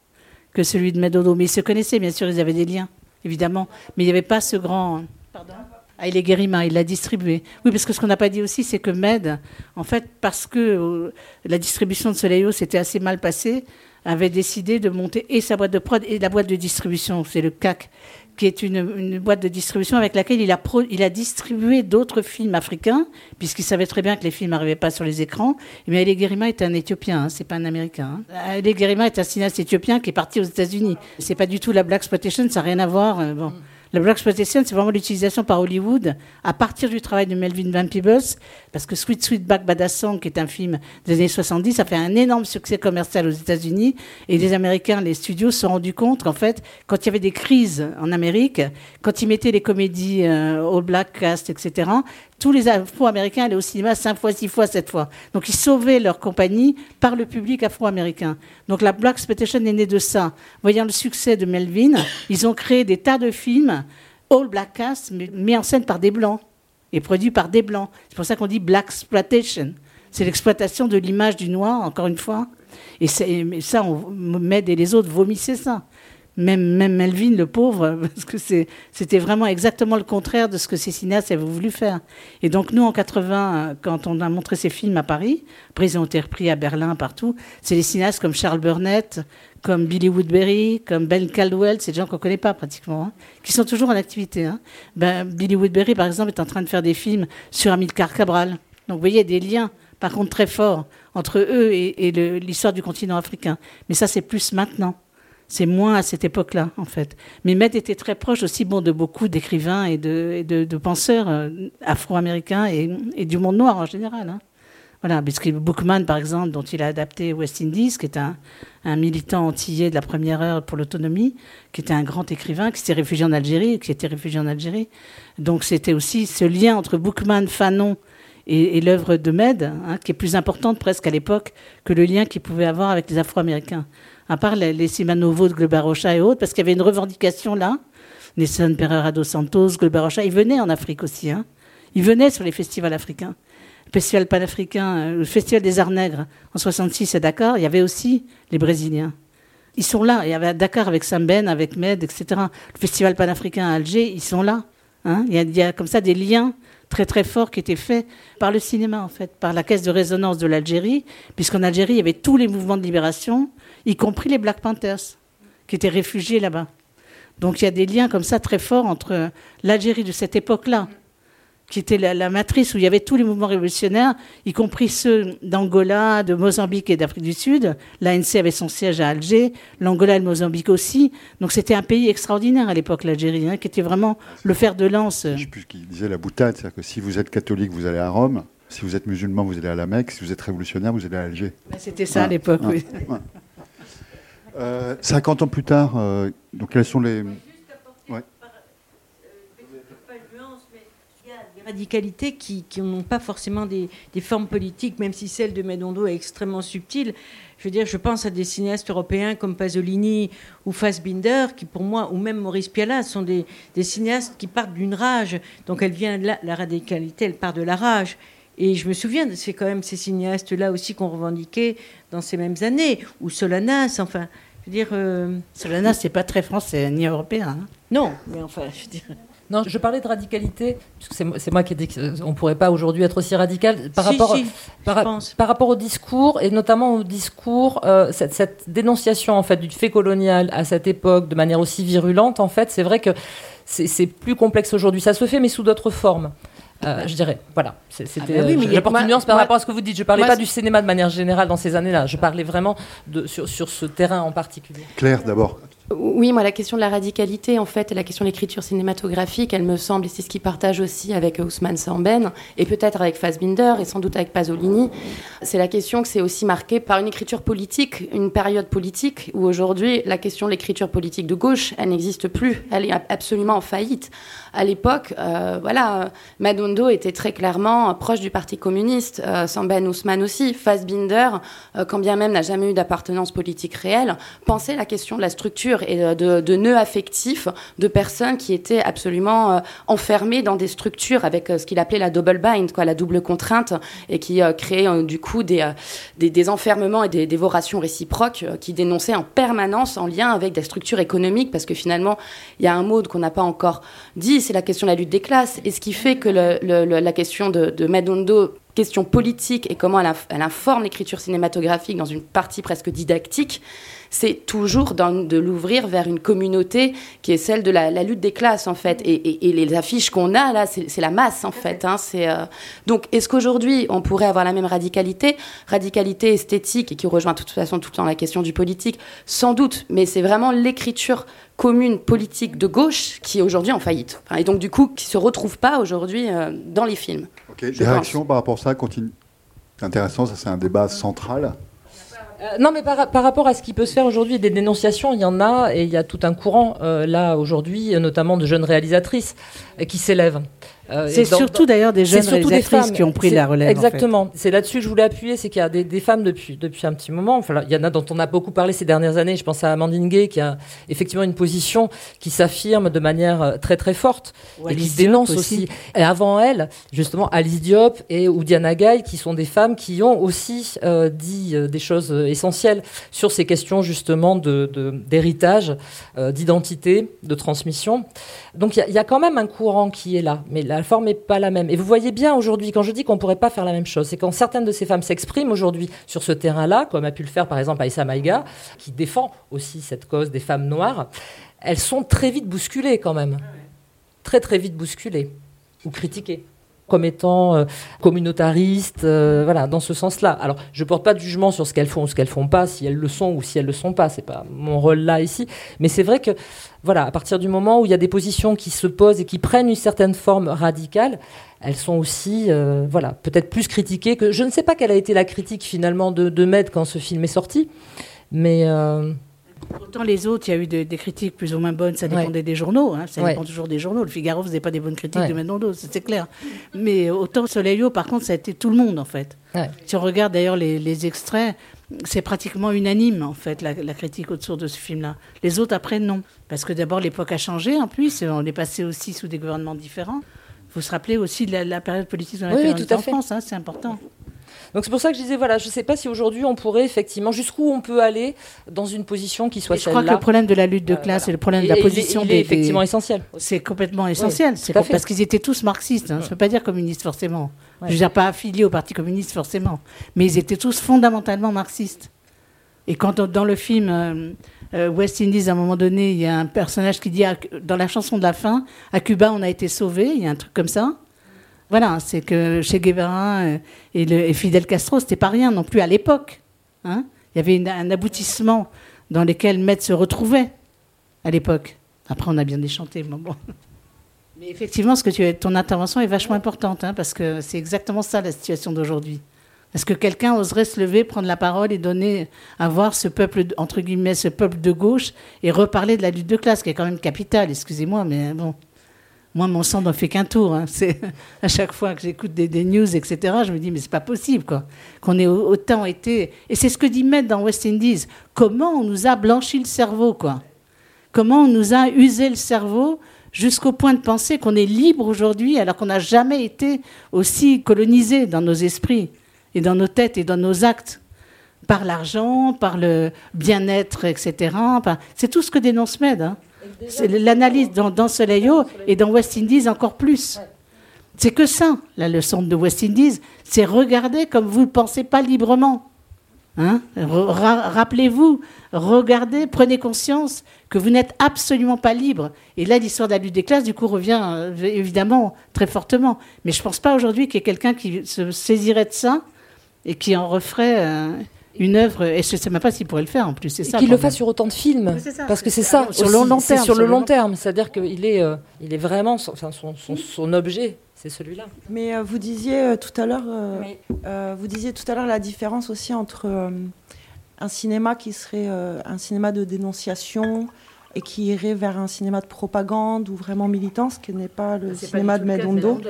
que celui de Medodo. Mais ils se connaissaient, bien sûr, ils avaient des liens, évidemment. Mais il n'y avait pas ce grand... Pardon? Ah, il est Guérima, il l'a distribué. Oui, parce que ce qu'on n'a pas dit aussi, c'est que Med, en fait, parce que euh, la distribution de Soleil s'était assez mal passée, avait décidé de monter et sa boîte de prod et la boîte de distribution, c'est le CAC, qui est une, boîte de distribution avec laquelle il a, il a distribué d'autres films africains, puisqu'il savait très bien que les films n'arrivaient pas sur les écrans. Mais Ali Guérima est un Éthiopien, hein, c'est pas un Américain. Hein. Ali Guérima est un cinéaste éthiopien qui est parti aux États-Unis. C'est pas du tout la Black Exploitation, ça n'a rien à voir. Euh, bon. La Black Exploitation, c'est vraiment l'utilisation par Hollywood, à partir du travail de Melvin Van Peebles, parce que Sweet Sweet Back Badassong, qui est un film des années 70, a fait un énorme succès commercial aux États-Unis, et les Américains, les studios se sont rendus compte qu'en fait, quand il y avait des crises en Amérique, quand ils mettaient les comédies euh, All Black Cast, etc., tous les Afro-Américains allaient au cinéma cinq fois, six fois, sept fois. Donc ils sauvaient leur compagnie par le public afro-américain. Donc la Black Exploitation est née de ça. Voyant le succès de Melvin, ils ont créé des tas de films, all black cast, mis en scène par des blancs et produits par des blancs. C'est pour ça qu'on dit Black Exploitation. C'est l'exploitation de l'image du noir, encore une fois. Et, ça, on, Med et les autres vomissaient ça même, Melvin, le pauvre, (laughs) parce que c'était vraiment exactement le contraire de ce que ces cinéastes avaient voulu faire. Et donc nous, en 80, quand on a montré ces films à Paris, après ils ont été repris à Berlin, partout, c'est les cinéastes comme Charles Burnett, comme Billy Woodbury, comme Ben Caldwell, c'est des gens qu'on ne connaît pas pratiquement, hein, qui sont toujours en activité. Hein. Ben, Billy Woodbury, par exemple, est en train de faire des films sur Amilcar Cabral. Donc vous voyez, des liens, par contre, très forts entre eux et l'histoire du continent africain. Mais ça, c'est plus maintenant. C'est moins à cette époque-là, en fait. Mais Med était très proche aussi bon, de beaucoup d'écrivains et de, penseurs euh, afro-américains et, du monde noir en général. Hein. Voilà, puisque Bookman, par exemple, dont il a adapté West Indies, qui est un, militant antillais de la première heure pour l'autonomie, qui était un grand écrivain, qui s'est réfugié en Algérie, qui était réfugié en Algérie. Donc c'était aussi ce lien entre Bookman, Fanon et, l'œuvre de Med, hein, qui est plus importante presque à l'époque que le lien qu'il pouvait avoir avec les Afro-Américains à part les, les Simanovos de Globarocha et autres, parce qu'il y avait une revendication là. Nelson Pereira dos Santos, Globarocha, ils venaient en Afrique aussi. Hein. Ils venaient sur les festivals africains. Le festival panafricain, euh, festival des arts nègres en 66 à Dakar, il y avait aussi les Brésiliens. Ils sont là. Il y avait Dakar avec Samben, avec Med, etc. Le festival panafricain à Alger, ils sont là. Hein. Il, y a, il y a comme ça des liens très très forts qui étaient faits par le cinéma en fait, par la caisse de résonance de l'Algérie, puisqu'en Algérie il y avait tous les mouvements de libération, y compris les Black Panthers, qui étaient réfugiés là-bas. Donc il y a des liens comme ça très forts entre l'Algérie de cette époque-là, qui était la, matrice où il y avait tous les mouvements révolutionnaires, y compris ceux d'Angola, de Mozambique et d'Afrique du Sud. L'ANC avait son siège à Alger, l'Angola et le Mozambique aussi. Donc c'était un pays extraordinaire à l'époque, l'Algérie, hein, qui était vraiment le fer de lance. Je sais plus qui disait la boutade, c'est-à-dire que si vous êtes catholique, vous allez à Rome. Si vous êtes musulman, vous allez à la Mecque. Si vous êtes révolutionnaire, vous allez à Alger. Ben, c'était ça à l'époque, oui. 50 euh, ans plus tard, euh, donc quels sont les radicalités qui, n'ont pas forcément des, formes politiques, même si celle de Medondo est extrêmement subtile. Je veux dire, je pense à des cinéastes européens comme Pasolini ou Fassbinder, qui pour moi, ou même Maurice Pialat, sont des, cinéastes qui partent d'une rage. Donc elle vient de la radicalité, elle part de la rage. Et je me souviens, c'est quand même ces cinéastes-là aussi qu'on revendiquait dans ces mêmes années, ou Solanas, enfin, je veux dire... Euh... Solanas, c'est pas très français ni européen. Hein. Non, mais enfin, je veux dire... Non, je parlais de radicalité, puisque c'est moi qui ai dit qu'on ne pourrait pas aujourd'hui être aussi radical par, rapport, par, rapport au discours, et notamment au discours, euh, cette, dénonciation en fait, du fait colonial à cette époque de manière aussi virulente, en fait, c'est vrai que c'est plus complexe aujourd'hui. Ça se fait, mais sous d'autres formes. Euh, je dirais. Voilà. C'était. Ah bah oui, j'apporte une nuance par rapport à ce que vous dites. Je ne parlais pas du cinéma de manière générale dans ces années-là. Je parlais vraiment de, sur, sur ce terrain en particulier. Claire, d'abord. Oui, moi, la question de la radicalité, en fait, la question de l'écriture cinématographique, elle me semble, et c'est ce qu'il partage aussi avec Ousmane Samben, et peut-être avec Fassbinder, et sans doute avec Pasolini, c'est la question que c'est aussi marqué par une écriture politique, une période politique, où aujourd'hui, la question de l'écriture politique de gauche, elle n'existe plus, elle est absolument en faillite. À l'époque, euh, voilà, Madondo était très clairement proche du Parti communiste, euh, Samben Ousmane aussi, Fassbinder, euh, quand bien même n'a jamais eu d'appartenance politique réelle, pensait la question de la structure et de, de, nœuds affectifs de personnes qui étaient absolument euh, enfermées dans des structures avec euh, ce qu'il appelait la double bind, quoi, la double contrainte, et qui euh, créait du coup des, des, enfermements et des dévorations réciproques qui dénonçaient en permanence en lien avec des structures économiques, parce que finalement, il y a un mot qu'on n'a pas encore dit, c'est la question de la lutte des classes, et ce qui fait que la question de, de Madondo question politique et comment elle, informe l'écriture cinématographique dans une partie presque didactique, c'est toujours de l'ouvrir vers une communauté qui est celle de la, lutte des classes en fait. Et, les affiches qu'on a là, c'est la masse en fait. Hein, euh, Donc est-ce qu'aujourd'hui on pourrait avoir la même radicalité, radicalité esthétique et qui rejoint de toute façon tout le temps la question du politique, sans doute. Mais c'est vraiment l'écriture commune politique de gauche qui est aujourd'hui en faillite. et donc du coup qui se retrouve pas aujourd'hui euh, dans les films. Ok. Des réactions par rapport à ça continue. C'est intéressant, ça c'est un débat central. Euh, non, mais par, rapport à ce qui peut se faire aujourd'hui, des dénonciations, il y en a, et il y a tout un courant euh, là aujourd'hui, notamment de jeunes réalisatrices, qui s'élèvent. Euh, c'est surtout d'ailleurs des jeunes surtout des femmes qui ont pris la relève. Exactement. C'est là-dessus que je voulais appuyer, c'est qu'il y a des, femmes depuis, depuis un petit moment. Enfin, il y en a dont on a beaucoup parlé ces dernières années. Je pense à Amandine Gay qui a effectivement une position qui s'affirme de manière euh, très très forte et qui se dénonce aussi. Et avant elle, justement, Alice Diop et ou Diana Gaye qui sont des femmes qui ont aussi euh, dit des choses essentielles sur ces questions justement de, d'héritage, d'identité, de transmission. Donc il y, y, a quand même un courant qui est là, mais la forme n'est pas la même. Et vous voyez bien aujourd'hui, quand je dis qu'on ne pourrait pas faire la même chose, c'est quand certaines de ces femmes s'expriment aujourd'hui sur ce terrain-là, comme a pu le faire par exemple Aïssa Maïga, qui défend aussi cette cause des femmes noires, elles sont très vite bousculées quand même. Très très vite bousculées ou critiquées comme étant euh, communautaristes, euh, voilà, dans ce sens-là. Alors, je porte pas de jugement sur ce qu'elles font ou ce qu'elles font pas, si elles le sont ou si elles le sont pas. C'est pas mon rôle là ici, mais c'est vrai que voilà, à partir du moment où il y a des positions qui se posent et qui prennent une certaine forme radicale, elles sont aussi, euh, voilà, peut-être plus critiquées que. Je ne sais pas quelle a été la critique finalement de, de Med quand ce film est sorti, mais. Autant les autres, il y a eu des, critiques plus ou moins bonnes, ça dépendait des journaux, hein, ça dépend toujours des journaux. Le Figaro faisait pas des bonnes critiques de Mendondo, c'est clair. Mais autant Soleil par contre, ça a été tout le monde en fait. Si on regarde d'ailleurs les, les extraits, c'est pratiquement unanime, en fait, la, critique autour de ce film-là. Les autres, après, non. Parce que d'abord, l'époque a changé, en plus. On est passé aussi sous des gouvernements différents. Il faut se rappeler aussi de la, période politique dans laquelle on en France, hein, c'est important. Donc c'est pour ça que je disais, voilà, je ne sais pas si aujourd'hui on pourrait effectivement, jusqu'où on peut aller dans une position qui soit celle-là. Je crois que le problème de la lutte de euh, classe et le problème de la position des, est effectivement essentiel. C'est complètement essentiel. c'est parce qu'ils étaient tous marxistes. Hein. Je ne veux pas dire communistes forcément. Je ne veux dire pas affiliés au Parti communiste forcément. Mais ils étaient tous fondamentalement marxistes. Et quand dans le film euh, euh, West Indies, à un moment donné, il y a un personnage qui dit, dans la chanson de la fin, à Cuba, on a été sauvés, il y a un truc comme ça. Voilà, c'est que Che Guevara euh, et, Fidel Castro, c'était pas rien non plus à l'époque. Hein Il y avait un aboutissement dans lequel Maître se retrouvait à l'époque. Après, on a bien déchanté, mais bon. (laughs) Mais effectivement, ce que tu, ton intervention est vachement importante, hein, parce que c'est exactement ça la situation d'aujourd'hui. Est-ce que quelqu'un oserait se lever, prendre la parole et donner à voir ce peuple, entre guillemets, ce peuple de gauche et reparler de la lutte de classe, qui est quand même capitale, excusez-moi, mais bon. Moi, mon sang n'en fait qu'un tour. Hein. C'est à chaque fois que j'écoute des, news, etc., je me dis mais c'est pas possible quoi, qu'on ait autant été. Et c'est ce que dit Med dans West Indies. Comment on nous a blanchi le cerveau quoi? Comment on nous a usé le cerveau jusqu'au point de penser qu'on est libre aujourd'hui alors qu'on n'a jamais été aussi colonisé dans nos esprits et dans nos têtes et dans nos actes? Par l'argent, par le bien-être, etc. C'est tout ce que dénonce Med. C'est l'analyse dans, Soleil-Haut et dans West Indies encore plus. C'est que ça, la leçon de West Indies, c'est regarder comme vous ne pensez pas librement. Hein? Rappelez-vous, regardez, prenez conscience que vous n'êtes absolument pas libre. Et là, l'histoire de la lutte des classes, du coup, revient euh, évidemment très fortement. Mais je ne pense pas aujourd'hui qu'il y ait quelqu'un qui se saisirait de ça et qui en referait euh, une œuvre, et je ne sais même pas s'il pourrait le faire en plus. C'est ça. Qu'il le fasse sur autant de films, parce que c'est ça. Sur le long terme. Sur le long terme, c'est-à-dire qu'il est, euh, il est vraiment, son, son, son, son objet, c'est celui-là. Mais euh, vous disiez euh, tout à l'heure, euh, vous disiez tout à l'heure la différence aussi entre un cinéma qui serait un cinéma de dénonciation et qui irait vers un cinéma de propagande ou vraiment militant, ce qui n'est pas le cinéma pas de Medondo.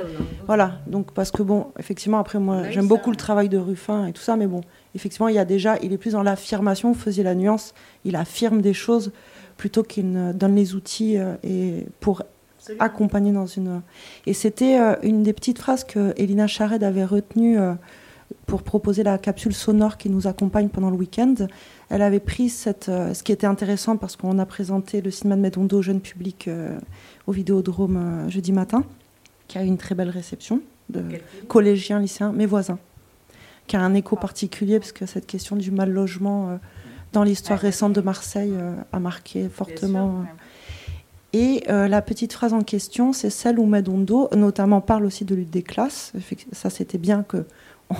Voilà, donc parce que bon, effectivement, après moi, j'aime beaucoup le travail de Ruffin et tout ça, mais bon, effectivement, il y a déjà, il est plus dans l'affirmation, vous faisiez la nuance, il affirme des choses plutôt qu'il ne donne les outils et pour accompagner dans une. Et c'était une des petites phrases que Elina Chared avait retenues pour proposer la capsule sonore qui nous accompagne pendant le week-end. Elle avait pris cette, ce qui était intéressant parce qu'on a présenté le cinéma de Medondo au jeune public au Vidéodrome jeudi matin, qui a eu une très belle réception de collégiens, lycéens, mes voisins, qui a un écho particulier parce que cette question du mal logement dans l'histoire récente de Marseille a marqué fortement. Et euh, la petite phrase en question, c'est celle où Medondo, notamment, parle aussi de lutte des classes. Ça, c'était bien que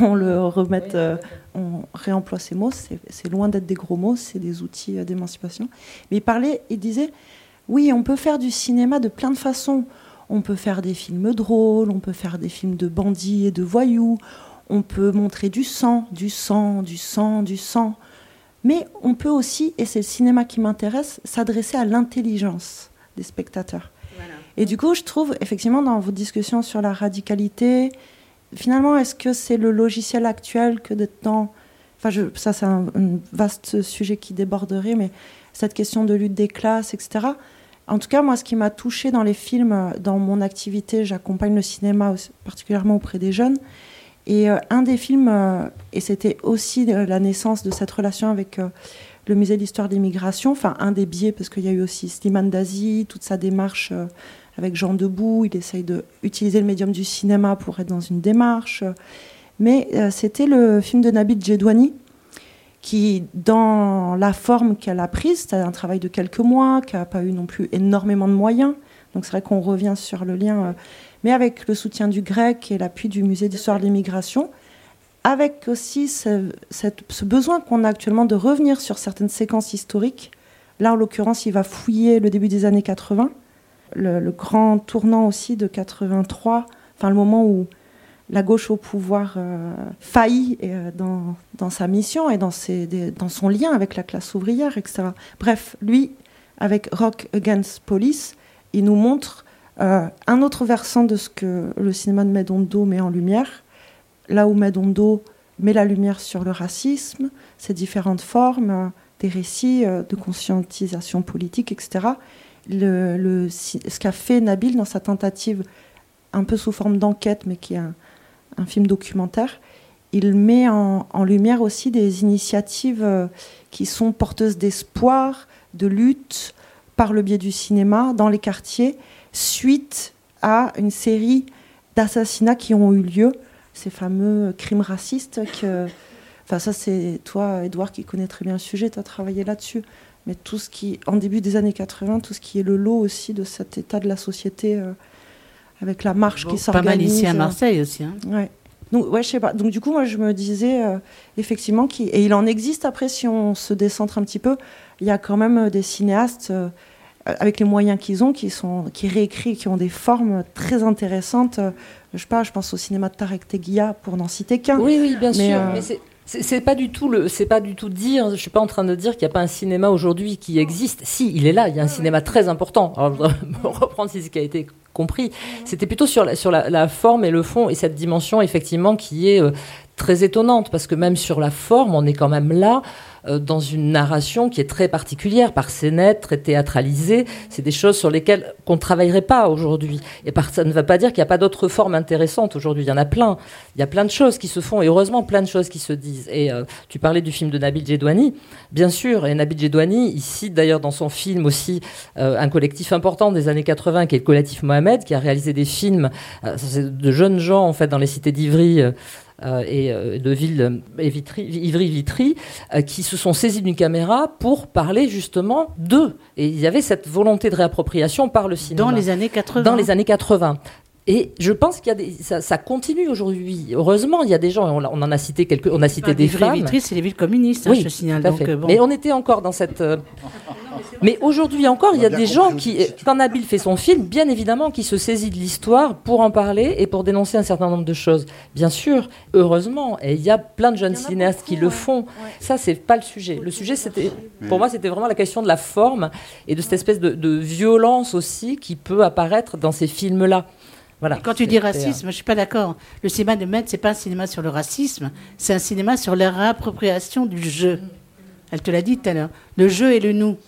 on le remette, euh, on réemploie ces mots. C'est loin d'être des gros mots, c'est des outils euh, d'émancipation. Mais il parlait, il disait, oui, on peut faire du cinéma de plein de façons. On peut faire des films drôles, on peut faire des films de bandits et de voyous, on peut montrer du sang, du sang, du sang, du sang. Mais on peut aussi, et c'est le cinéma qui m'intéresse, s'adresser à l'intelligence des spectateurs. Voilà. Et du coup, je trouve, effectivement, dans vos discussions sur la radicalité, finalement, est-ce que c'est le logiciel actuel que de temps... Enfin, je, ça, c'est un, un, vaste sujet qui déborderait, mais cette question de lutte des classes, etc. En tout cas, moi, ce qui m'a touché dans les films, dans mon activité, j'accompagne le cinéma, particulièrement auprès des jeunes. Et euh, un des films, euh, et c'était aussi la naissance de cette relation avec... Euh, le musée d'histoire de l'immigration, enfin un des biais, parce qu'il y a eu aussi Slimane Dazi, toute sa démarche avec Jean Debout, il essaye d'utiliser le médium du cinéma pour être dans une démarche. Mais c'était le film de Nabil Djedouani, qui, dans la forme qu'elle a prise, c'était un travail de quelques mois, qui n'a pas eu non plus énormément de moyens. Donc c'est vrai qu'on revient sur le lien, mais avec le soutien du grec et l'appui du musée d'histoire de l'immigration, avec aussi ce, besoin qu'on a actuellement de revenir sur certaines séquences historiques. Là, en l'occurrence, il va fouiller le début des années 80, le, grand tournant aussi de 83, enfin le moment où la gauche au pouvoir euh, faillit euh, dans, sa mission et dans, son lien avec la classe ouvrière, etc. Bref, lui, avec Rock Against Police, il nous montre euh, un autre versant de ce que le cinéma de Medondo met en lumière, là où Medondo met la lumière sur le racisme, ses différentes formes, des récits de conscientisation politique, etc. Le, ce qu'a fait Nabil dans sa tentative, un peu sous forme d'enquête, mais qui est un, film documentaire, il met en, lumière aussi des initiatives qui sont porteuses d'espoir, de lutte, par le biais du cinéma, dans les quartiers, suite à une série d'assassinats qui ont eu lieu ces fameux crimes racistes que enfin ça c'est toi Edouard qui connais très bien le sujet tu as travaillé là-dessus mais tout ce qui en début des années 80 tout ce qui est le lot aussi de cet état de la société euh, avec la marche qui Pas s'organise. mal ici à Marseille aussi. hein. Ouais. Donc, ouais, je sais pas. Donc, du coup, moi, je me disais, euh, effectivement, qu'il- et il en existe après, si on se décentre un petit peu, il y a quand même euh, des cinéastes, euh, avec les moyens qu'ils ont, qui, sont, qui qui ont des formes très intéressantes. Euh, je sais pas, je pense au cinéma de Tarek Teguia, pour n'en citer qu'un. Oui, oui, bien Mais, sûr. euh, Mais c'est- pas du tout le, c'est pas du tout dire. Je suis pas en train de dire qu'il n'y a pas un cinéma aujourd'hui qui existe. Si, il est là. Il y a un cinéma très important. Alors, je voudrais (laughs) reprendre ce qui a été compris. C'était plutôt sur la, sur la, la forme et le fond et cette dimension effectivement qui est euh, très étonnante parce que même sur la forme, on est quand même là euh, dans une narration qui est très particulière, par scénette, très théâtralisée. C'est des choses sur lesquelles qu'on ne travaillerait pas aujourd'hui. Et ça ne veut pas dire qu'il n'y a pas d'autres formes intéressantes aujourd'hui. Il y en a plein. Il y a plein de choses qui se font et heureusement plein de choses qui se disent. Et euh, tu parlais du film de Nabil Jedouani, bien sûr. Et Nabil Jedouani, il cite d'ailleurs dans son film aussi euh, un collectif important des années 80 qui est le collectif Mohamed, qui a réalisé des films euh, de jeunes gens en fait dans les cités d'Ivry. Euh, euh, et euh, de ville euh, et Vitry- Ivry-Vitry, euh, qui se sont saisis d'une caméra pour parler justement d'eux. Et il y avait cette volonté de réappropriation par le cinéma. Dans les années 80. Dans les années 80. Et je pense qu'il y a des, ça, ça continue aujourd'hui. Heureusement, il y a des gens, on, on en a cité quelques, on a cité Enfin, des Ivry- femmes. C'est les villes communistes, hein, Oui, je signale. tout à donc, fait. euh, bon. Mais on était encore dans cette. euh, Mais aujourd'hui encore, il y a des gens qui, quand Nabil fait son film, bien évidemment, qui se saisit de l'histoire pour en parler et pour dénoncer un certain nombre de choses. Bien sûr, heureusement, et il y a plein de jeunes cinéastes qui le font. Ça, c'est pas le sujet. Le sujet, c'était, pour moi, c'était vraiment la question de la forme et de cette espèce de, de violence aussi qui peut apparaître dans ces films-là. Voilà. Quand tu dis racisme, je suis pas d'accord. Le cinéma de Maître, c'est pas un cinéma sur le racisme, c'est un cinéma sur la réappropriation du jeu. Elle te l'a dit tout à l'heure. Le jeu et le nous.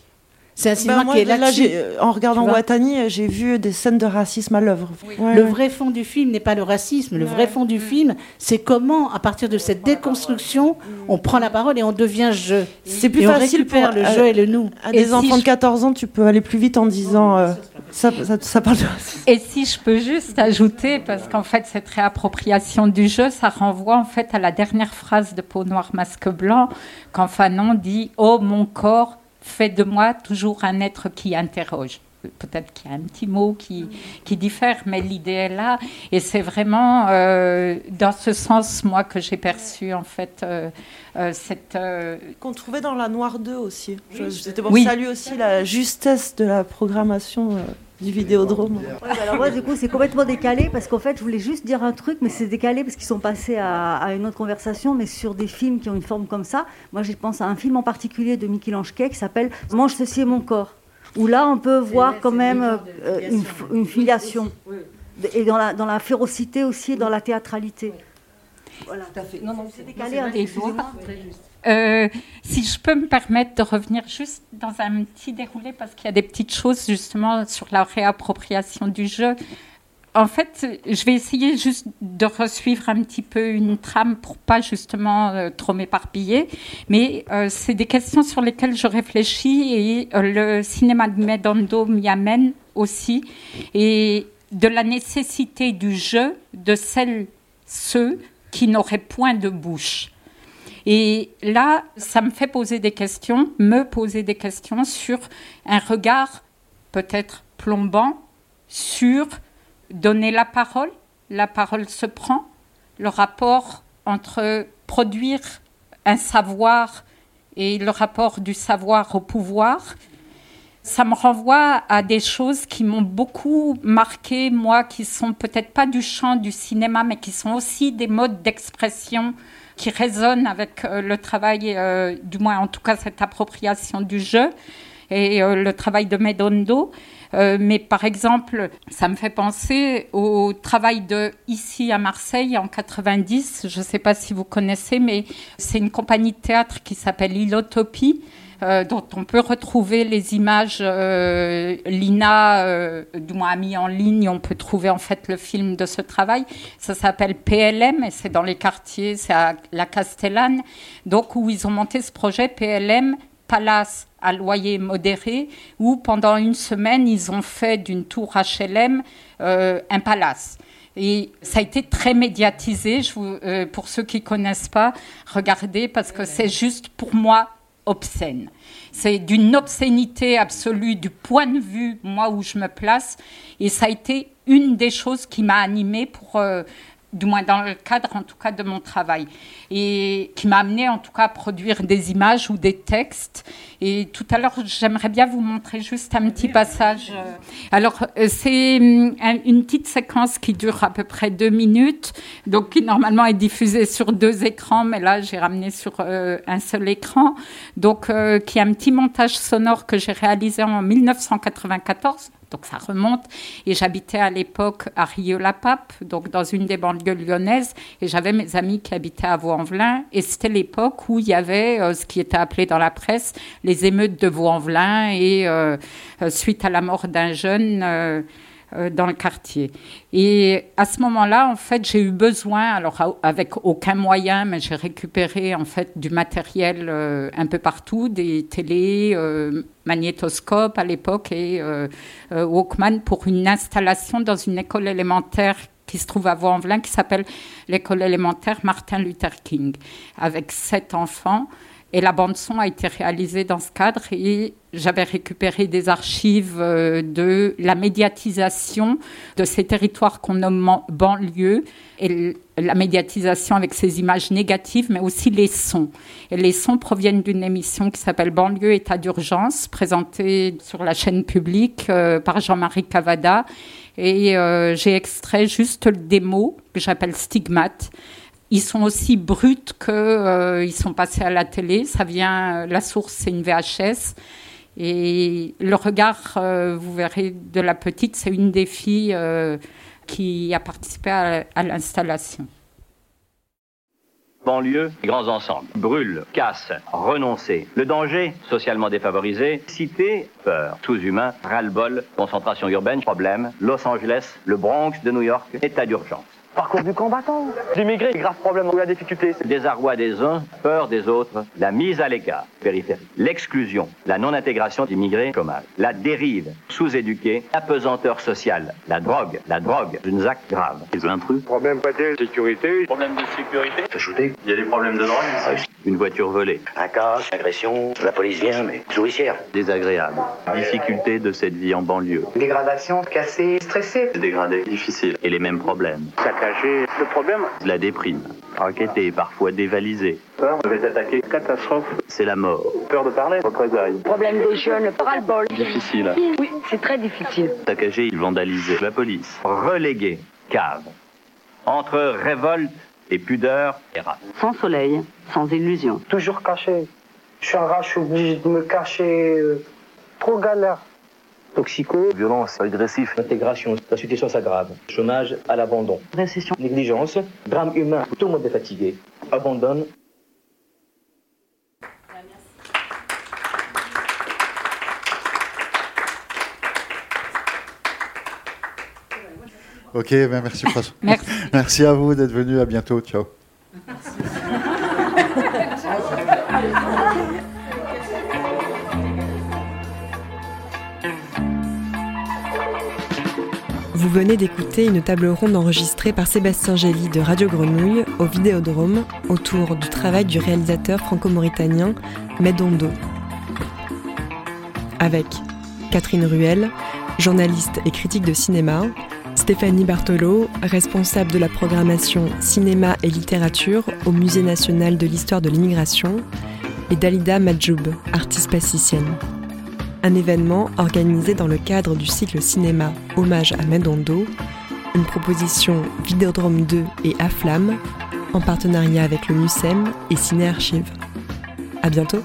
C'est un Ben, cinéma moi, qui est là, euh, en regardant Watani, euh, j'ai vu des scènes de racisme à l'œuvre. Ouais, le ouais. vrai fond du film n'est pas le racisme. Le vrai fond du film, c'est comment, à partir de cette déconstruction, on prend la parole et on devient je. C'est plus Et on facile pour le jeu et le nous. À des enfants de 14 ans, tu peux aller plus vite en disant euh, ça, ça, ça parle de racisme. Et si je peux juste ajouter, parce qu'en fait, cette réappropriation du jeu, ça renvoie en fait à la dernière phrase de Peau Noire Masque Blanc, quand Fanon dit Oh, mon corps fait de moi toujours un être qui interroge. Peut-être qu'il y a un petit mot qui, qui diffère, mais l'idée est là. Et c'est vraiment euh, dans ce sens, moi, que j'ai perçu en fait euh, euh, cette. euh, Qu'on trouvait dans la Noire 2 aussi. Je- C'était pour Oui. saluer aussi la justesse de la programmation euh, du Vidéodrome. Ouais, bah alors (laughs) moi, du coup, c'est complètement décalé parce qu'en fait, je voulais juste dire un truc, mais c'est décalé parce qu'ils sont passés à, à une autre conversation, mais sur des films qui ont une forme comme ça. Moi, je pense à un film en particulier de Michel-Ange Quay qui s'appelle Mange ceci est mon corps, où là, on peut voir quand même euh, une, filiation. Et dans la, dans la férocité aussi, et dans la théâtralité. Voilà. Tout à fait. Non, non, c'est décalé. hein, Et excusez-moi. Euh, si je peux me permettre de revenir juste dans un petit déroulé, parce qu'il y a des petites choses justement sur la réappropriation du jeu. En fait, je vais essayer juste de resuivre un petit peu une trame pour pas justement euh, trop m'éparpiller. Mais euh, c'est des questions sur lesquelles je réfléchis et le cinéma de Medondo m'y amène aussi. Et de la nécessité du jeu de celles, ceux qui n'auraient point de bouche. Et là, ça me fait poser des questions, me poser des questions sur un regard peut-être plombant sur donner la parole, la parole se prend, le rapport entre produire un savoir et le rapport du savoir au pouvoir. Ça me renvoie à des choses qui m'ont beaucoup marqué, moi, qui sont peut-être pas du champ du cinéma, mais qui sont aussi des modes d'expression qui résonnent avec euh, le travail, euh, du moins en tout cas cette appropriation du jeu et euh, le travail de Medondo. Mais par exemple, ça me fait penser au travail de ici à Marseille en 90. Je ne sais pas si vous connaissez, mais c'est une compagnie de théâtre qui s'appelle Ilotopie. Euh, dont on peut retrouver les images. euh, Lina, euh, du moins, a mis en ligne. On peut trouver en fait le film de ce travail. Ça s'appelle PLM et c'est dans les quartiers, c'est à la Castellane. Donc, où ils ont monté ce projet PLM Palace à loyer modéré, où pendant une semaine, ils ont fait d'une tour HLM euh, un palace. Et ça a été très médiatisé. Je vous, euh, pour ceux qui connaissent pas, regardez parce que c'est juste pour moi obscène. C'est d'une obscénité absolue du point de vue, moi, où je me place. Et ça a été une des choses qui m'a animée pour euh, du moins dans le cadre en tout cas de mon travail, et qui m'a amené en tout cas à produire des images ou des textes. Et tout à l'heure, j'aimerais bien vous montrer juste un petit passage. Alors, euh, c'est hum, une petite séquence qui dure à peu près deux minutes, donc qui normalement est diffusée sur deux écrans, mais là, j'ai ramené sur euh, un seul écran, donc euh, qui est un petit montage sonore que j'ai réalisé en 1994 donc ça remonte. Et j'habitais à l'époque à Rio-la-Pape, donc dans une des banlieues lyonnaises, et j'avais mes amis qui habitaient à Vaux-en-Velin, et c'était l'époque où il y avait euh, ce qui était appelé dans la presse les émeutes de Vaux-en-Velin, et euh, euh, suite à la mort d'un jeune dans le quartier. Et à ce moment-là, en fait, j'ai eu besoin, alors avec aucun moyen, mais j'ai récupéré en fait du matériel euh, un peu partout, des télés, euh, magnétoscopes à l'époque et Walkman pour une installation dans une école élémentaire qui se trouve à Vaux-en-Velin, qui s'appelle l'école élémentaire Martin Luther King, avec sept enfants. Et la bande-son a été réalisée dans ce cadre et j'avais récupéré des archives euh, de la médiatisation de ces territoires qu'on nomme banlieue et la médiatisation avec ces images négatives, mais aussi les sons. Et les sons proviennent d'une émission qui s'appelle Banlieue État d'urgence, présentée sur la chaîne publique euh, par Jean-Marie Cavada. Et euh, j'ai extrait juste le démo que j'appelle Stigmate ils sont aussi bruts qu'ils euh, sont passés à la télé. Ça vient, la source, c'est une VHS. Et le regard, euh, vous verrez, de la petite, c'est une des filles euh, qui a participé à, l'installation. Banlieue, grands ensembles. Brûle, casse, renoncer. Le danger, socialement défavorisé. Cité, peur. Sous-humain, ras-le-bol, concentration urbaine, problème. Los Angeles, le Bronx de New York, état d'urgence. Parcours du combattant. L'immigré, grave problème ou la difficulté. Désarroi des uns, peur des autres, la mise à l'écart, périphérique. L'exclusion, la non-intégration d'immigrés communs. La dérive, sous-éduqués, pesanteur sociale. La drogue, la drogue, une acte grave. Les intrus. Problème pas de sécurité. Problème de sécurité. Ajouter, il y a des problèmes de drogue. Une voiture volée. Un casse, agression, la police vient, mais souricière. Désagréable. Difficulté de cette vie en banlieue. Dégradation, cassé, stressé. Dégradé, difficile. Et les mêmes problèmes. Le problème La déprime. Enquêté, parfois dévalisé. Peur, je vais attaquer. Catastrophe. C'est la mort. Peur de parler. Représailles. Problème des jeunes, ras-le-bol. Difficile. Oui, c'est très difficile. Saccagé, vandalisé. La police. Relégué. Cave. Entre révolte et pudeur et rap. Sans soleil, sans illusion. Toujours caché. Je suis un rat, je suis obligé de me cacher. Euh, trop galère toxico, violence agressive, intégration, la situation s'aggrave, chômage à l'abandon, récession, négligence, drame humain, tout le monde est fatigué, abandonne. Ok, ben merci François. Merci. (laughs) merci à vous d'être venu. À bientôt. Ciao. Vous venez d'écouter une table ronde enregistrée par Sébastien Gély de Radio Grenouille au Vidéodrome autour du travail du réalisateur franco-mauritanien Medondo. Avec Catherine Ruel, journaliste et critique de cinéma, Stéphanie Bartolo, responsable de la programmation cinéma et littérature au Musée national de l'histoire de l'immigration, et Dalida Madjoub, artiste plasticienne un événement organisé dans le cadre du cycle cinéma Hommage à Mendondo, une proposition Vidéodrome 2 et Aflam, en partenariat avec le MUSEM et Ciné Archive. À bientôt!